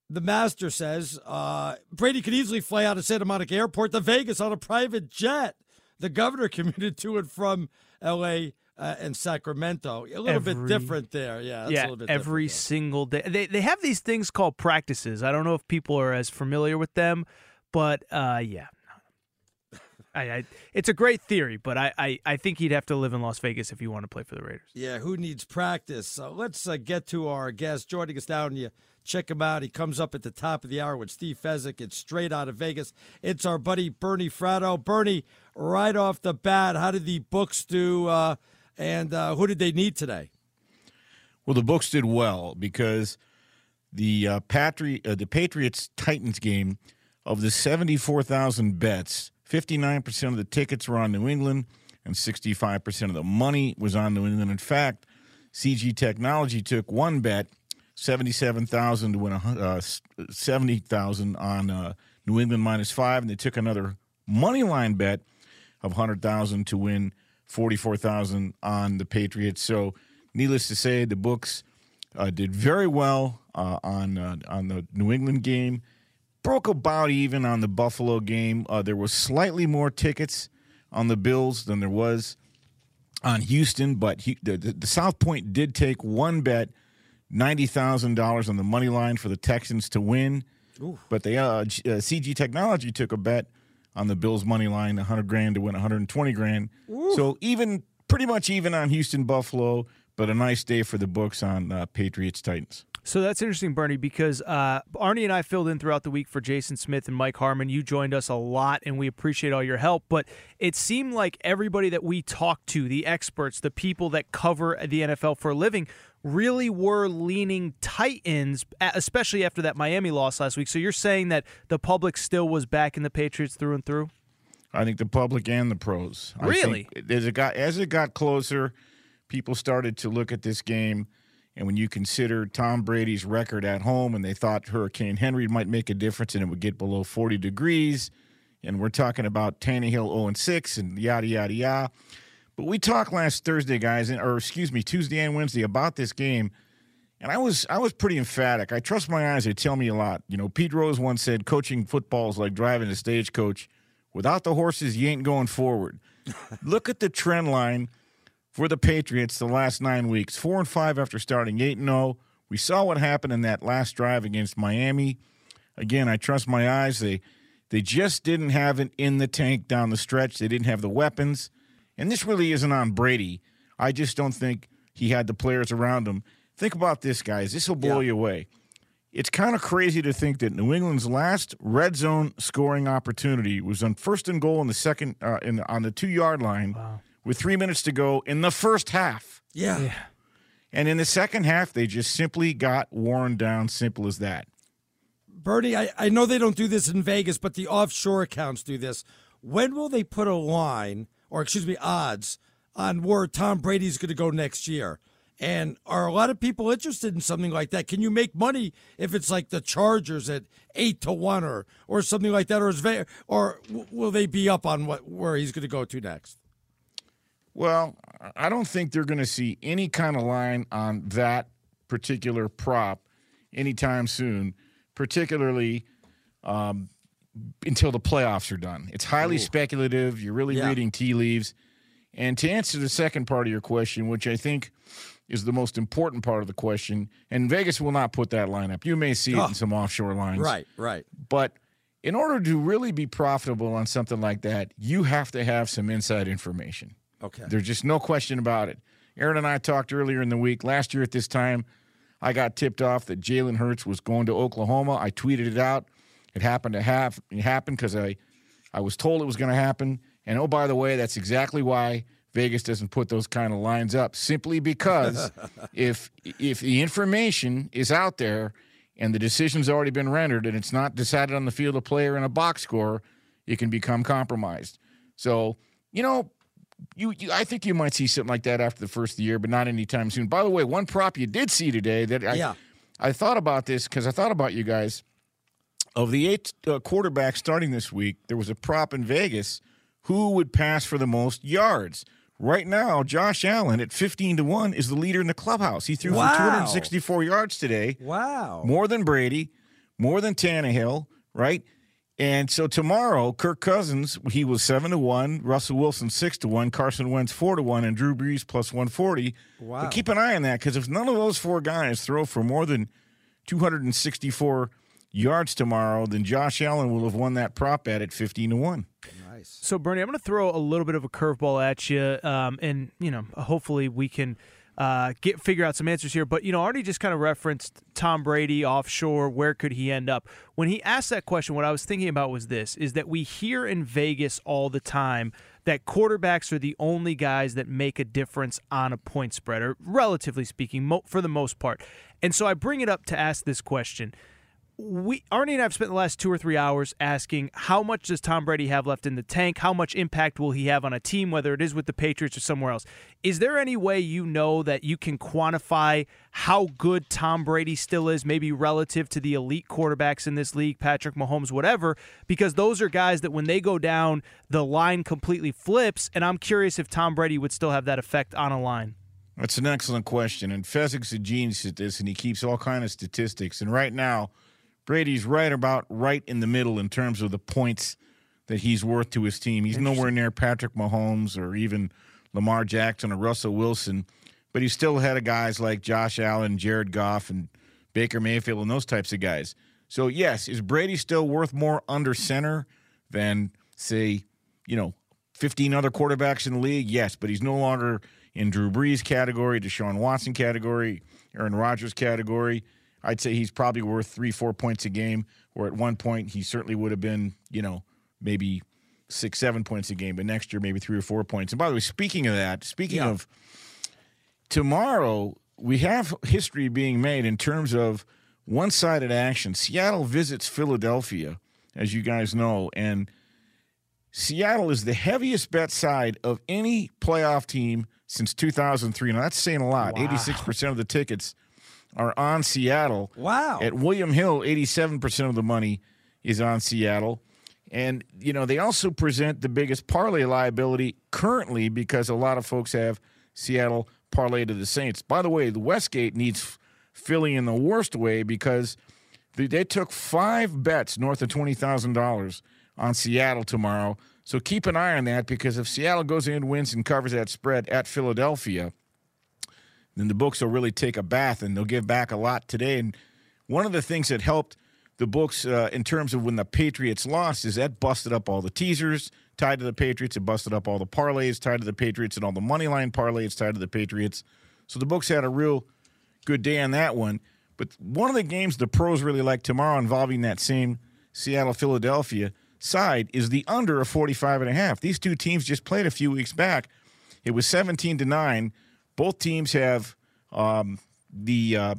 the master says uh, Brady could easily fly out of Santa Monica Airport to Vegas on a private jet. The governor commuted to and from L.A. Uh, and Sacramento. A little bit different there. Yeah, that's a yeah, little bit every single day. They they have these things called practices. I don't know if people are as familiar with them, but uh, yeah. I, I, it's a great theory, but I, I, I think he'd have to live in Las Vegas if you want to play for the Raiders. Yeah, who needs practice? So let's uh, get to our guest joining us now, and you check him out. He comes up at the top of the hour with Steve Fezzik. It's straight out of Vegas. It's our buddy Bernie Fratto. Bernie, right off the bat, how did the books do, uh, and uh, who did they need today? Well, the books did well because the uh, Patri- uh, the Patriots Titans game of the seventy four thousand bets, fifty nine percent of the tickets were on New England, and sixty five percent of the money was on New England. In fact, CG Technology took one bet, seventy seven thousand to win uh, seventy thousand on uh, New England minus five, and they took another money line bet of hundred thousand to win forty four thousand on the Patriots. So, needless to say, the books uh, did very well uh, on uh, on the New England game. Broke about even on the Buffalo game. Uh, there was slightly more tickets on the Bills than there was on Houston, but he, the, the South Point did take one bet, ninety thousand dollars on the money line for the Texans to win. But they uh, G- uh, CG Technology took a bet on the Bills money line, hundred grand to win one hundred and twenty grand. So even pretty much even on Houston Buffalo, but a nice day for the books on uh, Patriots Titans. So that's interesting, Bernie, because uh, Arnie and I filled in throughout the week for Jason Smith and Mike Harmon. You joined us a lot, and we appreciate all your help. But it seemed like everybody that we talked to, the experts, the people that cover the NFL for a living, really were leaning Titans, especially after that Miami loss last week. So you're saying that the public still was back in the Patriots through and through? I think the public and the pros. I Really? think as it got as it got closer, people started to look at this game, and when you consider Tom Brady's record at home, and they thought Hurricane Henry might make a difference, and it would get below forty degrees, and we're talking about Tannehill zero and six, and yada yada yada. But we talked last Thursday, guys, or excuse me, Tuesday and Wednesday about this game. And I was I was pretty emphatic. I trust my eyes; they tell me a lot. You know, Pete Rose once said, "Coaching football is like driving a stagecoach. Without the horses, you ain't going forward." Look at the trend line for the Patriots the last nine weeks: four and five after starting eight and zero. We saw what happened in that last drive against Miami. Again, I trust my eyes. They they just didn't have it in the tank down the stretch. They didn't have the weapons, and this really isn't on Brady. I just don't think he had the players around him. Think about this, guys. This will blow you away. It's kind of crazy to think that New England's last red zone scoring opportunity was on first and goal in the second uh, in on the two yard line with three minutes to go in the first half. Yeah. And in the second half, they just simply got worn down. Simple as that. Bernie, I, I know they don't do this in Vegas, but the offshore accounts do this. When will they put a line, or excuse me, odds on where Tom Brady's going to go next year? And are a lot of people interested in something like that? Can you make money if it's like the Chargers at eight to one, or or something like that, or is Ve- or will they be up on what where he's going to go to next? Well, I don't think they're going to see any kind of line on that particular prop anytime soon, particularly um, until the playoffs are done. It's highly Ooh. speculative. You're really Yeah. reading tea leaves. And to answer the second part of your question, which I think is the most important part of the question, and Vegas will not put that lineup. You may see it Oh. in some offshore lines. Right, right. But in order to really be profitable on something like that, you have to have some inside information. Okay. There's just no question about it. Aaron and I talked earlier in the week. Last year at this time, I got tipped off that Jalen Hurts was going to Oklahoma. I tweeted it out. It happened to have it happened because I, I was told it was going to happen. And oh, by the way, that's exactly why Vegas doesn't put those kind of lines up. Simply because if if the information is out there and the decision's already been rendered and it's not decided on the field of play or in a box score, it can become compromised. So you know, you, you I think you might see something like that after the first of the year, but not anytime soon. By the way, one prop you did see today that I Yeah. I thought about this because I thought about you guys. Of the eight uh, quarterbacks starting this week, there was a prop in Vegas who would pass for the most yards. Right now, Josh Allen at 15 to 1 is the leader in the clubhouse. He threw Wow. for 264 yards today. Wow. More than Brady, more than Tannehill, right? And so tomorrow, Kirk Cousins, he was seven to one, Russell Wilson six to one, Carson Wentz four to one, and Drew Brees plus one forty. Wow. But keep an eye on that because if none of those four guys throw for more than two hundred and sixty-four yards tomorrow, then Josh Allen will have won that prop bet at fifteen to one. Nice. So, Bernie, I'm going to throw a little bit of a curveball at you, um, and you know, hopefully we can uh, get figure out some answers here. But you know, already just kind of referenced Tom Brady offshore. Where could he end up? When he asked that question, what I was thinking about was this: is that we hear in Vegas all the time that quarterbacks are the only guys that make a difference on a point spread, or relatively speaking, mo- for the most part. And so I bring it up to ask this question we Arnie and I have spent the last two or three hours asking how much does Tom Brady have left in the tank? How much impact will he have on a team, whether it is with the Patriots or somewhere else? Is there any way you know that you can quantify how good Tom Brady still is, maybe relative to the elite quarterbacks in this league, Patrick Mahomes, whatever? Because those are guys that when they go down, the line completely flips. And I'm curious if Tom Brady would still have that effect on a line. That's an excellent question. And Fezzik's a genius at this, and he keeps all kind of statistics. And right now, Brady's right about right in the middle in terms of the points that he's worth to his team. He's nowhere near Patrick Mahomes or even Lamar Jackson or Russell Wilson, but he's still ahead of guys like Josh Allen, Jared Goff, and Baker Mayfield and those types of guys. So yes, is Brady still worth more under center than say, you know, 15 other quarterbacks in the league? Yes, but he's no longer in Drew Brees category, Deshaun Watson category, Aaron Rodgers category. I'd say he's probably worth three, four points a game. Or at one point, he certainly would have been, you know, maybe six, seven points a game. But next year, maybe three or four points. And by the way, speaking of that, speaking Yeah. of tomorrow, we have history being made in terms of one sided action. Seattle visits Philadelphia, as you guys know, and Seattle is the heaviest bet side of any playoff team since 2003. Now, that's saying a lot. 86% of the tickets are on Seattle. Wow. At William Hill, 87% of the money is on Seattle. And, you know, they also present the biggest parlay liability currently because a lot of folks have Seattle parlay to the Saints. By the way, the Westgate needs Philly in the worst way because they, took five bets north of $20,000 on Seattle tomorrow. So keep an eye on that because if Seattle goes in, wins, and covers that spread at Philadelphia, then the books will really take a bath and they'll give back a lot today. And one of the things that helped the books uh, in terms of when the Patriots lost is that busted up all the teasers tied to the Patriots. It busted up all the parlays tied to the Patriots and all the money line parlays tied to the Patriots. So the books had a real good day on that one. But one of the games the pros really like tomorrow involving that same Seattle Philadelphia side is the under of 45 and a half. These two teams just played a few weeks back. It was 17 to 9. Both teams have um, the uh,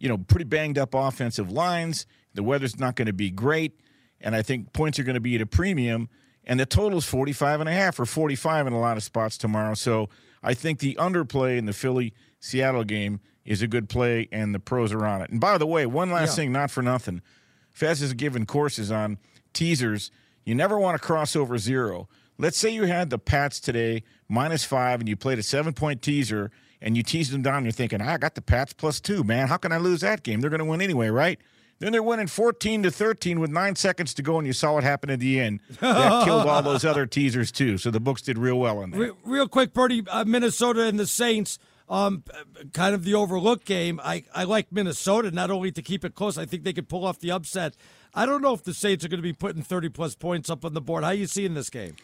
you know pretty banged up offensive lines. The weather's not going to be great, and I think points are going to be at a premium. And the total is 45 and a half or 45 in a lot of spots tomorrow. So I think the underplay in the Philly Seattle game is a good play, and the pros are on it. And by the way, one last Yeah. thing, not for nothing. Fez is giving courses on teasers. You never want to cross over zero. Let's say you had the Pats today minus five, and you played a seven point teaser, and you teased them down. And you're thinking, I got the Pats plus two, man. How can I lose that game? They're going to win anyway, right? Then they're winning 14 to 13 with nine seconds to go, and you saw what happened at the end. That killed all those other teasers too. So the books did real well on that. Re- real quick, Bertie, uh, Minnesota and the Saints, um, kind of the overlooked game. I, I like Minnesota not only to keep it close. I think they could pull off the upset. I don't know if the Saints are going to be putting thirty plus points up on the board. How you seeing this game?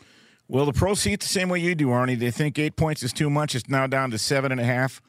Well, the pros see it the same way you do, Arnie. They think eight points is too much. It's now down to seven and a half.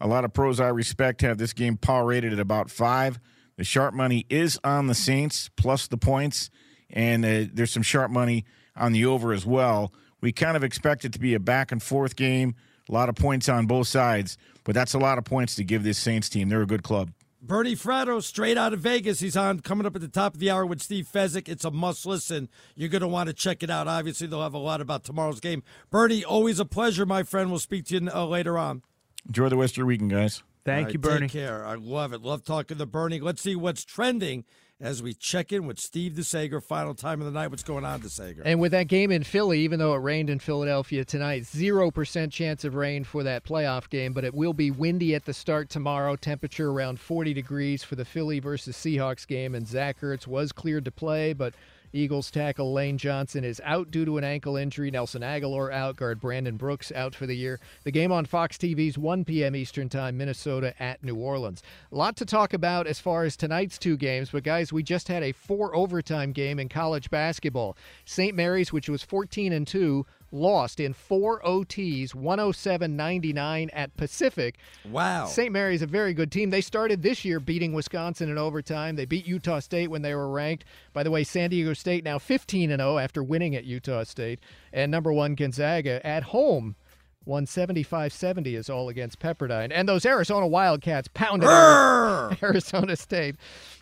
A lot of pros I respect have this game power rated at about five. The sharp money is on the Saints plus the points, and uh, there's some sharp money on the over as well. We kind of expect it to be a back and forth game, a lot of points on both sides, but that's a lot of points to give this Saints team. They're a good club. Bernie Fratto, straight out of Vegas. He's on coming up at the top of the hour with Steve Fezzik. It's a must listen. You're going to want to check it out. Obviously, they'll have a lot about tomorrow's game. Bernie, always a pleasure, my friend. We'll speak to you uh, later on. Enjoy the rest of your weekend, guys. Thank All you, right, Bernie. Take care. I love it. Love talking to Bernie. Let's see what's trending as we check in with Steve DeSager. Final time of the night. What's going on, DeSager? And with that game in Philly, even though it rained in Philadelphia tonight, 0% chance of rain for that playoff game, but it will be windy at the start tomorrow. Temperature around 40 degrees for the Philly versus Seahawks game. And Zach Ertz was cleared to play, but Eagles tackle Lane Johnson is out due to an ankle injury. Nelson Agholor out. Guard Brandon Brooks out for the year. The game on Fox TV's 1 p.m. Eastern Time, Minnesota at New Orleans. A lot to talk about as far as tonight's two games, but guys, we just had a four overtime game in college basketball. St. Mary's, which was 14 and 2, lost in four OTs, 107 99 at Pacific. Wow. St. Mary's a very good team. They started this year beating Wisconsin in overtime. They beat Utah State when they were ranked. By the way, San Diego State now 15 and 0 after winning at Utah State. And number one, Gonzaga at home. 175 70 is all against Pepperdine. And those Arizona Wildcats pounded Arizona State.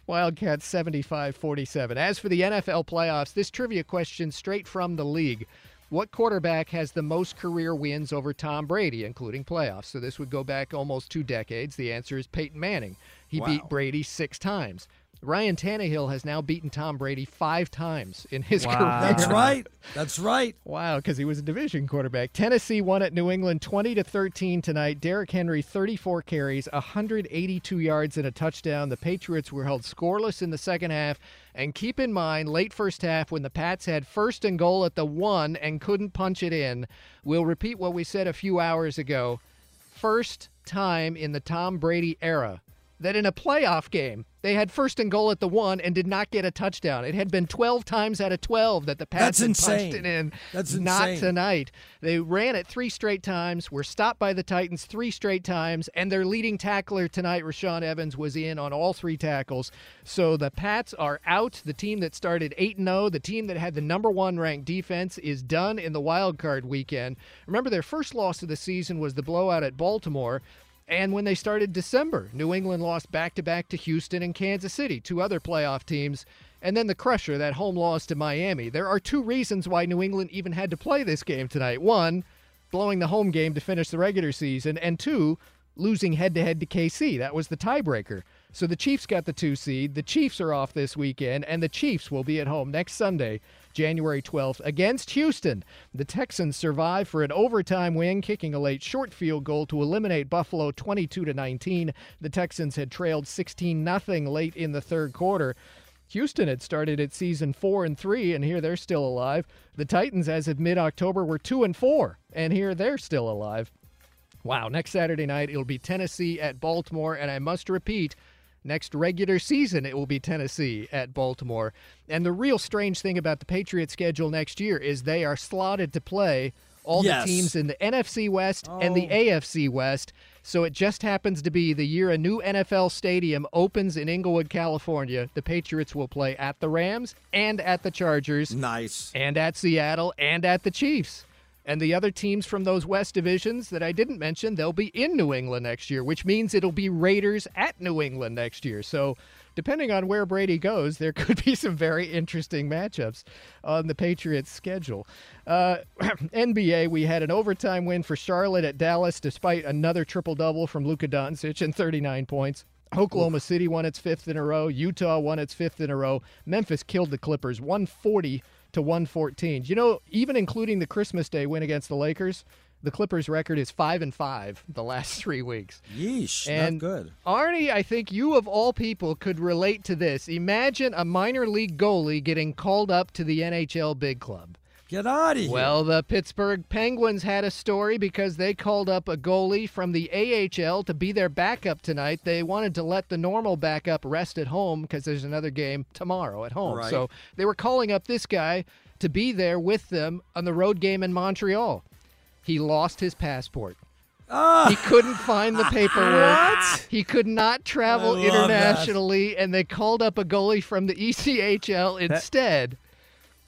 Wildcats 75 47. As for the NFL playoffs, this trivia question straight from the league. What quarterback has the most career wins over Tom Brady, including playoffs? So this would go back almost two decades. The answer is Peyton Manning. He Wow. beat Brady six times. Ryan Tannehill has now beaten Tom Brady five times in his Wow. career. That's right. That's right. Wow, because he was a division quarterback. Tennessee won at New England 20 to 13 tonight. Derrick Henry 34 carries, 182 yards and a touchdown. The Patriots were held scoreless in the second half. And keep in mind, late first half when the Pats had first and goal at the 1 and couldn't punch it in. We'll repeat what we said a few hours ago. First time in the Tom Brady era that in a playoff game they had first and goal at the one and did not get a touchdown. It had been 12 times out of 12 that the Pats had punched it in. That's not insane. tonight. They ran it three straight times, were stopped by the Titans three straight times, and their leading tackler tonight, Rashaan Evans, was in on all three tackles. So the Pats are out. The team that started 8 0, the team that had the number one ranked defense, is done in the wild card weekend. Remember, their first loss of the season was the blowout at Baltimore. And when they started December, New England lost back to back to Houston and Kansas City, two other playoff teams. And then the crusher, that home loss to Miami. There are two reasons why New England even had to play this game tonight. One, blowing the home game to finish the regular season. And two, losing head to head to KC. That was the tiebreaker. So the Chiefs got the two seed. The Chiefs are off this weekend, and the Chiefs will be at home next Sunday, January 12th, against Houston. The Texans survive for an overtime win, kicking a late short field goal to eliminate Buffalo 22 to 19. The Texans had trailed 16 0 late in the third quarter. Houston had started at season four and three, and here they're still alive. The Titans, as of mid-October, were two and four, and here they're still alive. Wow, next Saturday night it'll be Tennessee at Baltimore, and I must repeat, next regular season it will be Tennessee at Baltimore. And the real strange thing about the Patriots schedule next year is they are slotted to play all Yes. the teams in the NFC West and the Oh. AFC West. So it just happens to be the year a new NFL stadium opens in Inglewood, California. The Patriots will play at the Rams and at the Chargers. Nice. And at Seattle and at the Chiefs. And the other teams from those West divisions that I didn't mention, they'll be in New England next year, which means it'll be Raiders at New England next year. So, depending on where Brady goes, there could be some very interesting matchups on the Patriots' schedule. Uh, NBA, we had an overtime win for Charlotte at Dallas, despite another triple double from Luka Doncic and 39 points. Oklahoma City won its fifth in a row. Utah won its fifth in a row. Memphis killed the Clippers 140 to 114. You know, even including the Christmas Day win against the Lakers, the Clippers record is 5 and 5 the last 3 weeks. Yeesh, And not good. Arnie, I think you of all people could relate to this. Imagine a minor league goalie getting called up to the NHL big club. Get out of here. Well, the Pittsburgh Penguins had a story because they called up a goalie from the AHL to be their backup tonight. They wanted to let the normal backup rest at home because there's another game tomorrow at home. Right. So they were calling up this guy to be there with them on the road game in Montreal. He lost his passport. Ah. He couldn't find the paperwork. He could not travel I love that. internationally, and they called up a goalie from the ECHL instead.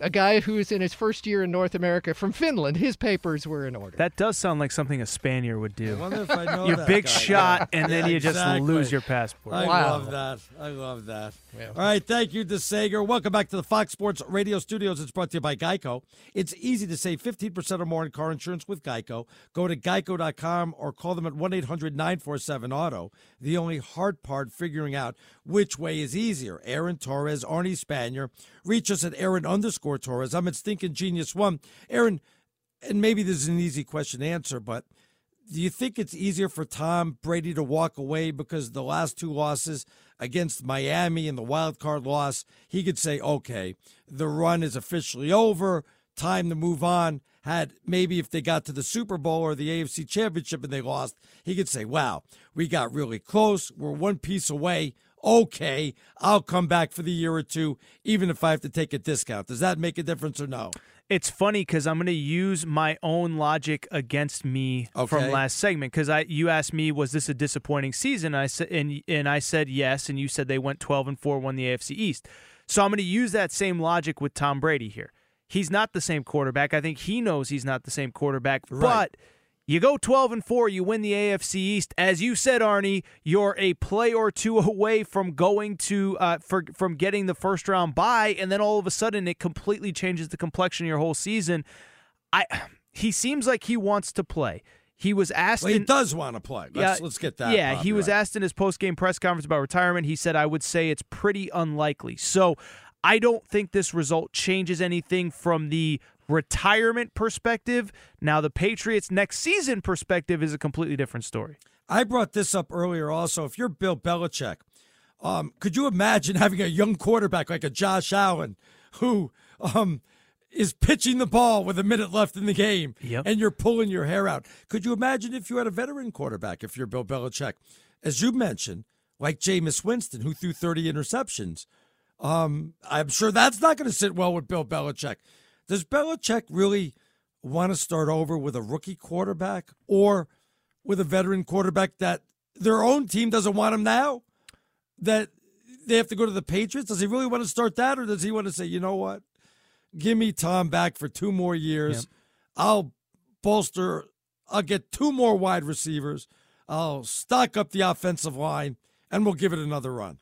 A guy who's in his first year in North America from Finland. His papers were in order. That does sound like something a Spanier would do. I wonder if I know Your that big guy. shot, and then Yeah, you just lose your passport. I love that. I love that. All right, thank you, DeSager. Welcome back to the Fox Sports Radio studios. It's brought to you by Geico. It's easy to save 15% or more in car insurance with Geico. Go to geico.com or call them at 1 800 947 Auto. The only hard part figuring out which way is easier. Aaron Torres, Arnie Spanier. Reach us at Aaron underscore Torres. I'm at Stinking Genius One. Aaron, and maybe this is an easy question to answer, but do you think it's easier for Tom Brady to walk away because the last two losses against Miami and the wild card loss, he could say, okay, the run is officially over, time to move on. Had maybe if they got to the Super Bowl or the AFC Championship and they lost, he could say, wow, we got really close. We're one piece away. Okay, I'll come back for the year or two, even if I have to take a discount. Does that make a difference or no? It's funny because I'm going to use my own logic against me from last segment because I you asked me was this a disappointing season? I said and and I said yes and you said they went 12 and 4 won the AFC East. So I'm going to use that same logic with Tom Brady here. He's not the same quarterback. I think he knows he's not the same quarterback but you go 12 and 4 you win the AFC East as you said Arnie you're a play or two away from going to uh, for, from getting the first round bye and then all of a sudden it completely changes the complexion of your whole season I he seems like he wants to play he was asked Well, he in- does want to play. Let's, let's get that. yeah, he was right. asked in his post game press conference about retirement. He said, I would say it's pretty unlikely. So I don't think this result changes anything from the retirement perspective. Now, the Patriots' next season perspective is a completely different story. I brought this up earlier also. If you're Bill Belichick, um, could you imagine having a young quarterback like a Josh Allen who um, is pitching the ball with a minute left in the game and you're pulling your hair out? Could you imagine if you had a veteran quarterback, if you're Bill Belichick? As you mentioned, like Jameis Winston, who threw 30 interceptions. Um, I'm sure that's not going to sit well with Bill Belichick. Does Belichick really want to start over with a rookie quarterback or with a veteran quarterback that their own team doesn't want him now? That they have to go to the Patriots? Does he really want to start that or does he want to say, you know what? Give me Tom back for two more years. I'll bolster, I'll get two more wide receivers. I'll stock up the offensive line and we'll give it another run.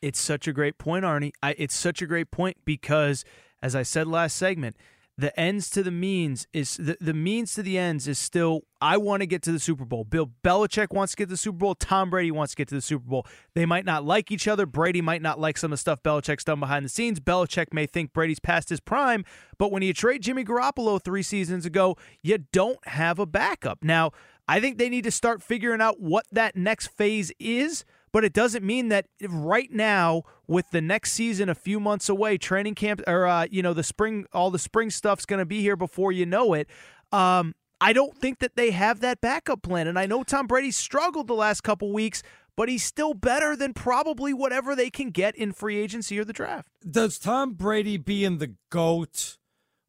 It's such a great point, Arnie. I, it's such a great point because, as I said last segment, the ends to the means is the, the means to the ends is still I want to get to the Super Bowl. Bill Belichick wants to get to the Super Bowl. Tom Brady wants to get to the Super Bowl. They might not like each other. Brady might not like some of the stuff Belichick's done behind the scenes. Belichick may think Brady's past his prime, but when you trade Jimmy Garoppolo three seasons ago, you don't have a backup. Now, I think they need to start figuring out what that next phase is but it doesn't mean that right now with the next season a few months away training camp or uh, you know the spring all the spring stuff's going to be here before you know it um, i don't think that they have that backup plan. And i know tom brady struggled the last couple weeks but he's still better than probably whatever they can get in free agency or the draft. Does Tom Brady being the GOAT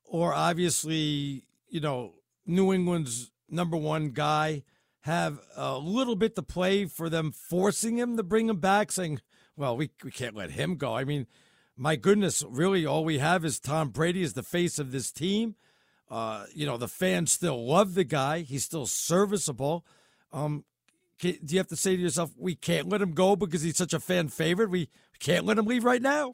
or obviously, you know, New England's number one guy have a little bit to play for them forcing him to bring him back, saying, well, we, we can't let him go. I mean, my goodness, really all we have is Tom Brady as the face of this team. Uh, you know, the fans still love the guy. He's still serviceable. Um, do you have to say to yourself, we can't let him go because he's such a fan favorite? We can't let him leave right now?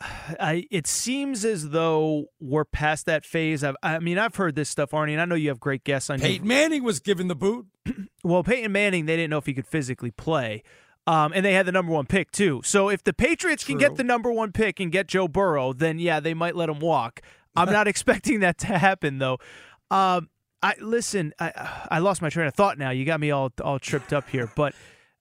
I, it seems as though we're past that phase. I've, I mean, I've heard this stuff, Arnie, and I know you have great guests on. your- Peyton Manning was given the boot. Well, Peyton Manning, they didn't know if he could physically play. Um, and they had the number one pick, too. So if the Patriots can get the number one pick and get Joe Burrow, then yeah, they might let him walk. I'm not expecting that to happen, though. Um, I Listen, I I lost my train of thought now. You got me all all tripped up here. But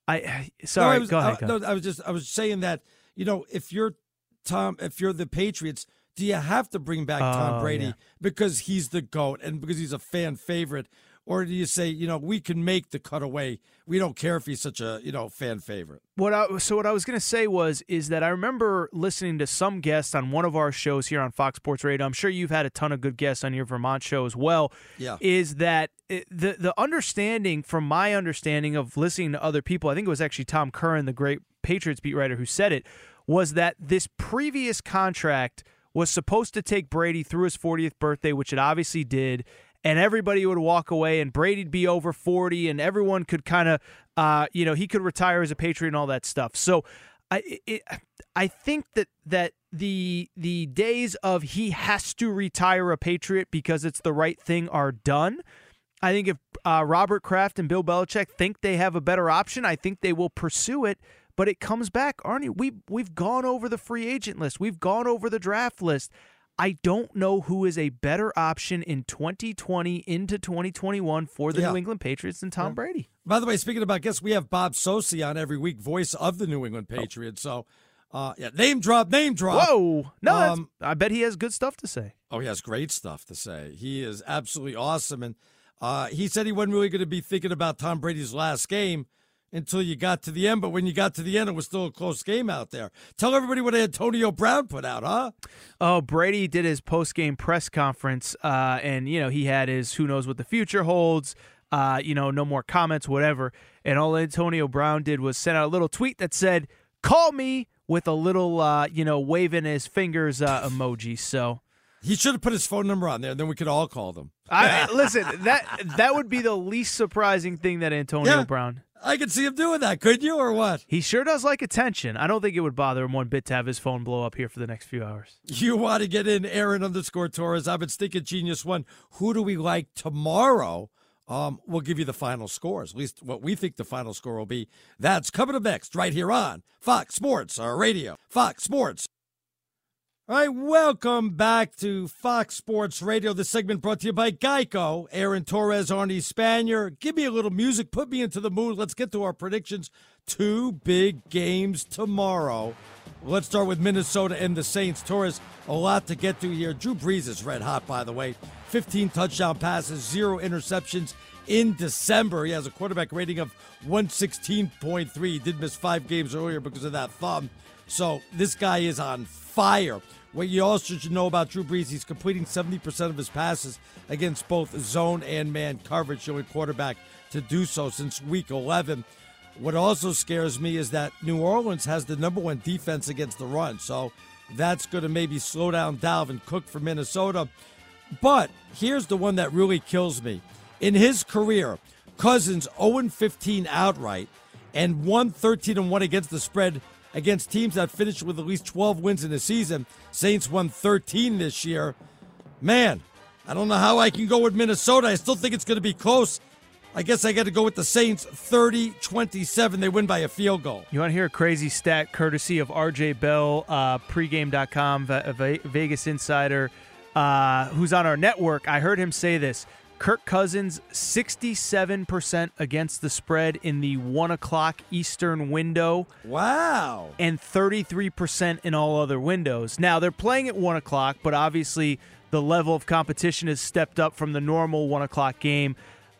I, sorry, No, I was, go ahead. I, go. no, I was just I was saying that you know if you're Tom, if you're the Patriots, do you have to bring back Tom Oh, Brady yeah. because he's the goat and because he's a fan favorite, or do you say you know we can make the cutaway? We don't care if he's such a you know fan favorite. What I, so what I was going to say was is that I remember listening to some guests on one of our shows here on Fox Sports Radio. I'm sure you've had a ton of good guests on your Vermont show as well. Yeah. Is that it, the the understanding from my understanding of listening to other people, I think it was actually Tom Curran, the great Patriots beat writer who said it, was that this previous contract was supposed to take Brady through his 40th birthday, which it obviously did, and everybody would walk away, and Brady'd be over 40, and everyone could kind of, uh, you know, he could retire as a Patriot and all that stuff. So, I it, I think that that the the days of he has to retire a Patriot because it's the right thing are done. I think if uh, Robert Kraft and Bill Belichick think they have a better option, I think they will pursue it. But it comes back, Arnie. We we've gone over the free agent list. We've gone over the draft list. I don't know who is a better option in 2020 into 2021 for the Yeah. New England Patriots than Tom Brady. By the way, speaking about guests, we have Bob Socci on every week, voice of the New England Patriots. So, uh, yeah, name drop, name drop. Whoa! No, Um, I bet he has good stuff to say. Oh, he has great stuff to say. He is absolutely awesome. And uh, he said he wasn't really going to be thinking about Tom Brady's last game until you got to the end. But when you got to the end, it was still a close game out there. Tell everybody what Antonio Brown put out, huh? Oh, Brady did his post game press conference, uh, and you know he had his "Who knows what the future holds." Uh, you know, no more comments, whatever. And all Antonio Brown did was send out a little tweet that said, "Call me," with a little, uh, you know, waving his fingers uh, emoji. So He should have put his phone number on there, then we could all call them. I listen. That that would be the least surprising thing that Antonio Yeah. Brown. I could see him doing that, couldn't you, or what? He sure does like attention. I don't think it would bother him one bit to have his phone blow up here for the next few hours. You want to get in Aaron underscore Torres. I've been stinking genius one. Who do we like tomorrow? Um, we'll give you the final scores, at least what we think the final score will be. That's coming up next, right here on Fox Sports uh, Radio. Fox Sports. All right, welcome back to Fox Sports Radio. This segment brought to you by Geico. Aaron Torres, Arnie Spanier. Give me a little music, put me into the mood. Let's get to our predictions. Two big games tomorrow. Let's start with Minnesota and the Saints. Torres, a lot to get to here. Drew Brees is red hot, by the way. 15 touchdown passes, zero interceptions in December. He has a quarterback rating of 116.3. He did miss five games earlier because of that thumb. So this guy is on fire. What you also should know about Drew Brees, he's completing 70% of his passes against both zone and man coverage, the only quarterback to do so since week 11. What also scares me is that New Orleans has the number one defense against the run. So that's going to maybe slow down Dalvin Cook for Minnesota. But here's the one that really kills me. In his career, Cousins 0 15 outright and 1 13 1 against the spread against teams that finished with at least 12 wins in the season. Saints won 13 this year. Man, I don't know how I can go with Minnesota. I still think it's going to be close. I guess I got to go with the Saints 30 27. They win by a field goal. You want to hear a crazy stat courtesy of RJ Bell, uh, pregame.com, Ve- Ve- Vegas Insider, uh, who's on our network. I heard him say this. Kirk Cousins, 67% against the spread in the one o'clock Eastern window. Wow. And 33% in all other windows. Now, they're playing at one o'clock, but obviously the level of competition has stepped up from the normal one o'clock game.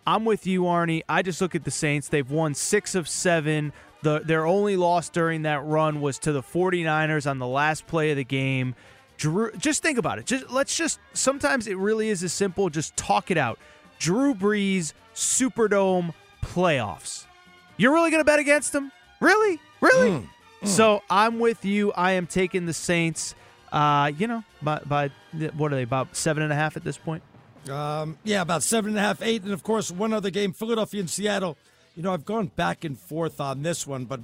I'm with you, Arnie. I just look at the Saints. They've won six of seven. The, their only loss during that run was to the 49ers on the last play of the game. Drew, just think about it. Just let's just sometimes it really is as simple. Just talk it out. Drew Brees Superdome playoffs. You're really going to bet against him? Really? Really? So I'm with you. I am taking the Saints. Uh, you know, by by what are they about seven and a half at this point? Um, yeah, about seven and a half, eight, and of course one other game, Philadelphia and Seattle. You know, I've gone back and forth on this one, but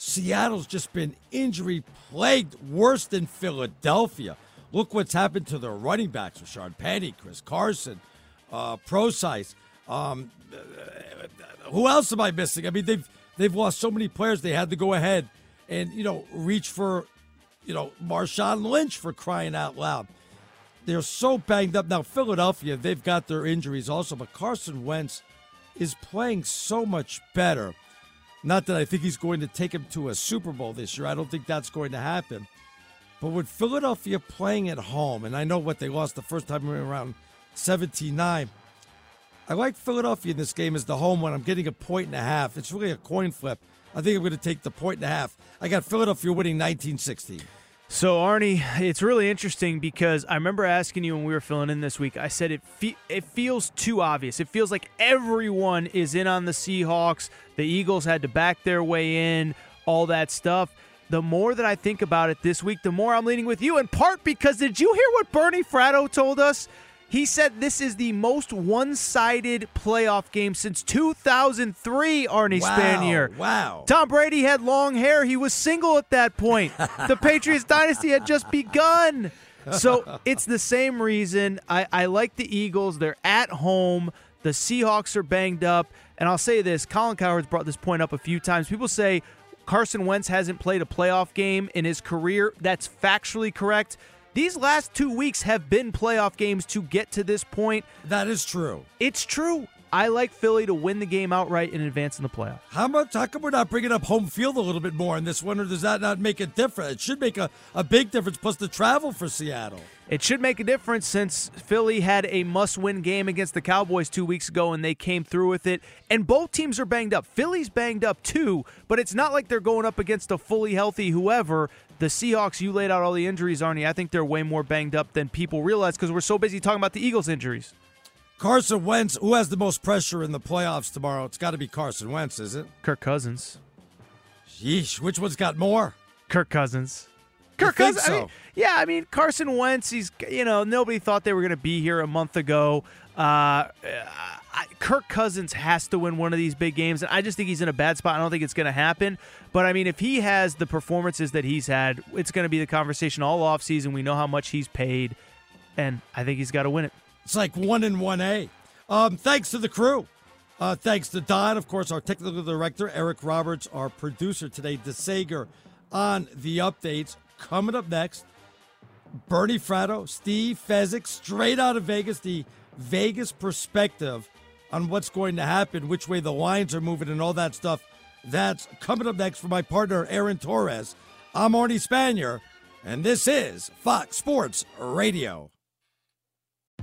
Seattle's just been injury plagued, worse than Philadelphia. Look what's happened to their running backs: Rashaad Penny, Chris Carson, uh, Prosise. Um, uh, who else am I missing? I mean, they've they've lost so many players. They had to go ahead and you know reach for you know Marshawn Lynch for crying out loud they're so banged up now. Philadelphia, they've got their injuries also, but Carson Wentz is playing so much better. Not that I think he's going to take him to a Super Bowl this year. I don't think that's going to happen. But with Philadelphia playing at home, and I know what they lost the first time around 17 9, I like Philadelphia in this game as the home one. I'm getting a point and a half. It's really a coin flip. I think I'm going to take the point and a half. I got Philadelphia winning 1916. So Arnie, it's really interesting because I remember asking you when we were filling in this week. I said it fe- it feels too obvious. It feels like everyone is in on the Seahawks. The Eagles had to back their way in, all that stuff. the more that I think about it this week, the more I'm leaning with you, in part because did you hear what Bernie Fratto told us? He said this is the most one sided playoff game since 2003, Arnie Wow, Spanier. wow. Tom Brady had long hair. He was single at that point. the Patriots dynasty had just begun. So it's the same reason. I, I like the Eagles. They're at home. The Seahawks are banged up. And I'll say this Colin Cowherd's brought this point up a few times. People say Carson Wentz hasn't played a playoff game in his career. That's factually correct. These last two weeks have been playoff games to get to this point. That is true. It's true. I like Philly to win the game outright and advance in the playoffs. How much? How come we're not bringing up home field a little bit more in this one, or does that not make a difference? It should make a, a big difference. Plus the travel for Seattle. It should make a difference since Philly had a must win game against the Cowboys two weeks ago and they came through with it. And both teams are banged up. Philly's banged up too, but it's not like they're going up against a fully healthy whoever. The Seahawks, you laid out all the injuries, Arnie. I think they're way more banged up than people realize because we're so busy talking about the Eagles' injuries. Carson Wentz, who has the most pressure in the playoffs tomorrow? It's got to be Carson Wentz, is it? Kirk Cousins. Yeesh, which one's got more? Kirk Cousins. You Kirk think Cousins. I mean, yeah, I mean Carson Wentz. He's you know nobody thought they were going to be here a month ago. Uh, I, Kirk Cousins has to win one of these big games, and I just think he's in a bad spot. I don't think it's going to happen. But I mean, if he has the performances that he's had, it's going to be the conversation all offseason. We know how much he's paid, and I think he's got to win it. It's like one in one A. Um, thanks to the crew. Uh, thanks to Don, of course, our technical director, Eric Roberts, our producer today, DeSager, on the updates. Coming up next, Bernie Fratto, Steve Fezzik, straight out of Vegas, the Vegas perspective on what's going to happen, which way the lines are moving, and all that stuff. That's coming up next for my partner, Aaron Torres. I'm Arnie Spanier, and this is Fox Sports Radio.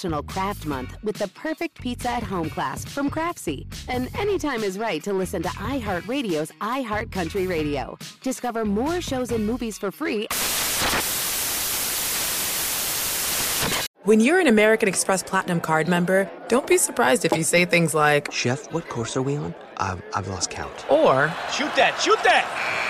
National Craft Month with the perfect pizza at home class from Craftsy. And anytime is right to listen to iHeartRadio's iHeartCountry Radio. Discover more shows and movies for free When you're an American Express Platinum card member, don't be surprised if you say things like, Chef, what course are we on? I've, I've lost count. or, Shoot that! Shoot that!